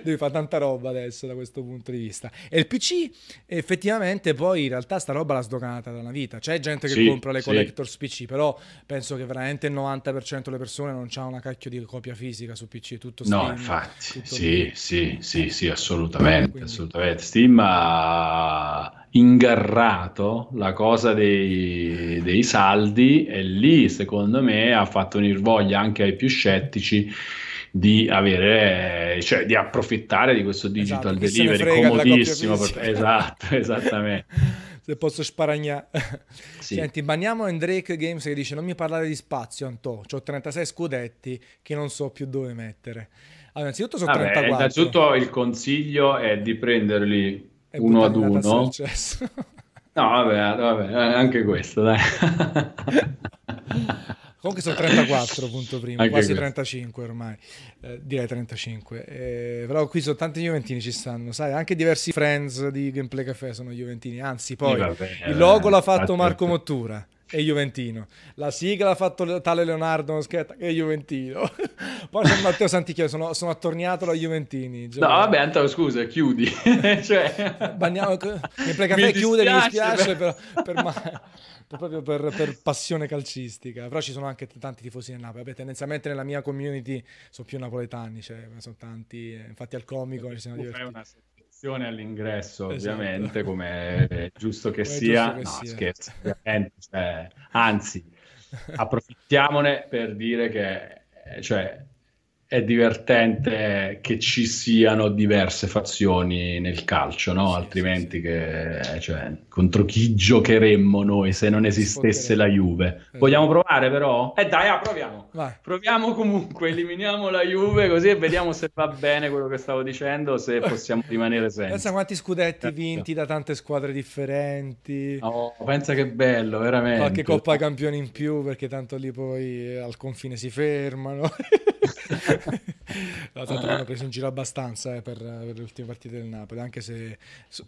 S1: devi fare tanta roba adesso da questo punto di vista. E il PC, effettivamente, poi in realtà sta roba l'ha sdoganata da una vita. C'è gente che sì, compra le collectors sì. PC, però penso che veramente il 90% delle persone non ha una cacchio di copia fisica su PC, tutto Steam.
S2: No, infatti, sì, sì, sì, sì, assolutamente, Quindi... assolutamente. Steam ha ingarrato la cosa dei, dei saldi e lì, secondo me, ha fatto voglia anche ai più scettici di avere, cioè di approfittare di questo digital esatto, delivery comodissimo. Per, esatto, esattamente.
S1: se posso sparagnare. Sì. Senti, banniamo Drake Games che dice non mi parlare di spazio, Antò, ho 36 scudetti che non so più dove mettere. Allora, innanzitutto sono Vabbè, 34.
S2: Innanzitutto il consiglio è di prenderli e uno ad uno. no, vabbè, vabbè, anche questo, dai.
S1: Comunque sono 34 punto prima, Anche quasi questo. 35 ormai, eh, direi 35. Eh, però qui sono tanti Juventini ci stanno, sai, anche diversi friends di Gameplay Café sono Juventini, anzi poi vabbè, il logo l'ha fatto Marco Mottura è Juventino. La sigla l'ha fatto tale Leonardo Moschetta, che è Juventino. Poi c'è Matteo Santichio, sono, sono attorniato da Juventini.
S2: Cioè... No, vabbè, Antonio, scusa, chiudi. cioè...
S1: Bagniamo... Gameplay Café chiude, mi dispiace, per... Per, per, ma... proprio per, per, passione calcistica. Però ci sono anche tanti tifosi del Napoli. Vabbè, tendenzialmente nella mia community sono più napoletani, cioè, sono tanti. Eh, infatti al comico ci siamo divertiti. Una
S2: selezione all'ingresso, esatto. ovviamente, come è giusto che sia. Giusto che no, sia. scherzo. Cioè, anzi, approfittiamone per dire che cioè, è divertente che ci siano diverse fazioni nel calcio, no? Altrimenti che, cioè, contro chi giocheremmo noi se non esistesse la Juve? Eh. Vogliamo provare però? Eh dai, ah, proviamo. Vai. Proviamo comunque, eliminiamo la Juve così e vediamo se va bene quello che stavo dicendo, se possiamo rimanere senza.
S1: Pensa quanti scudetti certo. vinti da tante squadre differenti.
S2: No, pensa che bello, veramente.
S1: Qualche Coppa Campioni in più perché tanto lì poi al confine si fermano. no, tanto hanno preso in giro abbastanza eh, per, per, le ultime partite del Napoli, anche se...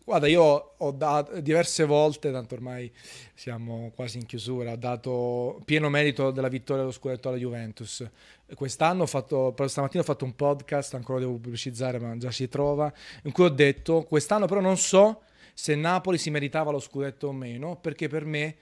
S1: Guarda, io ho dato diverse volte, tanto ormai siamo quasi in chiusura, ho dato pieno merito della vittoria dello scudetto alla Juventus. Quest'anno ho fatto, stamattina ho fatto un podcast, ancora devo pubblicizzare, ma già si trova, in cui ho detto, quest'anno però non so se Napoli si meritava lo scudetto o meno, perché per me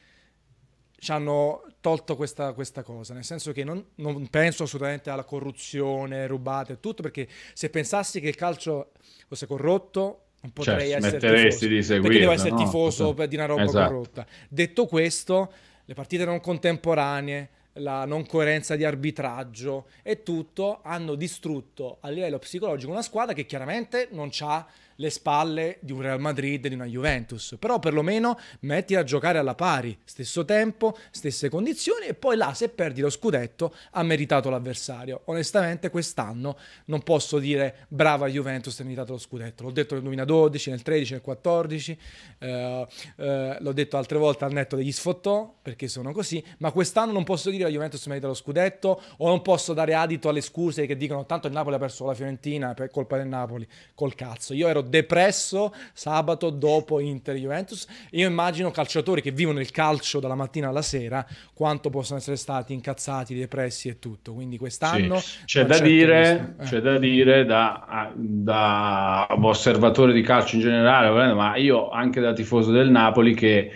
S1: ci hanno tolto questa, questa, cosa, nel senso che non, non, penso assolutamente alla corruzione, rubate e tutto, perché se pensassi che il calcio fosse corrotto non potrei cioè, essere tifoso, di seguirlo, perché devo essere no? tifoso di una roba esatto. corrotta. Detto questo, le partite non contemporanee, la non coerenza di arbitraggio e tutto hanno distrutto a livello psicologico una squadra che chiaramente non ha le spalle di un Real Madrid e di una Juventus, però perlomeno metti a giocare alla pari, stesso tempo, stesse condizioni e poi là se perdi lo scudetto ha meritato l'avversario. Onestamente quest'anno non posso dire brava Juventus ha meritato lo scudetto, l'ho detto nel 2012, nel 13, nel 14, eh, eh, l'ho detto altre volte al netto degli sfottò perché sono così, ma quest'anno non posso dire la Juventus merita lo scudetto o non posso dare adito alle scuse che dicono tanto il Napoli ha perso la Fiorentina per colpa del Napoli, col cazzo. Io ero depresso sabato dopo Inter Juventus. Io immagino calciatori che vivono il calcio dalla mattina alla sera quanto possono essere stati incazzati, depressi e tutto. Quindi quest'anno
S2: sì. c'è, da dire, eh. c'è da dire da, da osservatore di calcio in generale, ma io anche da tifoso del Napoli che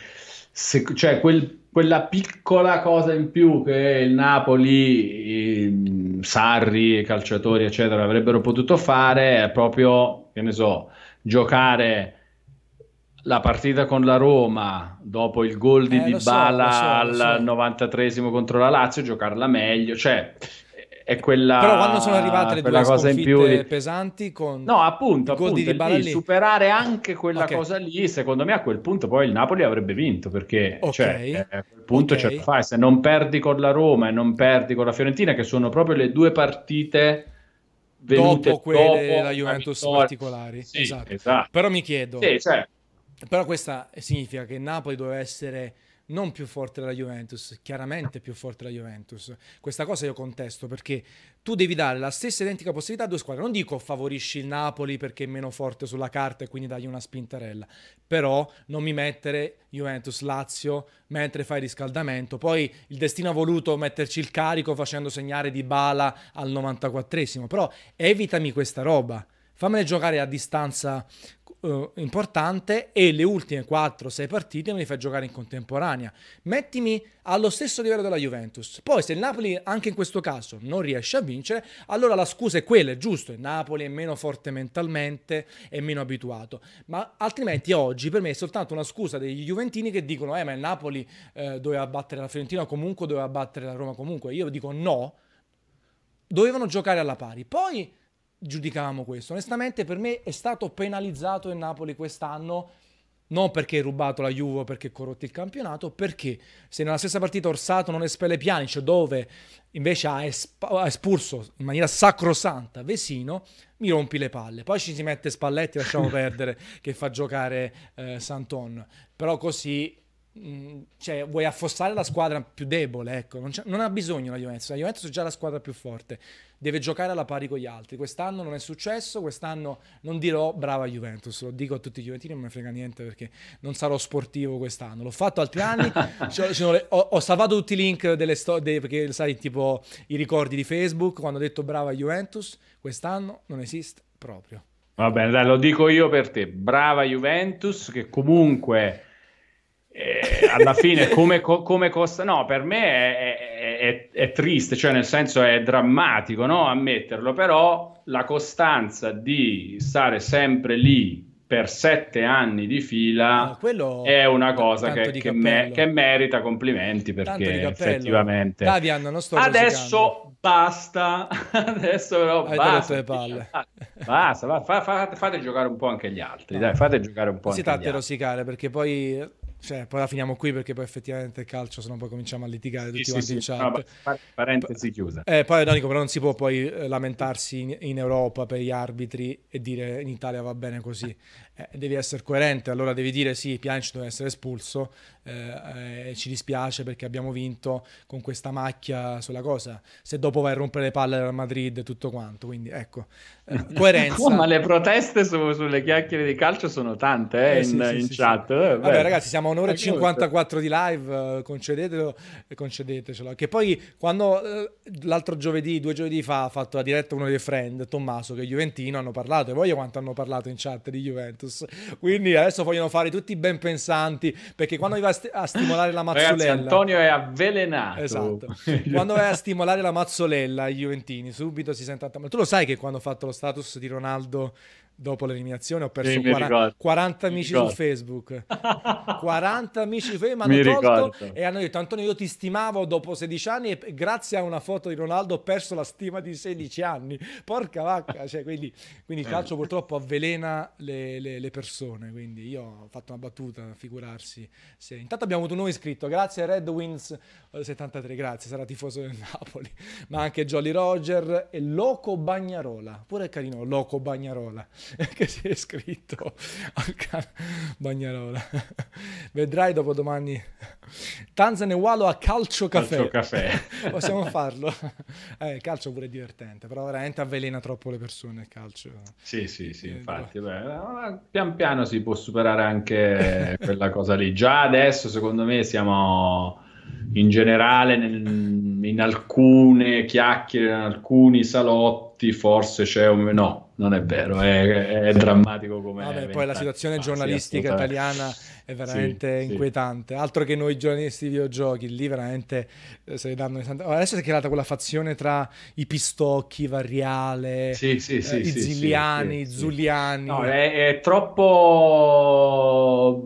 S2: se, cioè quel quella piccola cosa in più che il Napoli, i Sarri, i calciatori, eccetera, avrebbero potuto fare è proprio, che ne so, giocare la partita con la Roma dopo il gol di eh, Dybala so, so, al so. 93 contro la Lazio, giocarla meglio, cioè è quella
S1: però quando sono arrivate le due cosa in più di... pesanti con
S2: no appunto, appunto di lì, superare anche quella okay. cosa lì secondo me a quel punto poi il Napoli avrebbe vinto perché okay. cioè, a quel punto okay. ce la fai se non perdi con la Roma e non perdi con la Fiorentina che sono proprio le due partite
S1: dopo quelle dopo della Juventus particolari sì, esatto. esatto. però mi chiedo sì, cioè. però questa significa che Napoli doveva essere non più forte della Juventus, chiaramente più forte della Juventus. Questa cosa io contesto perché tu devi dare la stessa identica possibilità a due squadre. Non dico favorisci il Napoli perché è meno forte sulla carta e quindi dagli una spintarella, però non mi mettere Juventus-Lazio mentre fai riscaldamento. Poi il destino ha voluto metterci il carico facendo segnare di bala al 94esimo, però evitami questa roba. Fammene giocare a distanza uh, importante e le ultime 4-6 partite me le fai giocare in contemporanea. Mettimi allo stesso livello della Juventus. Poi se il Napoli anche in questo caso non riesce a vincere, allora la scusa è quella, è giusto, il Napoli è meno forte mentalmente, è meno abituato. Ma altrimenti oggi per me è soltanto una scusa degli Juventini che dicono "Eh, ma il Napoli eh, doveva battere la Fiorentina comunque, doveva battere la Roma comunque". Io dico no. Dovevano giocare alla pari. Poi giudicavamo questo. Onestamente per me è stato penalizzato il Napoli quest'anno non perché hai rubato la Juve perché hai corrotto il campionato, perché se nella stessa partita Orsato non espelle Pjanic dove invece ha, esp- ha espulso in maniera sacrosanta Vesino, mi rompi le palle. Poi ci si mette Spalletti, lasciamo perdere, che fa giocare eh, Santon. Però così Mm, cioè, vuoi affossare la squadra più debole, ecco, non, non, ha bisogno la Juventus, la Juventus è già la squadra più forte, deve giocare alla pari con gli altri, quest'anno non è successo, quest'anno non dirò brava Juventus, lo dico a tutti i Juventini, non mi frega niente perché non sarò sportivo quest'anno, l'ho fatto altri anni, cioè, ho, ho, salvato tutti i link delle storie, perché sai, tipo i ricordi di Facebook, quando ho detto brava Juventus, quest'anno non esiste proprio.
S2: Va bene, dai, lo dico io per te, brava Juventus che comunque eh, alla fine come, co- come, costa no per me è, è, è, triste cioè nel senso è drammatico no? ammetterlo però la costanza di stare sempre lì per sette anni di fila no, è una cosa che, che, me, che, merita complimenti perché effettivamente
S1: Davian,
S2: adesso basta adesso però Hai basta le palle. basta fa, fa, fate giocare un po' anche gli altri no. dai fate giocare un po'
S1: si tratta di rosicare perché poi cioè, poi la finiamo qui perché poi effettivamente il calcio, se no poi cominciamo a litigare tutti sì, quanti sì, in sì. chat.
S2: No, parentesi chiusa.
S1: Eh, poi Donico, però non si può poi eh, lamentarsi in, in, Europa per gli arbitri e dire in Italia va bene così. Eh, devi essere coerente, allora devi dire sì, Pjanic deve essere espulso, eh, eh, ci dispiace perché abbiamo vinto con questa macchia sulla cosa. Se dopo vai a rompere le palle al Madrid e tutto quanto, quindi ecco, eh, coerenza.
S2: oh, ma le proteste su, sulle chiacchiere di calcio sono tante eh, in, sì, in sì, chat. Sì.
S1: Vabbè ragazzi, siamo a un'ora e 54 di live, concedetelo e concedetecelo. Che poi quando l'altro giovedì, due giovedì fa, ha fatto la diretta uno dei friend, Tommaso, che è Juventino, hanno parlato, e voi quanto hanno parlato in chat di Juventus. Quindi adesso vogliono fare tutti ben pensanti, perché quando vi va a stimolare la mazzolella. Ragazzi,
S2: Antonio è avvelenato.
S1: Esatto. quando vai a stimolare la mazzolella ai Juventini, subito si sente... Ma tu lo sai che quando ho fatto lo status di Ronaldo dopo l'eliminazione ho perso sì, 40, 40 amici su Facebook. 40 amici su Facebook mi hanno tolto ricordo. e hanno detto Antonio io ti stimavo dopo 16 anni e grazie a una foto di Ronaldo ho perso la stima di 16 anni. Porca vacca cioè, quindi, quindi, il calcio purtroppo avvelena le, le, le, persone quindi io ho fatto una battuta figurarsi se... intanto abbiamo avuto un nuovo iscritto grazie a Red Wins 73 grazie sarà tifoso del Napoli ma anche Jolly Roger e Loco Bagnarola pure carino Loco Bagnarola che si è iscritto al canale Bagnarola. Vedrai dopo domani Tanzan e Walo a calcio caffè.
S2: Calcio caffè.
S1: Possiamo farlo. Eh, il calcio pure è divertente, però veramente avvelena troppo le persone il calcio.
S2: Sì, sì, sì, eh, infatti. Beh, pian piano si può superare anche quella cosa lì. Già adesso, secondo me, siamo in generale nel, in alcune chiacchiere, in alcuni salotti, forse c'è un... No, non è vero, è, è drammatico come...
S1: Vabbè, poi la situazione giornalistica italiana è veramente sì, inquietante. Sì. Altro che noi giornalisti di videogiochi, lì veramente eh, se ne danno oh, Adesso si è creata quella fazione tra i pistocchi, Varriale,
S2: sì,
S1: eh, i Ziliani, i Zuliani.
S2: No, è, è, troppo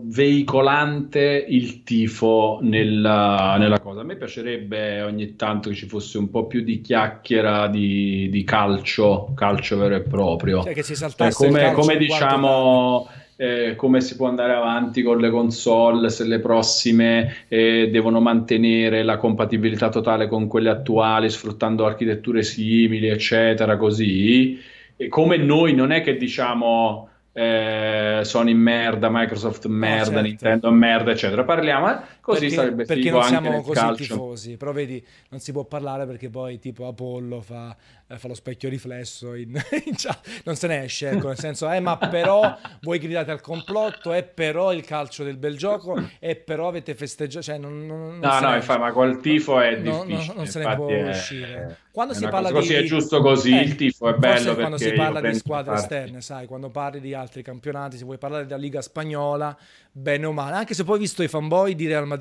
S2: veicolante il tifo nella, nella, cosa. A me piacerebbe ogni tanto che ci fosse un po' più di chiacchiera di, di calcio, calcio vero e proprio.
S1: Cioè che si saltasse
S2: eh, come, come diciamo eh, come si può andare avanti con le console, se le prossime eh, devono mantenere la compatibilità totale con quelle attuali, sfruttando architetture simili, eccetera, così. E come noi non è che diciamo eh, Sony merda, Microsoft merda, no, certo. Nintendo merda, eccetera. Parliamo, eh? Così
S1: perché, perché non siamo
S2: così
S1: calcio. tifosi, però vedi, non si può parlare perché poi tipo Apollo fa eh, fa lo specchio riflesso in, in chat, non se ne esce, ecco, nel senso, eh, ma però voi gridate al complotto, è però il calcio del bel gioco, e però avete festeggiato, cioè non, non,
S2: no, no, infatti, ma col tifo è difficile,
S1: no, non se ne può è, uscire. Quando
S2: si
S1: parla
S2: così
S1: di...
S2: è giusto così, eh, il tifo è bello
S1: quando si parla di squadre esterne, sai, quando parli di altri campionati, se vuoi parlare della Liga Spagnola, bene o male, anche se poi ho visto i fanboy di Real Madrid,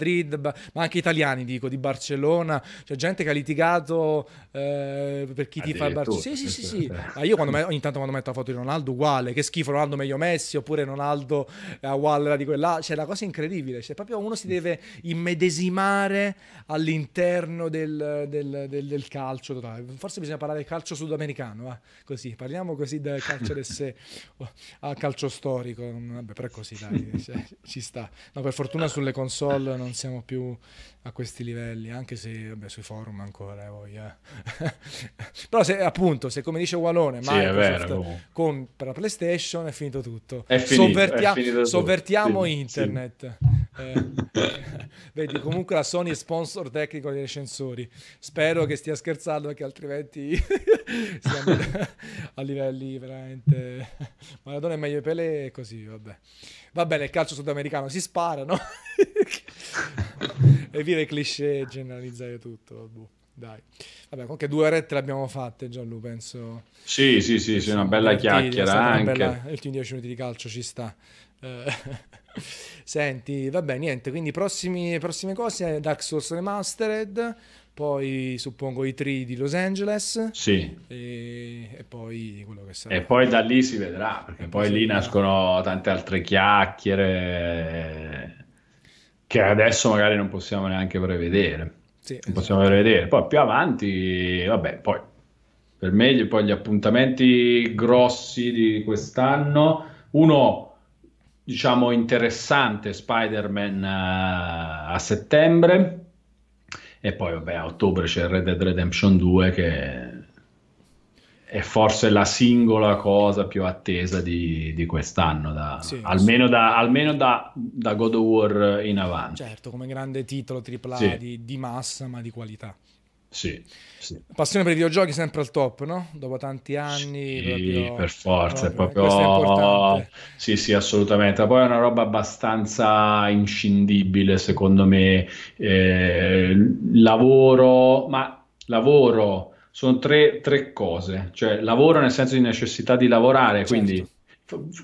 S1: ma anche italiani dico, di Barcellona, c'è gente che ha litigato eh, per chi ti fa il Barcellona. Sì, sì, sì, sì. Ma io quando me, ogni tanto quando metto la foto di Ronaldo uguale, che schifo Ronaldo meglio Messi, oppure Ronaldo a Waller di quella, cioè la cosa incredibile, cioè proprio uno si deve immedesimare all'interno del, del, del, del calcio totale. Forse bisogna parlare del calcio sudamericano, eh? così, parliamo così del calcio del sé. Oh, al calcio storico. Vabbè, però è così, dai, cioè, ci sta. No, per fortuna sulle console non siamo più a questi livelli, anche se vabbè, sui forum ancora, eh, voi, eh. però se appunto, se come dice Walone, sì, Microsoft compra PlayStation è finito tutto.
S2: È finito, Sovvertia- è finito
S1: sovvertiamo sì, internet. Sì. Eh, vedi, comunque la Sony è sponsor tecnico dei recensori. Spero che stia scherzando perché altrimenti siamo a livelli veramente Maradona è meglio Pelé e così, vabbè. Va bene, il calcio sudamericano si spara, no? e vive i cliché generalizzare tutto. Boh, dai. Vabbè, comunque due orette le abbiamo fatte, Gianlu, penso.
S2: Sì, sì, sì, sì una bella chiacchiera anche. Bella,
S1: gli ultimi dieci minuti di calcio ci sta. Eh, senti, vabbè, niente, quindi prossimi, prossime cose, Dark Souls Remastered, poi suppongo i 3 di Los Angeles.
S2: Sì.
S1: E, e, poi quello che sarà.
S2: E poi da lì si vedrà, perché poi, lì nascono tante altre chiacchiere che adesso magari non possiamo neanche prevedere. Sì, non esatto. possiamo prevedere. Poi più avanti, vabbè, poi per me poi gli appuntamenti grossi di quest'anno, uno diciamo interessante Spider-Man uh, a settembre e poi vabbè a ottobre c'è Red Dead Redemption 2 che è forse la singola cosa più attesa di, di quest'anno, da, sì, almeno, sì. Da, almeno da, da, God of War in avanti.
S1: Certo, come grande titolo AAA sì. di, di, massa ma di qualità.
S2: Sì, sì.
S1: Passione per i videogiochi sempre al top, no? Dopo tanti anni.
S2: Sì, proprio, per forza, proprio, è proprio... È sì, sì, assolutamente. Poi è una roba abbastanza inscindibile, secondo me. Eh, lavoro, ma lavoro sono tre, tre, cose, cioè lavoro nel senso di necessità di lavorare, certo. quindi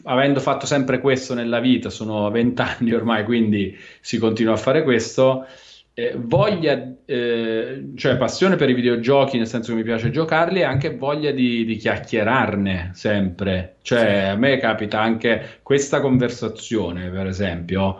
S2: avendo fatto sempre questo nella vita, sono vent'anni ormai, quindi si continua a fare questo. Eh, voglia, eh, cioè passione per i videogiochi, nel senso che mi piace giocarli, e anche voglia di, di chiacchierarne sempre. Cioè, sì. a me capita anche questa conversazione, per esempio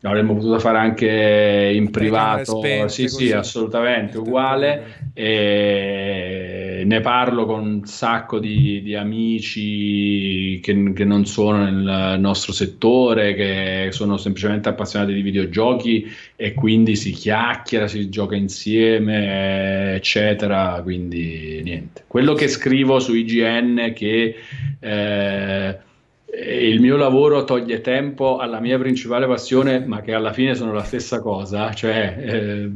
S2: L'avremmo potuto fare anche in privato, spente, sì, così. sì, assolutamente uguale. E ne parlo con un sacco di, di amici che, che, non sono nel nostro settore, che sono semplicemente appassionati di videogiochi e quindi si chiacchiera, si gioca insieme, eccetera. Quindi niente. Quello che scrivo su IGN che. Eh, il mio lavoro toglie tempo alla mia principale passione, ma che alla fine sono la stessa cosa, cioè eh,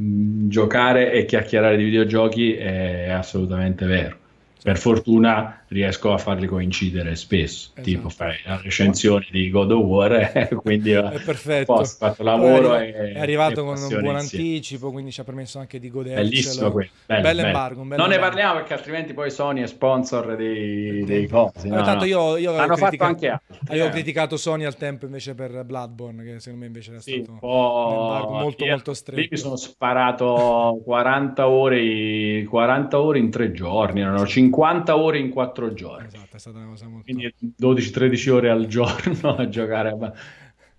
S2: giocare e chiacchierare di videogiochi è assolutamente vero. Per fortuna riesco a farli coincidere spesso, esatto. tipo fai la recensione di God of War, eh, quindi
S1: è perfetto.
S2: Ho fatto lavoro
S1: è, è arrivato con un buon anticipo, quindi ci ha permesso anche di godercelo.
S2: Bellissimo quello.
S1: Bello, bello, embargo,
S2: bello non embargo. ne parliamo perché altrimenti poi Sony è sponsor dei, dei cosi. No,
S1: tanto io, io avevo, criticato, anche altri, avevo eh. criticato Sony al tempo invece per Bloodborne, che secondo me invece era sì, stato un embargo molto molto stretto. Lì
S2: mi sono sparato 40 ore, 40 ore in tre giorni, erano 50 ore in quattro giorni.
S1: Esatto, è stata una cosa molto...
S2: Quindi 12-13 ore al giorno a giocare a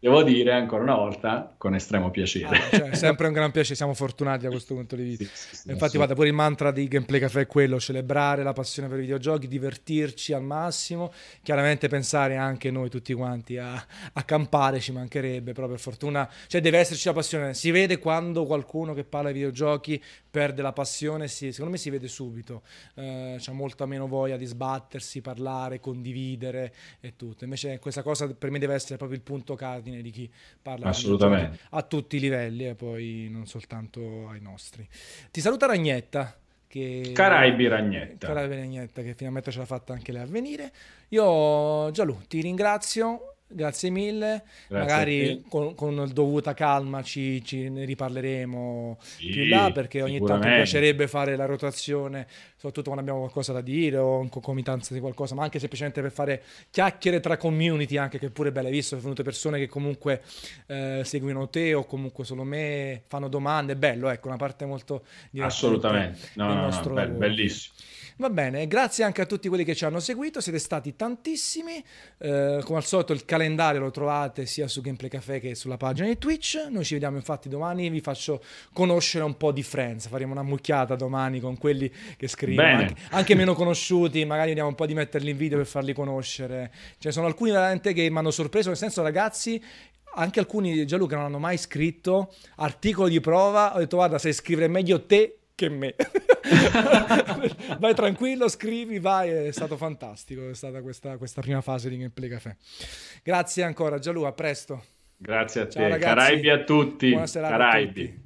S2: devo dire ancora una volta con estremo piacere.
S1: Ah, cioè, sempre un gran piacere, siamo fortunati da questo punto di vista. Sì, sì, sì, Infatti, guarda, pure il mantra di Gameplay Café è quello: celebrare la passione per i videogiochi, divertirci al massimo. Chiaramente pensare anche noi tutti quanti a, a campare ci mancherebbe, però per fortuna, cioè deve esserci la passione. Si vede quando qualcuno che parla di videogiochi perde la passione, si, secondo me si vede subito. Eh, c'ha molta meno voglia di sbattersi, parlare, condividere e tutto. Invece questa cosa per me deve essere proprio il punto cardine di chi parla
S2: Assolutamente.
S1: a tutti i livelli e poi non soltanto ai nostri. Ti saluta Ragnetta. Che...
S2: Caraibi Ragnetta.
S1: Caraibi Ragnetta che finalmente ce l'ha fatta anche lei a venire. Io Gianlu ti ringrazio Grazie mille, Grazie magari con, con, dovuta calma ci, ci ne riparleremo sì, più là perché ogni tanto mi piacerebbe fare la rotazione, soprattutto quando abbiamo qualcosa da dire o in concomitanza di qualcosa, ma anche semplicemente per fare chiacchiere tra community anche che pure belle, visto sono venute persone che comunque eh, seguono te o comunque solo me, fanno domande, è bello, ecco, una parte molto
S2: Assolutamente, no, no, no, no, bellissimo.
S1: Va bene, grazie anche a tutti quelli che ci hanno seguito, siete stati tantissimi, eh, come al solito il calendario lo trovate sia su Gameplay Café che sulla pagina di Twitch. Noi ci vediamo infatti domani, vi faccio conoscere un po' di Friends, faremo una mucchiata domani con quelli che scrivono, anche, anche, meno conosciuti, magari vediamo un po' di metterli in video per farli conoscere. Ce ne sono alcuni veramente che mi hanno sorpreso, nel senso ragazzi, anche alcuni Gianluca non hanno mai scritto articolo di prova, ho detto guarda, sai scrivere meglio te che me. vai tranquillo, scrivi, vai, è stato fantastico, è stata questa, questa prima fase di Gameplay Café. Grazie ancora Gianluca, a presto.
S2: Grazie a Ciao, te, ragazzi. Caraibi a tutti. Buona serata Caraibi. a tutti.